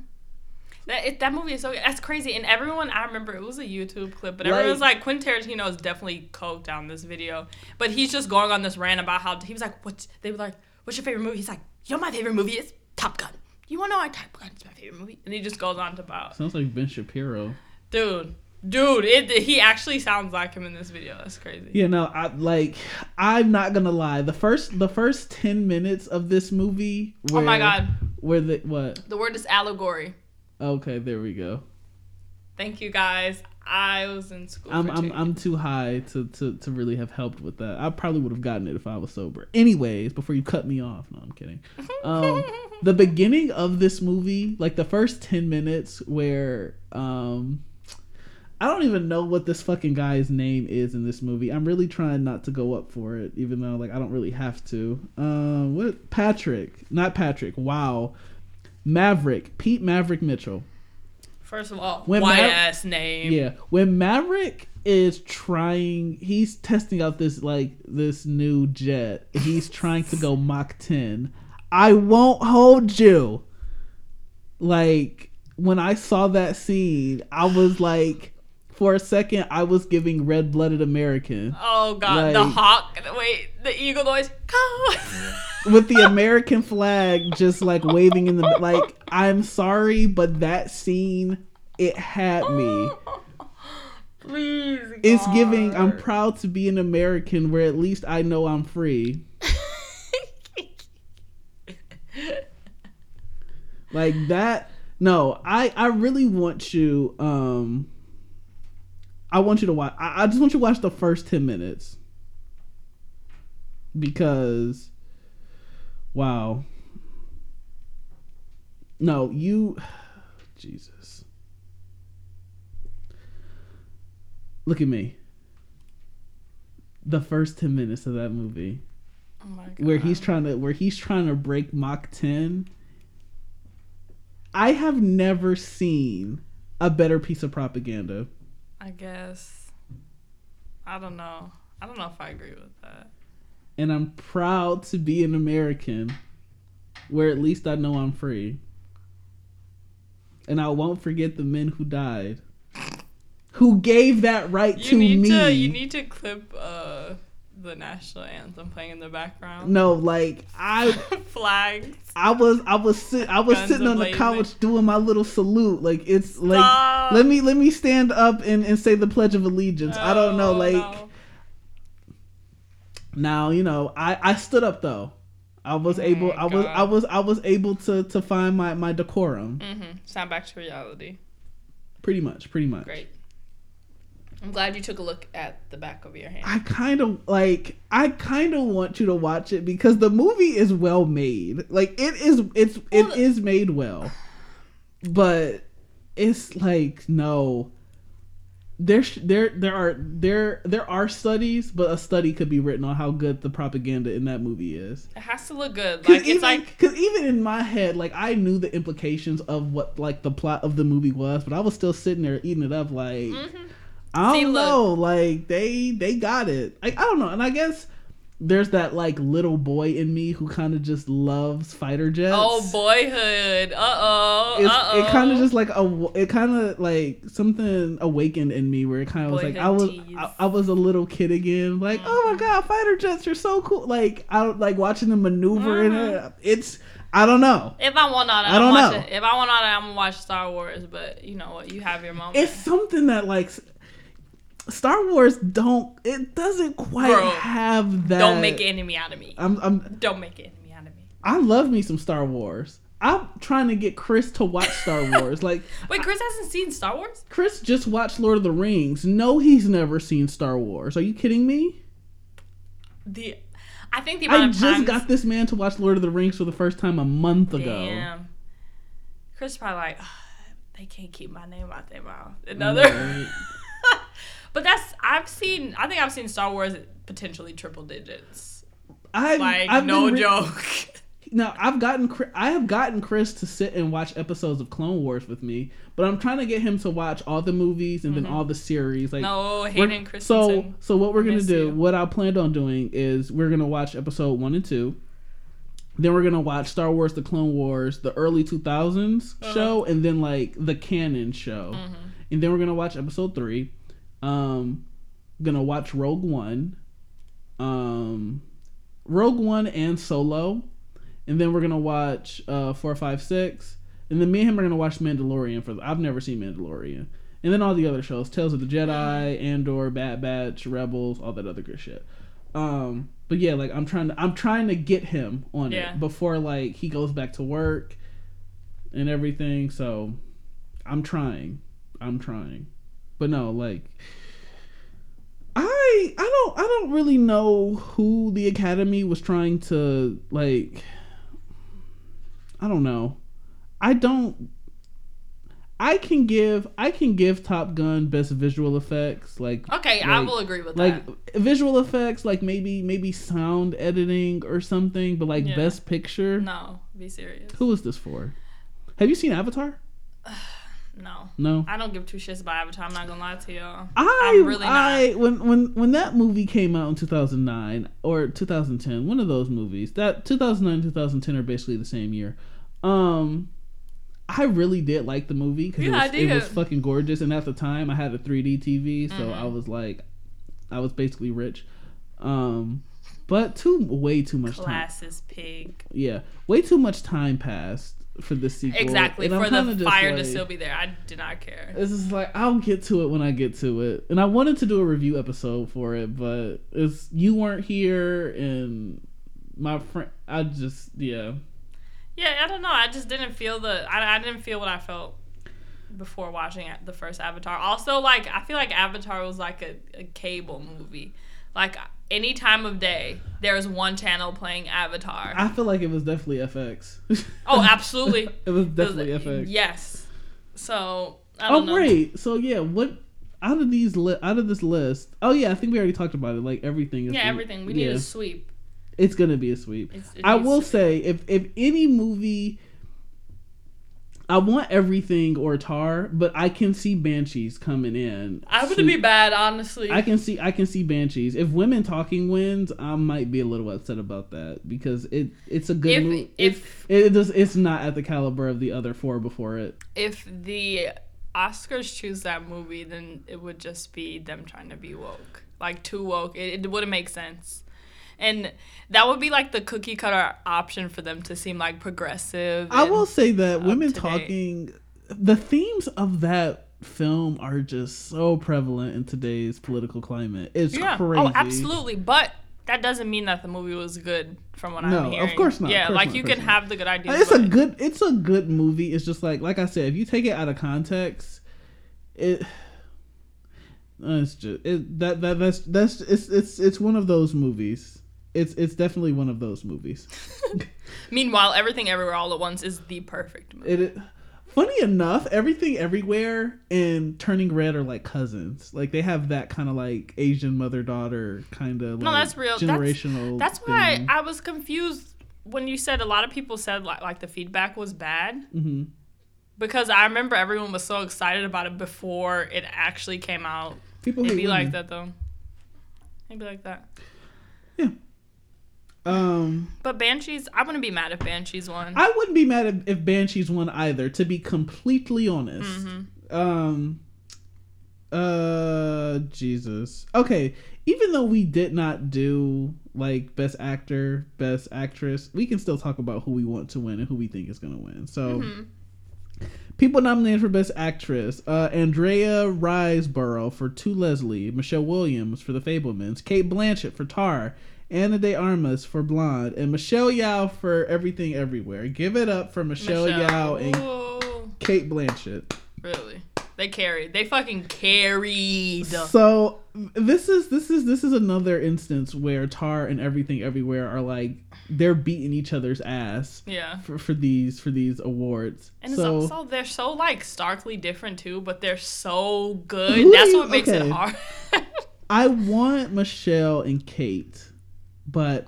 That it, that movie is so that's crazy, and everyone I remember it was a YouTube clip, but Like- everyone's like Quentin Tarantino is definitely coked down this video, but he's just going on this rant about how he was like, "What?" They were like, "What's your favorite movie?" He's like, "You know my favorite movie is Top Gun. You want to know why Top Gun is my favorite movie?" And he just goes on to about, sounds like ben shapiro dude, dude, it he actually sounds like him in this video. That's crazy. You know, I like I'm not gonna lie. The first the first ten minutes of this movie where oh my god, where the what? the word is allegory. Okay, there we go. Thank you guys. I was in school. I'm for I'm. I'm too high to, to to really have helped with that. I probably would have gotten it if I was sober. Anyways, before you cut me off, no, I'm kidding. Um, the beginning of this movie, like the first ten minutes, where um, I don't even know what this fucking guy's name is in this movie. I'm really trying not to go up for it, even though like I don't really have to. Um, what Patrick? Not Patrick. Wow, Maverick. Pete Maverick Mitchell. First of all, When white ass name. Yeah, when Maverick is trying, he's testing out this like this new jet. He's trying to go Mach 10. I won't hold you. Like when I saw that scene, I was like, for a second, I was giving red blooded American Oh god, the hawk. Wait, the eagle noise. with the American flag just like waving in the like. I'm sorry, but that scene it had me. Please. It's giving I'm proud to be an American where at least I know I'm free. Like that no, I I really want you um I want you to watch I, I just want you to watch the first 10 minutes. Because wow. No, you Jesus. Look at me. The first 10 minutes of that movie oh my god. where he's trying to where he's trying to break Mach 10 I have never seen a better piece of propaganda. I guess. I don't know. I don't know if I agree with that. And I'm proud to be an American where at least I know I'm free. And I won't forget the men who died. Who gave that right You to need me. to you need to clip uh the national anthem playing in the background. no, like I Flags. I was I was sit I was Guns sitting on the couch doing my little salute. Like it's like let me let me stand up and, and say the Pledge of Allegiance. I don't know, Oh, like no. now, you know, I, I stood up though. I was Oh able I was I was I was able to to find my, my decorum. Mhm. Sound back to reality. Pretty much, pretty much. Great. I'm glad you took a look at the back of your hand. I kind of like I kind of want you to watch it because the movie is well made. Like it is it's Well, it is made well. But it's like no there there there are there there are studies, but a study could be written on how good the propaganda in that movie is. It has to look good. Like even, it's like cause even in my head, like I knew the implications of what like the plot of the movie was, but I was still sitting there eating it up. Like Mhm. I don't See, know, like they they got it. Like I don't know, and I guess there's that like little boy in me who kind of just loves fighter jets. oh boyhood. Uh oh. Uh oh. it kind of just like a it kind of like something awakened in me where it kind of was like I was I. I was a little kid again like oh my god fighter jets are so cool like I like watching them maneuver in Mhm. it it's I don't know If I want on it, I I'm don't watch know. it. If I want on it, I'm gonna watch Star Wars. But you know what? You have your moment. it's something that like Star Wars don't it doesn't quite have that Don't make an enemy out of me. I'm I'm Don't make an enemy out of me. I love me some Star Wars. I'm trying to get Chris to watch Star Wars. Like Wait, Chris hasn't seen Star Wars? Chris just watched Lord of the Rings. No, he's never seen Star Wars. Are you kidding me? The, I think the I just times. got this man to watch Lord of the Rings for the first time a month ago. Damn. Chris probably like, they can't keep my name out their mouth. Another. Right. but that's I've seen. I think I've seen Star Wars potentially triple digits. I've, Like I've no re- joke. Now I've gotten I have gotten Chris to sit and watch episodes of Clone Wars with me, but I'm trying to get him to watch all the movies and then all the series. Like no, Hayden so Christensen. so what we're gonna do you. what i planned on doing is we're gonna watch episode one and two then we're gonna watch star wars the clone wars the early 2000s Uh-huh. show and then like the canon show Mhm. and then we're gonna watch episode three um gonna watch rogue one. Um rogue one and solo. And then we're gonna watch uh four five six. And then me and him are gonna watch mandalorian for i've never seen mandalorian. And then all the other shows tales of the jedi andor bad batch rebels all that other good shit. Um but yeah like i'm trying to i'm trying to get him on Yeah. it before like he goes back to work and everything. So i'm trying. I'm trying but no like i i don't i don't really know who the academy was trying to like i don't know i don't i can give i can give top gun best visual effects like Okay, I will agree with like that. visual effects like maybe maybe sound editing or something but like Yeah. best picture No, be serious. who is this for have you seen avatar No. no I don't give two shits about Avatar. I'm not gonna lie to y'all. I I'm really not. I when when when that movie came out in 2009 or 2010, one of those movies. That 2009 2010 are basically the same year. Um I really did like the movie cuz Yeah, it, was, it was fucking gorgeous and at the time I had a 3D TV, so Mm-hmm. I was like I was basically rich. Um but too way too much time. Classes pig. Yeah, way too much time passed for this sequel. Exactly. and For the fire to still be there. I did not care. This is like I'll get to it when I get to it. And I wanted to do a review episode for it, but it's you weren't here and my friend I just yeah. Yeah, I don't know. I just didn't feel the. I, I didn't feel what I felt before watching the first Avatar. Also, like I feel like Avatar was like a, a cable movie. Like any time of day, there's one channel playing Avatar. I feel like it was definitely FX. oh, absolutely. it was definitely FX. Yes. So I Oh don't know. great. So yeah, what out of these li- out of this list? Oh yeah, I think we already talked about it. Like everything is Yeah, everything. We need yeah, a sweep. It's gonna be a sweep. It's, it I will be. say if if any movie I want everything or Tar, but I can see Banshees coming in. I wouldn't be bad, honestly. I can see I can see Banshees. If Women Talking wins, I might be a little upset about that because it it's a good If- movie. if- it, it does it's not at the caliber of the other four before it. if the Oscars choose that movie, then it would just be them trying to be woke, like too woke. It, it wouldn't make sense, and that would be like the cookie cutter option for them to seem like progressive. I will say that Women. Talking the themes of that film are just so prevalent in today's political climate. It's Yeah. Oh, crazy. Oh, absolutely. But that doesn't mean that the movie was good, from what No, I'm hearing. No, of course not, Yeah, course like not, you can not. have the good ideas. It's a good it's a good movie. It's just like like I said, if you take it out of context, it it's just it that that that's that's it's it's it's one of those movies. It's it's definitely one of those movies. Meanwhile, everything everywhere all at once is the perfect movie. It, it funny enough, everything everywhere and Turning Red are like cousins. Like they have that kind of like Asian mother daughter kind of like No, that's real. Generational. That's why thing. I was confused when you said a lot of people said like like the feedback was bad Mhm. because I remember everyone was so excited about it before it actually came out. people It'd hate be like that though. It'd be like that. Um. But Banshees, I wouldn't be mad if Banshees won. I wouldn't be mad if, if Banshees won either, to be completely honest. Mm-hmm. Um uh Jesus. Okay, even though we did not do like best actor, best actress, we can still talk about who we want to win and who we think is going to win. So Mm-hmm. People nominated for Best Actress: uh, Andrea Riseborough for To Leslie, Michelle Williams for The Fabelmans, Cate Blanchett for Tar, Ana de Armas for Blonde, and Michelle Yeoh for Everything Everywhere. Give it up for Michelle, Yeoh and Ooh, Cate Blanchett. really? They carried. They fucking carried. So this is this is this is another instance where Tar and Everything Everywhere are like they're beating each other's ass Yeah. for, for these for these awards. And so it's also they're so like starkly different too, but they're so good. That's what makes okay. it hard. I want Michelle and Cate, but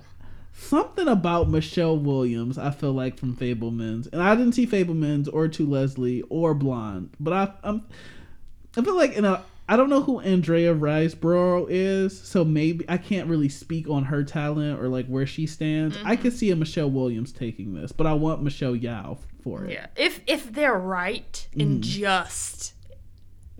something about Michelle Williams I feel like from Fabelmans, and I didn't see Fabelmans or To Leslie or Blonde, but I I'm I feel like in a I don't know who Andrea Riseborough is, so maybe I can't really speak on her talent or like where she stands. I Mm-hmm. could see a Michelle Williams taking this, but I want Michelle Yeoh for it. yeah. If if they're right Mm. and just,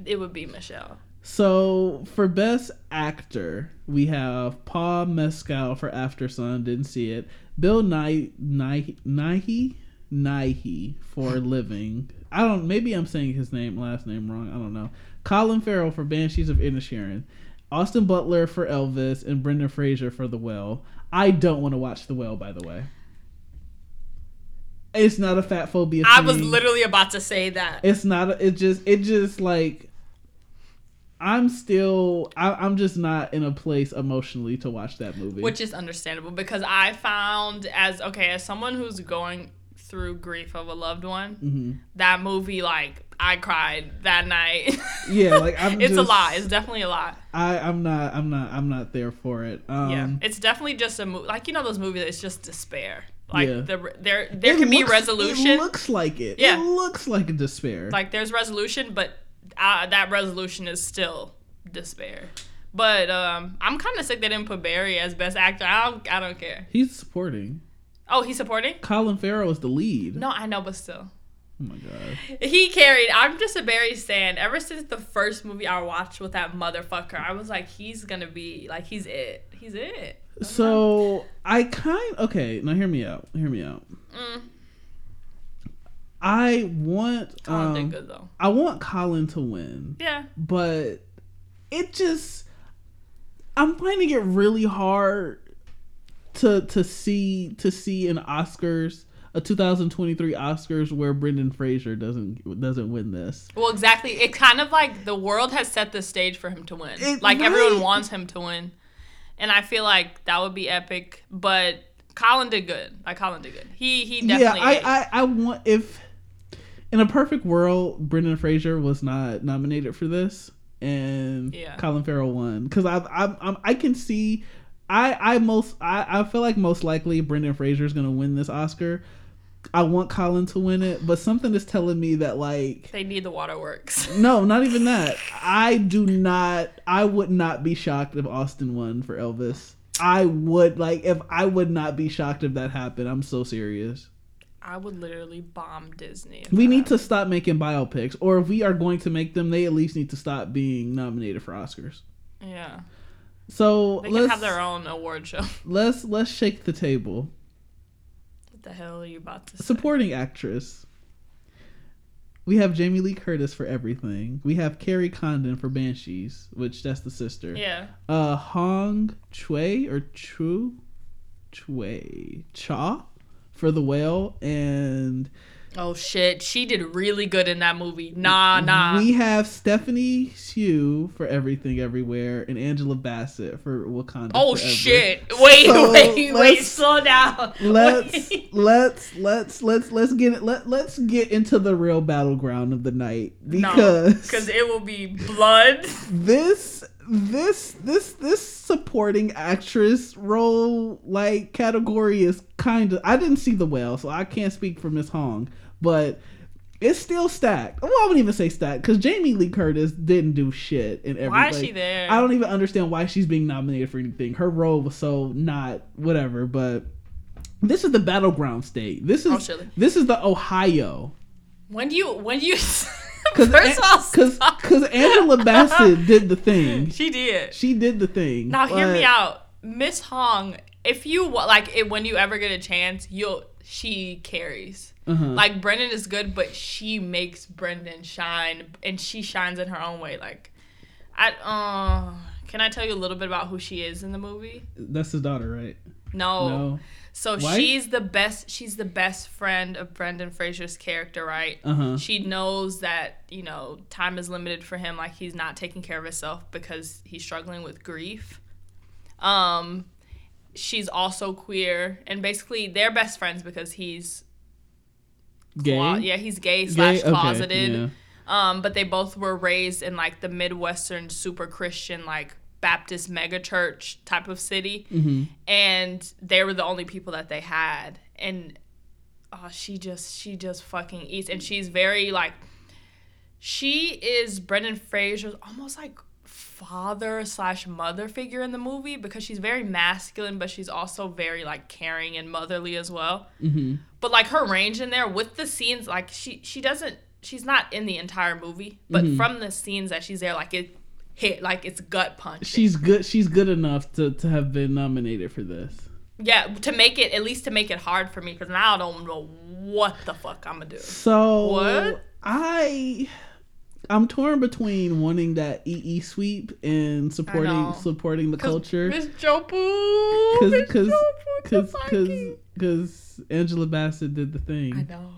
it would be Michelle. So for best actor, we have Paul Mescal for Aftersun. Didn't see it. Bill Nye Nye Nighy Nighy for Living. I don't. Maybe I'm saying his name last name wrong. I don't know. Colin Farrell for Banshees of Inisherin. Austin Butler for Elvis and Brendan Fraser for The Whale. I don't want to watch The Whale, by the way. It's not a fat phobia. I was literally about to say that. It's not. It just. It just like. I'm still. I, I'm just not in a place emotionally to watch that movie. which is understandable because I found as okay as someone who's going through grief of a loved one, hmm that movie like I cried that night. Yeah, like, I'm it's a lot. It's definitely a lot. I. I'm not. I'm not. I'm not there for it. Um, yeah, it's definitely just a movie. Like you know those movies, it's just despair. Like Yeah. the there there it can be resolution. It looks like it. Yeah. It looks like a despair. like there's resolution, but uh, that resolution is still despair. But um, I'm kind of sick they didn't put Barry as best actor. I don't I don't care. He's supporting. Oh, he's supporting. Colin Farrell is the lead. No, I know, but still. Oh my god. He carried. I'm just a Barry stan. Ever since the first movie I watched with that motherfucker, I was like, he's gonna be like, he's it. He's it. So I kind. Okay, now hear me out. Hear me out. Mm. I want. Colin um, did good though. I want Colin to win. Yeah. but it just I'm finding it really hard to to see to see an Oscars a 2023 Oscars where Brendan Fraser doesn't doesn't win this. Well, exactly. It kind of like the world has set the stage for him to win. It- like everyone wants him to win, and I feel like that would be epic. But Colin did good. Like Colin did good. He he Yeah, definitely. I. I I want if in a perfect world Brendan Fraser was not nominated for this and Yeah. Colin Farrell won because I I I can see. I, I most I, I feel like most likely Brendan Fraser is gonna win this Oscar, I want Colin to win it, but something is telling me that like They need the waterworks. no, not even that. I do not. I would not be shocked if Austin won for Elvis. I would like if I would not be shocked if that happened. I'm so serious. I would literally bomb Disney. We need to stop making biopics, or if we are going to make them, they at least need to stop being nominated for Oscars. Yeah. So They let's can have their own award show. let's let's shake the table. What the hell are you about to say? Supporting actress. We have Jamie Lee Curtis for everything. We have Kerry Condon for Banshees, which that's the sister. Yeah. Uh, Hong Chue or Chu, Chue Cha for the whale, and Oh shit, she did really good in that movie. Nah, nah. we have Stephanie Hsu for Everything Everywhere, and Angela Bassett for Wakanda. oh Forever. shit. Wait, So, wait, wait. Slow down. Let's Wait. let's let's let's let's get it. Let let's get into the real battleground of the night No, because because it will be blood. this this this this supporting actress role like category is kind of I didn't see the whale, so I can't speak for Miss Hong, but it's still stacked. Well, I wouldn't even say stacked because Jamie Lee Curtis didn't do shit in every. Why is like, she there? I don't even understand why she's being nominated for anything. Her role was so not whatever, but this is the battleground state. This is Oh, this is the Ohio. When do you when do you Cause, First of all, cause, cause Angela Bassett did the thing. she did. She did the thing. Now hear me out, Miss Hong. If you like, it, when you ever get a chance, you'll she carries. Uh-huh. Like Brendan is good, but she makes Brendan shine, and she shines in her own way. Like, I uh, can I tell you a little bit about who she is in the movie? That's his daughter, right? No. No. So Wife? she's the best. She's the best friend of Brendan Fraser's character, right? Uh huh. She knows that you know time is limited for him. Like he's not taking care of himself because he's struggling with grief. Um, she's also queer, and basically they're best friends because he's Gay. clo- yeah, he's gay Gay? slash Okay, closeted. yeah. Um, but they both were raised in like the Midwestern super Christian like Baptist mega church type of city, Mhm. and they were the only people that they had. And oh, she just she just fucking eats, and she's very like she is Brendan Fraser's almost like father slash mother figure in the movie because she's very masculine, but she's also very like caring and motherly as well Mhm. but like her range in there with the scenes like she she doesn't she's not in the entire movie but Mm-hmm. from the scenes that she's there like it hit like it's gut punch She's good. She's good enough to to have been nominated for this. yeah to make it at least to make it hard for me because now i don't know what the fuck i'm gonna do So What? I I'm torn between wanting that EE sweep and supporting supporting the culture miss Jobu because Miss because because because Angela Bassett did the thing. i know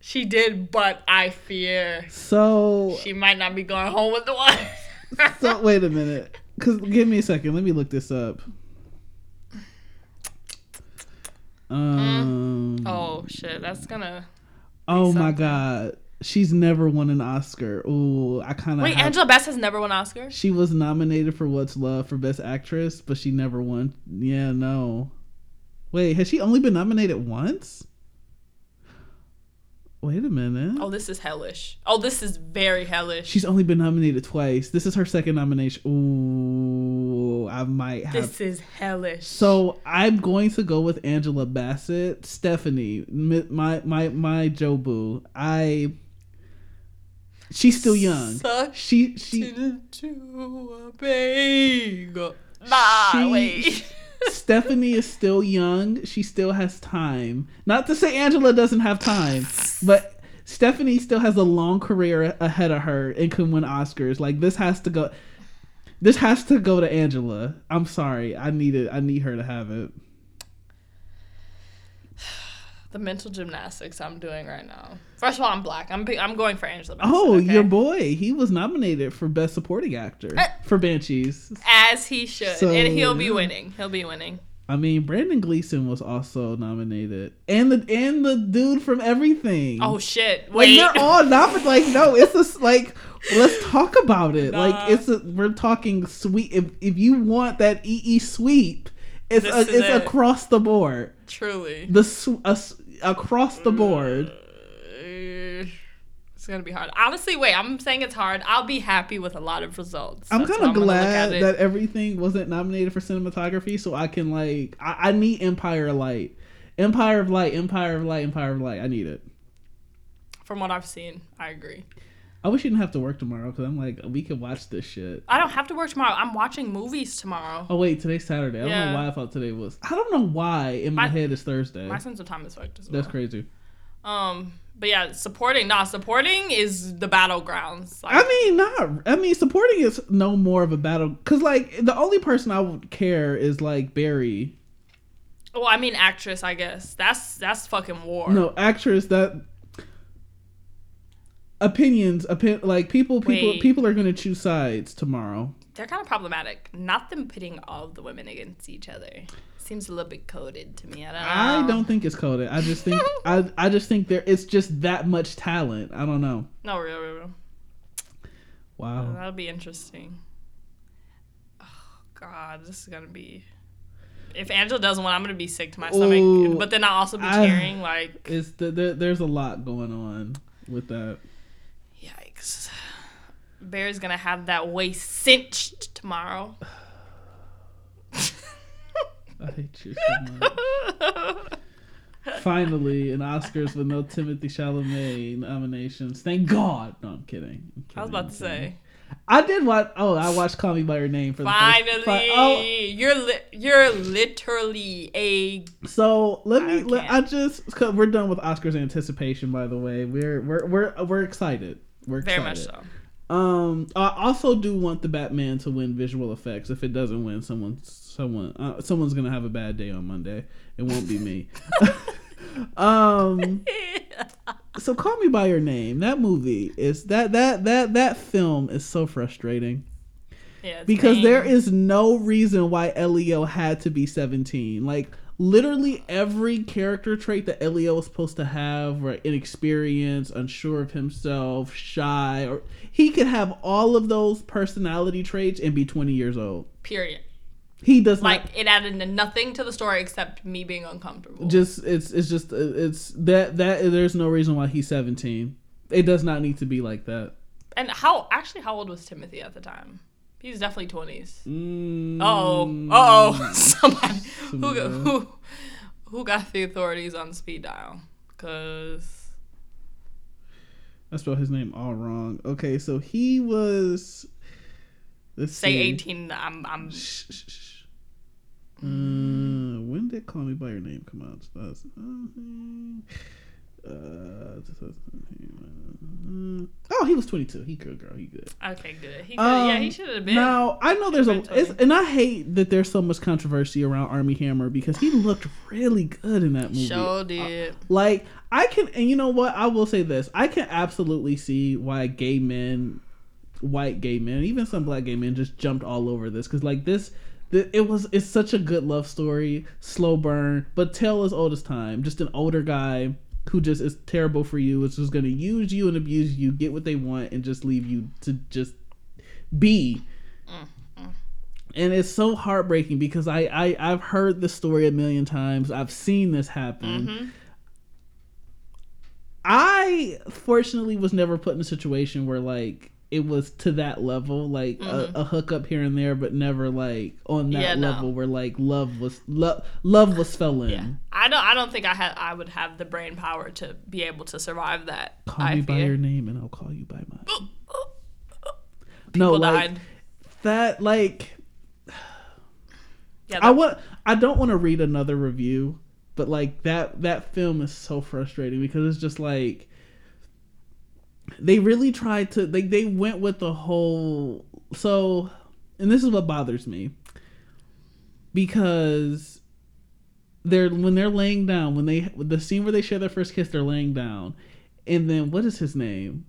she did but i fear So she might not be going home with the one so wait a minute. Cause give me a second. Let me look this up. Um. oh shit that's gonna Oh my god. She's never won an Oscar. Oh, I kind of. wait angela bass has never won oscar She was nominated for What's Love for Best Actress, but she never won. Yeah, no. Wait, has she only been nominated once? Wait a minute. oh this is hellish oh this is very hellish She's only been nominated twice. This is her second nomination. Ooh, I might have. This is hellish. So I'm going to go with Angela Bassett, Stephanie, my my my Jobu. I. She's still young. Such She she into a bag. Nah, She- wait. Stephanie is still young. She still has time. Not to say Angela doesn't have time, but Stephanie still has a long career ahead of her and can win Oscars. Like this has to go. This has to go to Angela. I'm sorry. I need it. I need her to have it. The mental gymnastics I'm doing right now. First of all, I'm black. I'm I'm going for Angela Bassett. Oh, okay? your boy. He was nominated for Best Supporting Actor Eh. for Banshees. as he should, So, and he'll be winning. He'll be winning. I mean, Brendan Gleeson was also nominated, and the and the dude from Everything. Oh shit! Like Wait, they're all nominated. Like no, it's just like let's talk about it. Nah. Like it's a, we're talking sweep. If if you want that EE sweep, it's a, it's it. across the board. truly. The a across the board. It's gonna be hard. Honestly, wait. I'm saying it's hard. I'll be happy with a lot of results. I'm kind of glad that everything wasn't nominated for cinematography, so I can like I, I need Empire of Light, Empire of Light, Empire of Light, Empire of Light. I need it. From what I've seen, I agree. I wish you didn't have to work tomorrow because I'm like we could watch this shit. I don't have to work tomorrow. I'm watching movies tomorrow. Oh wait, today's Saturday. I don't know why I thought today was. I don't know why in my, My- head it's Thursday. My sense of time is fucked as well. That's crazy. Um, but yeah, supporting. Nah, supporting is the battlegrounds. Like, I mean, not. I mean, supporting is no more of a battle because like the only person I would care is like Barry. well, I mean, actress. I guess that's that's fucking war. No, actress that opinions opin- like people people Wait. people are going to choose sides tomorrow. They're kind of problematic. Not them pitting all the women against each other. Seems a little bit coded to me. I don't know. I don't think it's coded. I just think I I just think there it's just that much talent. I don't know. No, real, real, real. Wow. That'll be interesting. Oh God, this is gonna be. If Angela doesn't win, I'm gonna be sick to my stomach. Ooh, but then I'll also be I- cheering. Like, It's the, the, there's a lot going on with that. Yikes! Bear's gonna have that waist cinched tomorrow. I hate you so much. Finally, an Oscars with no Timothée Chalamet nominations. Thank God. No, I'm kidding. I'm I was about to say. I did watch. Oh, I watched Call Me by Your Name for the Finally, first. Fi- oh, you're li- you're literally a so let me. I Let. I just. Cause we're done with Oscars anticipation. By the way, we're we're we're we're excited. We're excited. very much so. Um, I also do want the Batman to win visual effects. If it doesn't win, someone, someone, uh, someone's gonna have a bad day on Monday. It won't be me. um, so call me by your name. That movie is that that that that film is so frustrating Yeah, because vain. there is no reason why Elio had to be 17. Like literally every character trait that Elio was supposed to have, right? Inexperienced, unsure of himself, shy, or he could have all of those personality traits and be 20 years old. period. He does Like not it added nothing to the story except me being uncomfortable. just it's it's just uh, it's that that there's no reason why he's 17. It does not need to be like that. and how actually how old was Timothée at the time? He's definitely twenties. Mm, Oh, oh, somebody who got, who who got the authorities on speed dial? Cause I spelled his name all wrong. Okay, so he was. Let's say see. eighteen. I'm I'm Shh, shh, shh. Uh, when did Call Me by Your Name come out? That's, uh, uh, oh, he was 22. He good, girl. He good. okay. Good. He could, yeah, he Um, should have been. Now I know there's a, it's, and I hate that there's so much controversy around Armie Hammer because he looked really good in that movie. Sure did. Like I can, and you know what? I will say this: I can absolutely see why gay men, white gay men, even some black gay men, just jumped all over this because, like this, it was it's such a good love story, slow burn, but tale as old as time. Just an older guy who just is terrible for you, is just going to use you and abuse you, get what they want, and just leave you to just be. And it's so heartbreaking because I, I I've heard this story a million times. I've seen this happen. Mm-hmm. I fortunately was never put in a situation where like it was to that level, like a, a hookup here and there, but never like on that Mm-hmm. Yeah, no. level where like love was love love was fell in. Yeah. I don't. I don't think I had. I would have the brain power to be able to survive that. Call I me by your name and I'll call you by mine. no, like died. that. Like Yeah. I want. I don't want to read another review, but like that that film is so frustrating because it's just like they really tried to. They they went with the whole. So, and this is what bothers me. Because they're when they're laying down when they the scene where they share their first kiss they're laying down. And then what is his name?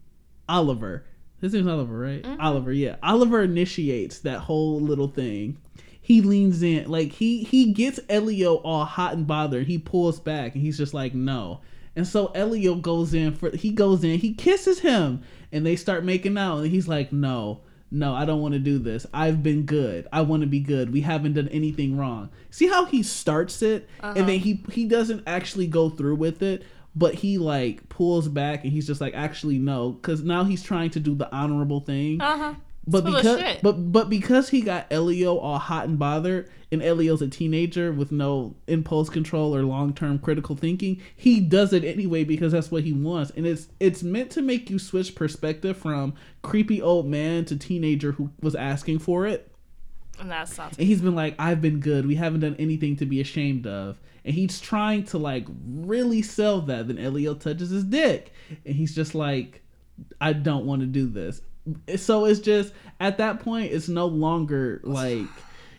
Oliver. His name's oliver right? Mm-hmm. Oliver yeah. Oliver initiates that whole little thing. He leans in like he he gets elio all hot and bothered. He pulls back and he's just like no and so elio goes in for he goes in he kisses him and they start making out and he's like no no, I don't want to do this. I've been good. I want to be good. We haven't done anything wrong. See how he starts it Uh-huh. and then he he doesn't actually go through with it, but he like pulls back and he's just like actually no cuz now he's trying to do the honorable thing. Uh huh. But full because but but because he got Elio all hot and bothered, and Elio's a teenager with no impulse control or long term critical thinking, he does it anyway because that's what he wants, and it's it's meant to make you switch perspective from creepy old man to teenager who was asking for it, And that's not. and he's been like, I've been good, we haven't done anything to be ashamed of, and he's trying to like really sell that. Then Elio touches his dick, and he's just like, I don't want to do this. So it's just at that point, it's no longer like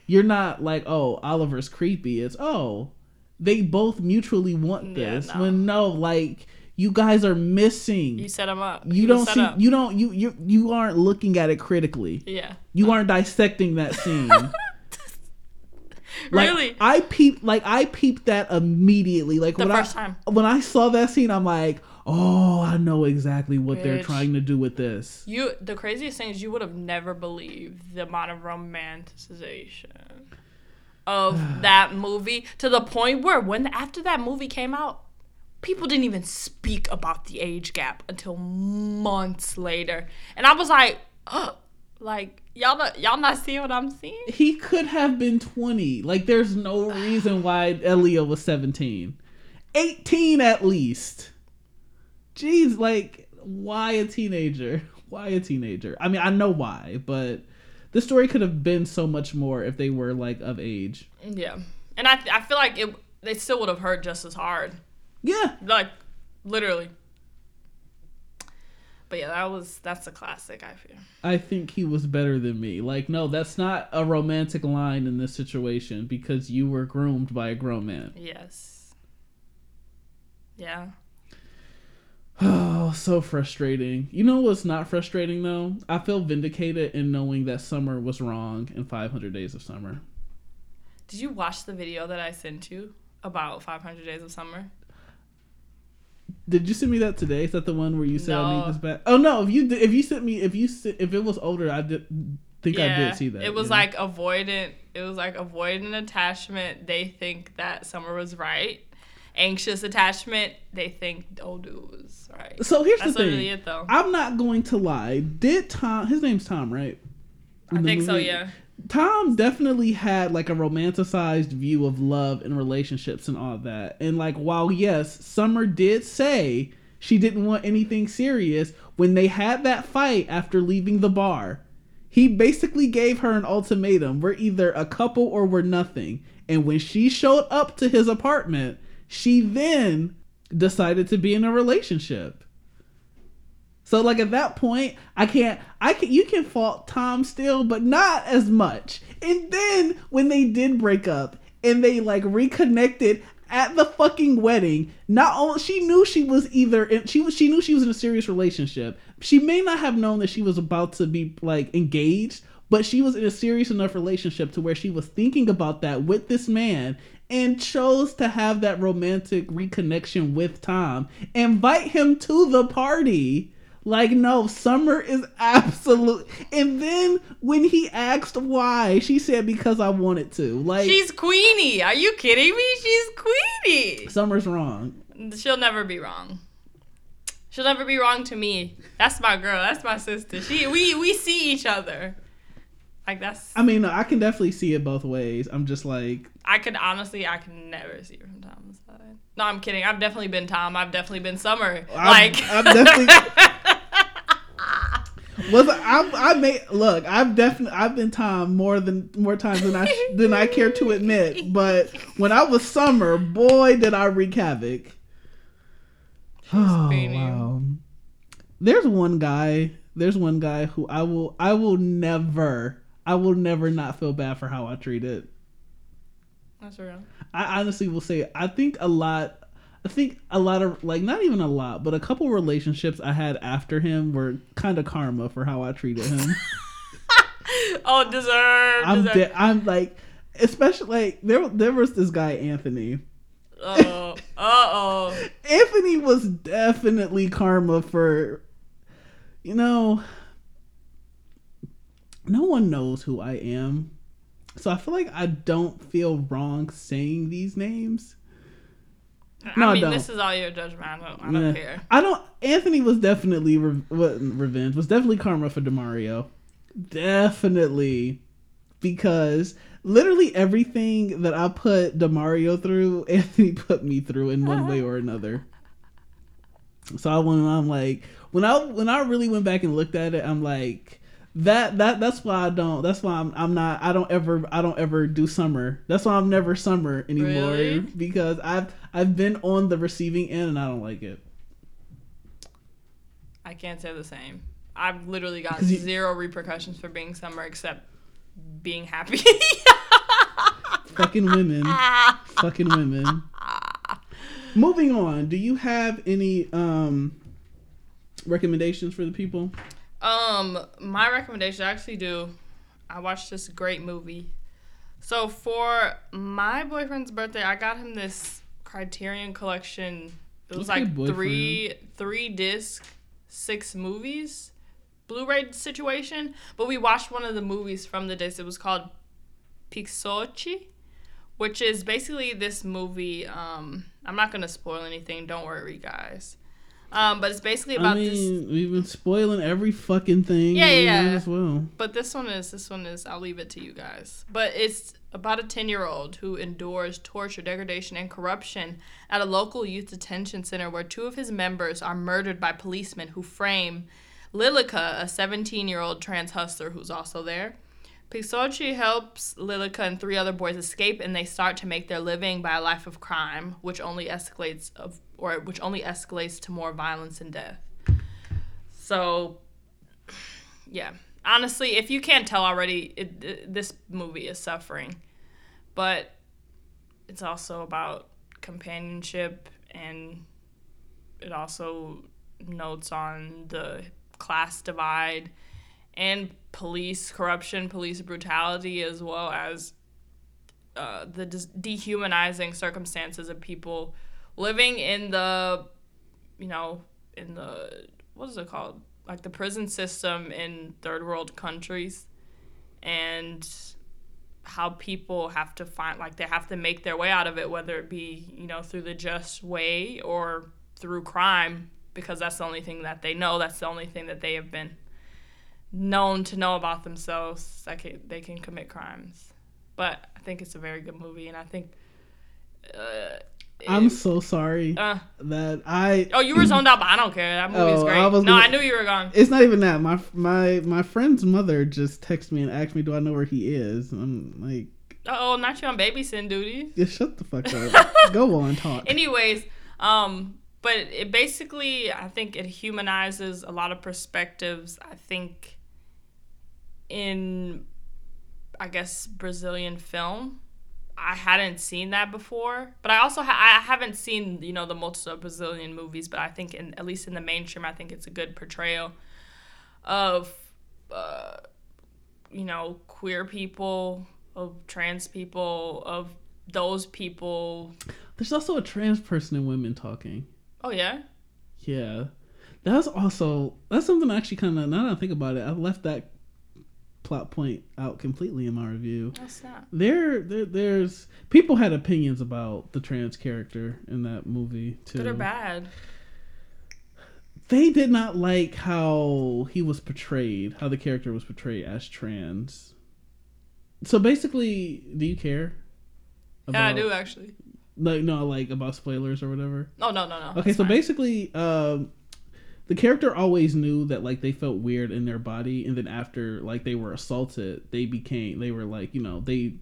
you're not like, oh, Oliver's creepy. It's oh, they both mutually want Yeah, this. no. When no, like you guys are missing. You set them up. You was don't see. up. You don't. You you you aren't looking at it critically. Yeah. You aren't dissecting that scene. Like, really? I peeped like I peeped that immediately. Like The when first I time. when I saw that scene, I'm like, oh, I know exactly what they're trying to do with this. You the craziest thing is you would have never believed the amount of romanticization of that movie to the point where when after that movie came out, people didn't even speak about the age gap until months later, and I was like, like y'all not, y'all not seeing what I'm seeing? He could have been 20. Like there's no reason why Elio was 17. 18 at least. Jeez, like why a teenager? Why a teenager? I mean, I know why, but the story could have been so much more if they were like of age. Yeah, and I I feel like it they still would have hurt just as hard, Yeah, like literally. But yeah, that was that's a classic. I feel. I think he was better than me. Like, no, that's not a romantic line in this situation because you were groomed by a grown man. Yes. Yeah. Oh, so frustrating. You know what's not frustrating though? I feel vindicated in knowing that Summer was wrong in 500 Days of Summer. Did you watch the video that I sent you about 500 Days of Summer? Did you send me that today? Is that the one where you said I need this back? Oh no! If you did, if you sent me if you if it was older, I did think I did see that. It was yeah. like avoidant. It was like avoidant attachment. They think that Summer was right. Anxious attachment. They think oh, old dude was right. So here's That's the thing. it. I'm not going to lie. Did Tom? His name's Tom, right? I the think so. Yeah. Tom definitely had like a romanticized view of love and relationships and all that. And like while yes, Summer did say she didn't want anything serious when they had that fight after leaving the bar. He basically gave her an ultimatum. We're either a couple or we're nothing. And when she showed up to his apartment, she then decided to be in a relationship. So like at that point, I can't I can you can fault Tom still, but not as much. And then when they did break up and they like reconnected at the fucking wedding, not only she knew she was either in, she was she knew she was in a serious relationship. She may not have known that she was about to be like engaged, but she was in a serious enough relationship to where she was thinking about that with this man and chose to have that romantic reconnection with Tom. Invite him to the party. Like, no, Summer is absolute. And then when he asked why, she said, because I wanted to. Like, She's Queenie. Are you kidding me? She's Queenie. Summer's wrong. She'll never be wrong. She'll never be wrong to me. That's my girl. That's my sister. She we we see each other. Like that's I mean, I can definitely see it both ways. I'm just like, I could honestly I can never see her from Tom's side. No, I'm kidding. I've definitely been Tom. I've definitely been Summer. I'm- like I'm definitely- was I, I may look. I've definitely I've been Tom more than more times than I than I care to admit. But when I was Summer, boy, did I wreak havoc. Oh wow. There's one guy. There's one guy who I will. I will never. I will never not feel bad for how I treat it. That's real. I honestly will say I think a lot I think a lot of like not even a lot, but a couple relationships I had after him were kind of karma for how I treated him. Oh, deserve. I'm deserve. de- I'm like especially like there there was this guy Anthony. Oh, uh oh. Anthony was definitely karma for you know no one knows who I am. So I feel like I don't feel wrong saying these names. No, I I mean, don't. this is all your judgment. I don't, I don't Yeah. care. I don't. Anthony was definitely re- revenge. Was definitely karma for Demario. Definitely, because literally everything that I put Demario through, Anthony put me through in one way or another. So I went. I'm like when I when I really went back and looked at it, I'm like that that that's why I don't. That's why I'm I'm not. I don't ever I don't ever do summer. That's why I'm never summer anymore Really? because I've I've been on the receiving end and I don't like it. I can't say the same. I've literally got you- zero repercussions for being summer except being happy. Fucking women. Fucking women. Moving on. Do you have any um recommendations for the people? Um, my recommendation, I actually do. I watched this great movie. So for my boyfriend's birthday, I got him this Criterion collection. It was Okay, like boyfriend. three three disc, six movies, Blu-ray situation. But we watched one of the movies from the disc. It was called Pixote, which is basically this movie. Um, I'm not gonna spoil anything. Don't worry, guys. Um, but it's basically about I this. mean, we've been spoiling every fucking thing. Yeah, yeah, yeah. As well. But this one is this one is I'll leave it to you guys. But it's about a 10-year-old who endures torture, degradation and corruption at a local youth detention center where two of his members are murdered by policemen who frame Lilica, a 17-year-old trans hustler who's also there. Pixote helps Lilica and three other boys escape and they start to make their living by a life of crime, which only escalates of or which only escalates to more violence and death. So yeah honestly if you can't tell already it, it- this movie is suffering but it's also about companionship and it also notes on the class divide and police corruption police brutality as well as uh, the dehumanizing circumstances of people living in the you know in the what is it called? Like the prison system in third world countries and how people have to find like they have to make their way out of it whether it be you know through the just way or through crime because that's the only thing that they know. That's the only thing that they have been known to know about themselves that can, they can commit crimes. But i think it's a very good movie and i think uh, I'm so sorry uh, that I. Oh, you were zoned out, but I don't care. That movie's Oh, great. I no, gonna- I knew you were gone. It's not even that. My my my friend's mother just texted me and asked me, "Do I know where he is?" I'm like, Oh, not you on babysitting duty. "Yeah, shut the fuck up. Go on, talk." Anyways, um, but it basically, I think it humanizes a lot of perspectives. I think in, I guess, Brazilian film. I hadn't seen that before, but I also ha- I haven't seen you know the of Brazilian movies, but I think in at least in the mainstream, I think it's a good portrayal of uh, you know queer people, of trans people, of those people. There's also a trans person in Women Talking. Oh yeah, Yeah, that's also that's something I actually kind of now that I think about it, I left that plot point out completely in my review. that's not. There, there, there's people had opinions about the trans character in that movie too. Good or bad? They did not like how he was portrayed, how the character was portrayed as trans. So basically, do you care? Yeah, I do actually. Like no, like about spoilers or whatever. Oh no no no. Okay, that's so fine. basically, um, the character always knew that like they felt weird in their body, and then after like they were assaulted, they became they were like you know they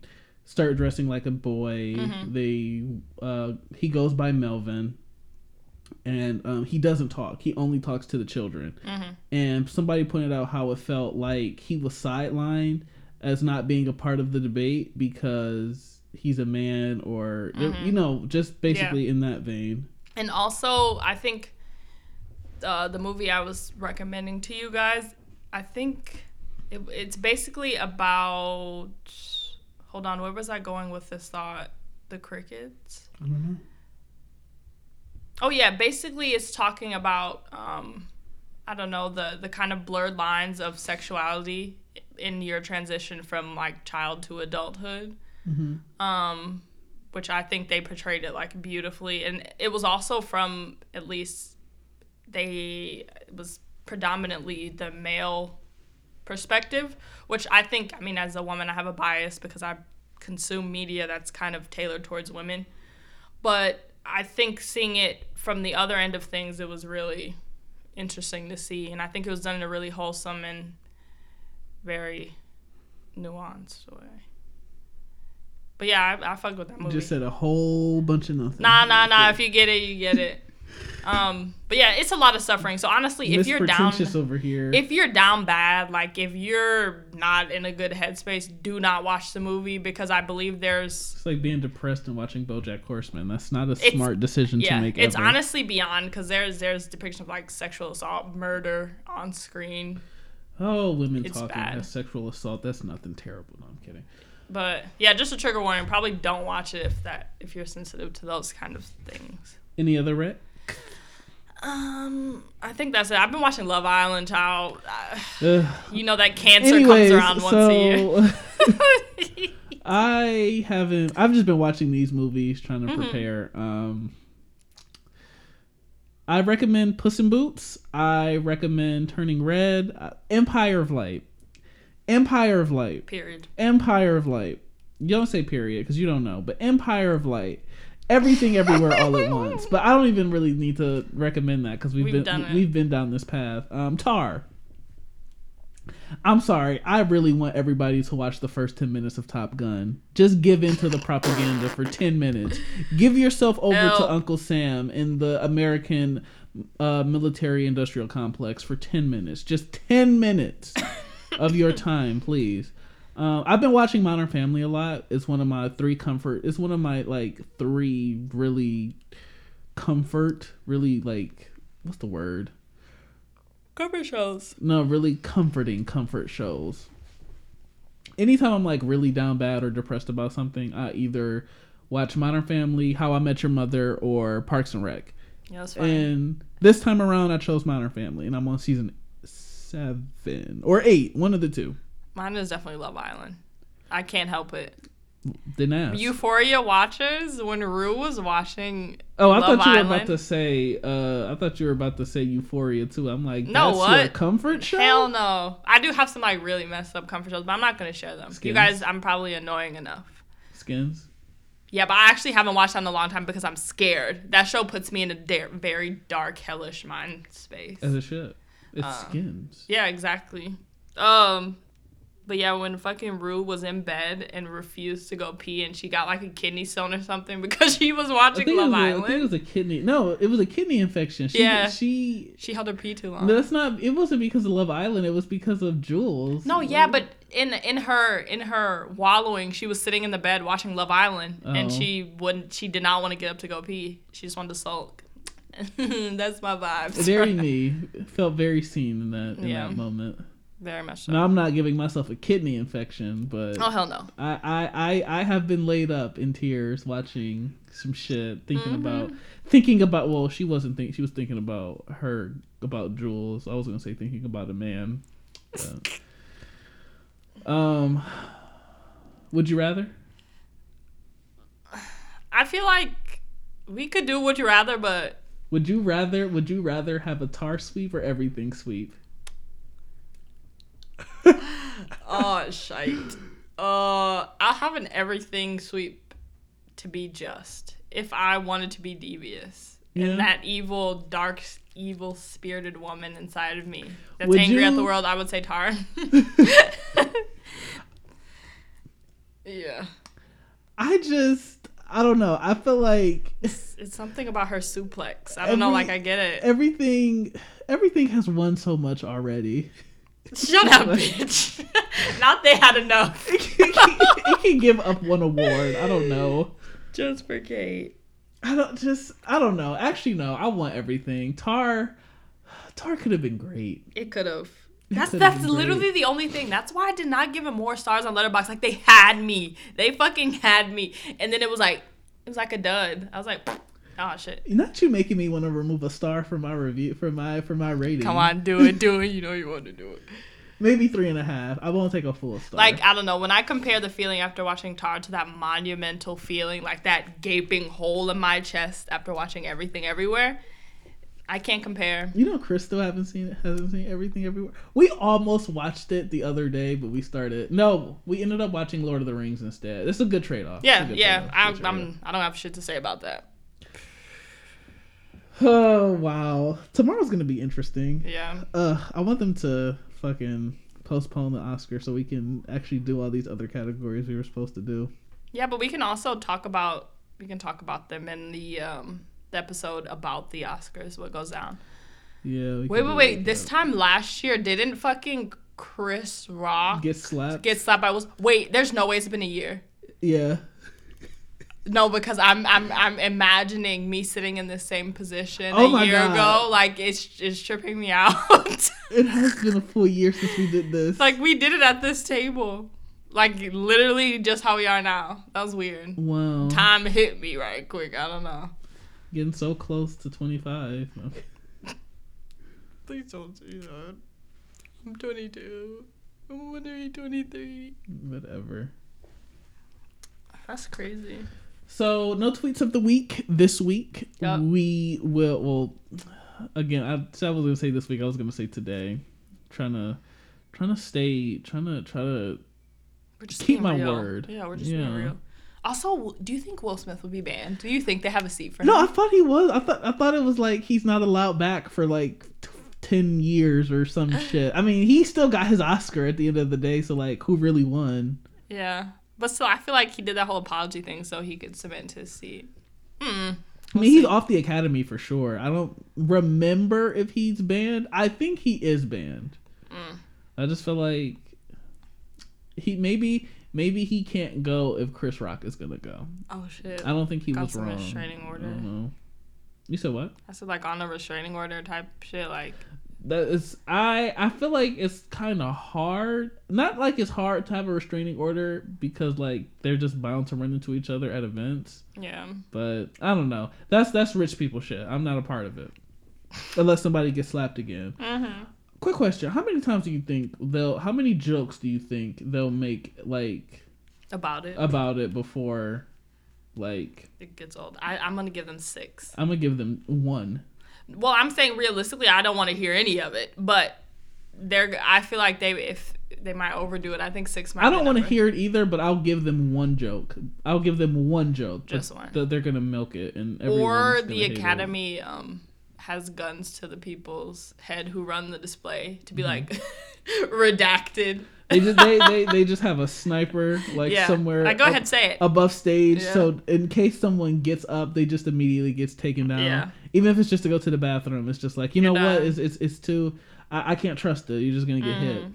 start dressing like a boy. Mhm. They uh, he goes by Melvin, and um, he doesn't talk. He only talks to the children. Mhm. And somebody pointed out how it felt like he was sidelined as not being a part of the debate because he's a man or Mhm. you know just basically in that vein. And also, I think uh, the movie I was recommending to you guys, I think it, it's basically about. Hold on, where was I going with this thought? The crickets. I don't know. Oh yeah, basically it's talking about um, I don't know the the kind of blurred lines of sexuality in your transition from like child to adulthood. Mm-hmm. Um, which I think they portrayed it like beautifully, and it was also from at least they it was predominantly the male perspective, which I think I mean as a woman I have a bias because I consume media that's kind of tailored towards women, but I think seeing it from the other end of things, it was really interesting to see, and I think it was done in a really wholesome and very nuanced way. But yeah, I, I fuck with that movie. Just said a whole bunch of nothing. Nah, nah, nah. If you get it, you get it. Um, but yeah, it's a lot of suffering. So honestly, if you're down, over here. if you're down bad, like if you're not in a good headspace, do not watch the movie because I believe there's it's like being depressed and watching BoJack Horseman. That's not a smart decision yeah, to make. it's ever. honestly beyond because there's there's depiction of like sexual assault, murder on screen. Oh, women It's talking bad. sexual assault. That's nothing terrible. No, I'm kidding. But yeah, just a trigger warning. Probably don't watch it if that if you're sensitive to those kind of things. Any other rec? Um, I think that's it. I've been watching Love Island, child. Uh, you know that cancer Anyways, comes around once a year. I haven't. I've just been watching these movies, trying to Mm-hmm. prepare. Um, I recommend Puss in Boots. I recommend Turning Red. Uh, Empire of Light. Empire of Light. Period. Empire of Light. You don't say period because you don't know, but Empire of Light. Everything, everywhere, all at once. But I don't even really need to recommend that because we've, We've been we've been down this path. Um, Tar. I'm sorry. I really want everybody to watch the first 10 minutes of Top Gun. Just give in to the propaganda for 10 minutes. Give yourself over to Uncle Sam in the American uh, military industrial complex for 10 minutes. Just 10 minutes of your time, please. Uh, I've been watching Modern Family a lot. It's one of my three comfort. It's one of my like three really comfort, really like what's the word? Comfort shows. No, really comforting comfort shows. Anytime I'm like really down bad or depressed about something, I either watch Modern Family, How I Met Your Mother, or Parks and Rec. Yeah, that's fine. And this time around, I chose Modern Family, and I'm on season seven or eight, one of the two. Mine is definitely Love Island. I can't help it. Didn't ask. Euphoria watchers, when Rue was watching oh, I Love thought you were Island, about to say. Uh, I thought you were about to say Euphoria too. I'm like, No, what? comfort show. Hell no. I do have some like really messed up comfort shows, but I'm not gonna share them. Skins? You guys, I'm probably annoying enough. Skins. Yeah, but I actually haven't watched that in a long time because I'm scared. That show puts me in a da- very dark, hellish mind space. As it should. It's Uh, skins. Yeah, exactly. Um, but yeah, when fucking Rue was in bed and refused to go pee, and she got like a kidney stone or something because she was watching Love was a, I Island. think it was a kidney. No, it was a kidney infection. She, Yeah. She. she held her pee too long. That's not. It wasn't because of Love Island. It was because of Jules. No, yeah, but in in her in her wallowing, she was sitting in the bed watching Love Island, and Oh. she wouldn't. She did not want to get up to go pee. She just wanted to sulk. That's my vibes. very me. Felt very seen in that in Yeah. that moment. Very much so. Now I'm not giving myself a kidney infection, but Oh hell no. I, I, I, I have been laid up in tears watching some shit, thinking Mm-hmm. about thinking about well, she wasn't think she was thinking about her about Jules. I was gonna say thinking about a man. but- um would you rather? I feel like we could do Would You Rather, but Would you rather would you rather have a tar sweep or everything sweep? Oh shite. Uh, I'll have an everything sweep to be just. If I wanted to be devious, Yeah. and that evil, dark, evil spirited woman inside of me that's Would angry at the world, I would say Tar. yeah, I just I don't know. I feel like it's, it's something about her suplex. I don't know, like I get it. everything everything has won so much already. Shut up, bitch. Not they had enough. it can give up one award. I don't know. Just for Kate. I don't just I don't know. Actually no, I want everything. Tar Tar could have been great. It could have. That's could've that's been literally great. the only thing. That's why I did not give it more stars on Letterboxd. Like they had me. They fucking had me. And then it was like it was like a dud. I was like, oh shit. Not you making me want to remove a star from my review for my for my rating. Come on, do it, do it. You know you want to do it. maybe three and a half. I won't take a full star. Like I don't know. When I compare the feeling after watching Tar to that monumental feeling, like that gaping hole in my chest after watching Everything Everywhere, I can't compare. you know, Chris still haven't seen it. Hasn't seen everything everywhere. We almost watched it the other day, but we started. No, we ended up watching Lord of the Rings instead. It's a good trade off. Yeah, yeah. I, I'm. I don't have shit to say about that. Oh wow, tomorrow's gonna be interesting. Yeah. Uh, I want them to fucking postpone the Oscar so we can actually do all these other categories we were supposed to do. Yeah, but we can also talk about we can talk about them in the um the episode about the Oscars. What goes down? Yeah. we Wait, wait, wait. that. This time last year, didn't fucking Chris Rock get slapped. get slapped by Will? Wait, there's no way it's been a year. yeah. No, because I'm I'm I'm imagining me sitting in the same position Oh a year God. ago. Like it's it's tripping me out. It has been a full year since we did this. like we did it at this table. Like literally just how we are now. That was weird. wow. Time hit me right quick. I don't know. Getting so close to 25. Okay. Please don't say that. I'm 22. I'm wondering 23. Whatever. That's crazy. So, no tweets of the week this week. Yup. We will, well, again, I said I was going to say this week. I was going to say today. Trying to, trying to stay, trying to, try to Keep my real. word. Yeah, we're just Yeah. being real. Also, do you think Will Smith would be banned? Do you think they have a seat for him? No, I thought he was. I thought I thought it was like he's not allowed back for like t- ten years or some shit. I mean, he still got his Oscar at the end of the day. So like, who really won? Yeah. But still, I feel like he did that whole apology thing so he could cement his seat. Hmm. I mean, he's off the Academy for sure. I don't remember if he's banned. I think he is banned. Mm. I just feel like he maybe maybe he can't go if Chris Rock is gonna go. Oh, shit. I don't think he Got was some wrong. restraining I order. don't know. You said what? I said, like, on a restraining order type shit. Like, that is I I feel like it's kind of hard. Not like it's hard to have a restraining order because like they're just bound to run into each other at events. yeah. But I don't know. That's that's rich people shit. I'm not a part of it. Unless somebody gets slapped again. Mm-hmm. Quick question: How many times do you think they'll? How many jokes do you think they'll make like About it. about it before? Like it gets old. I, I'm going to give them six. I'm gonna give them one. Well, I'm saying realistically, I don't want to hear any of it, but they're. I feel like they if they might overdo it. I think six might. I don't want to hear it either, but I'll give them one joke. I'll give them one joke. Just one. That they're gonna milk it, and Or the academy um has guns to the people's head who run the display to be like redacted. They just they, they they just have a sniper like yeah. somewhere. Like, go up- ahead, say it. above stage Yeah. so in case someone gets up they just immediately gets taken down Yeah. even if it's just to go to the bathroom it's just like you know You're what done. it's, it's, it's too I, I can't trust it you're just gonna get hit Mm.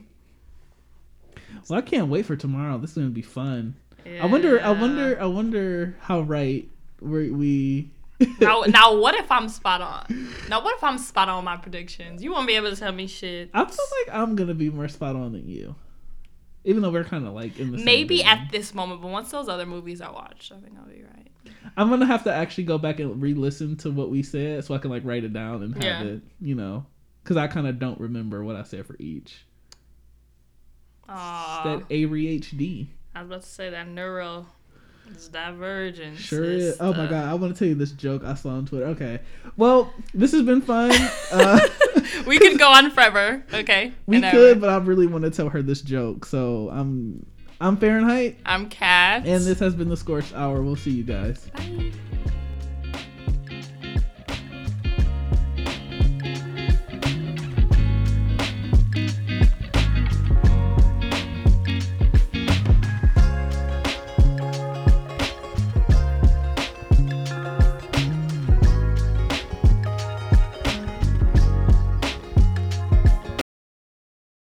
well i can't wait for tomorrow this is gonna be fun i wonder i wonder i wonder how right we we now, now, what if I'm spot on? Now, what if I'm spot on my predictions? You won't be able to tell me shit. i feel like i'm gonna be more spot on than you even though we're kind of like in the same Maybe at this moment, but once those other movies are watched, I think I'll be right. i'm gonna have to actually go back and re-listen to what we said so i can like write it down and have Yeah. it you know because i kind of don't remember what i said for each Aw, that a very ADHD. I was about to say that neural is divergence. Sure is. Oh my god, I want to tell you this joke I saw on Twitter. Okay, well, this has been fun. Uh, we could go on forever. Okay. we could, but I really want to tell her this joke. So I'm, I'm Fahrenheit, I'm Kat. and this has been the Scorched Hour. We'll see you guys. Bye.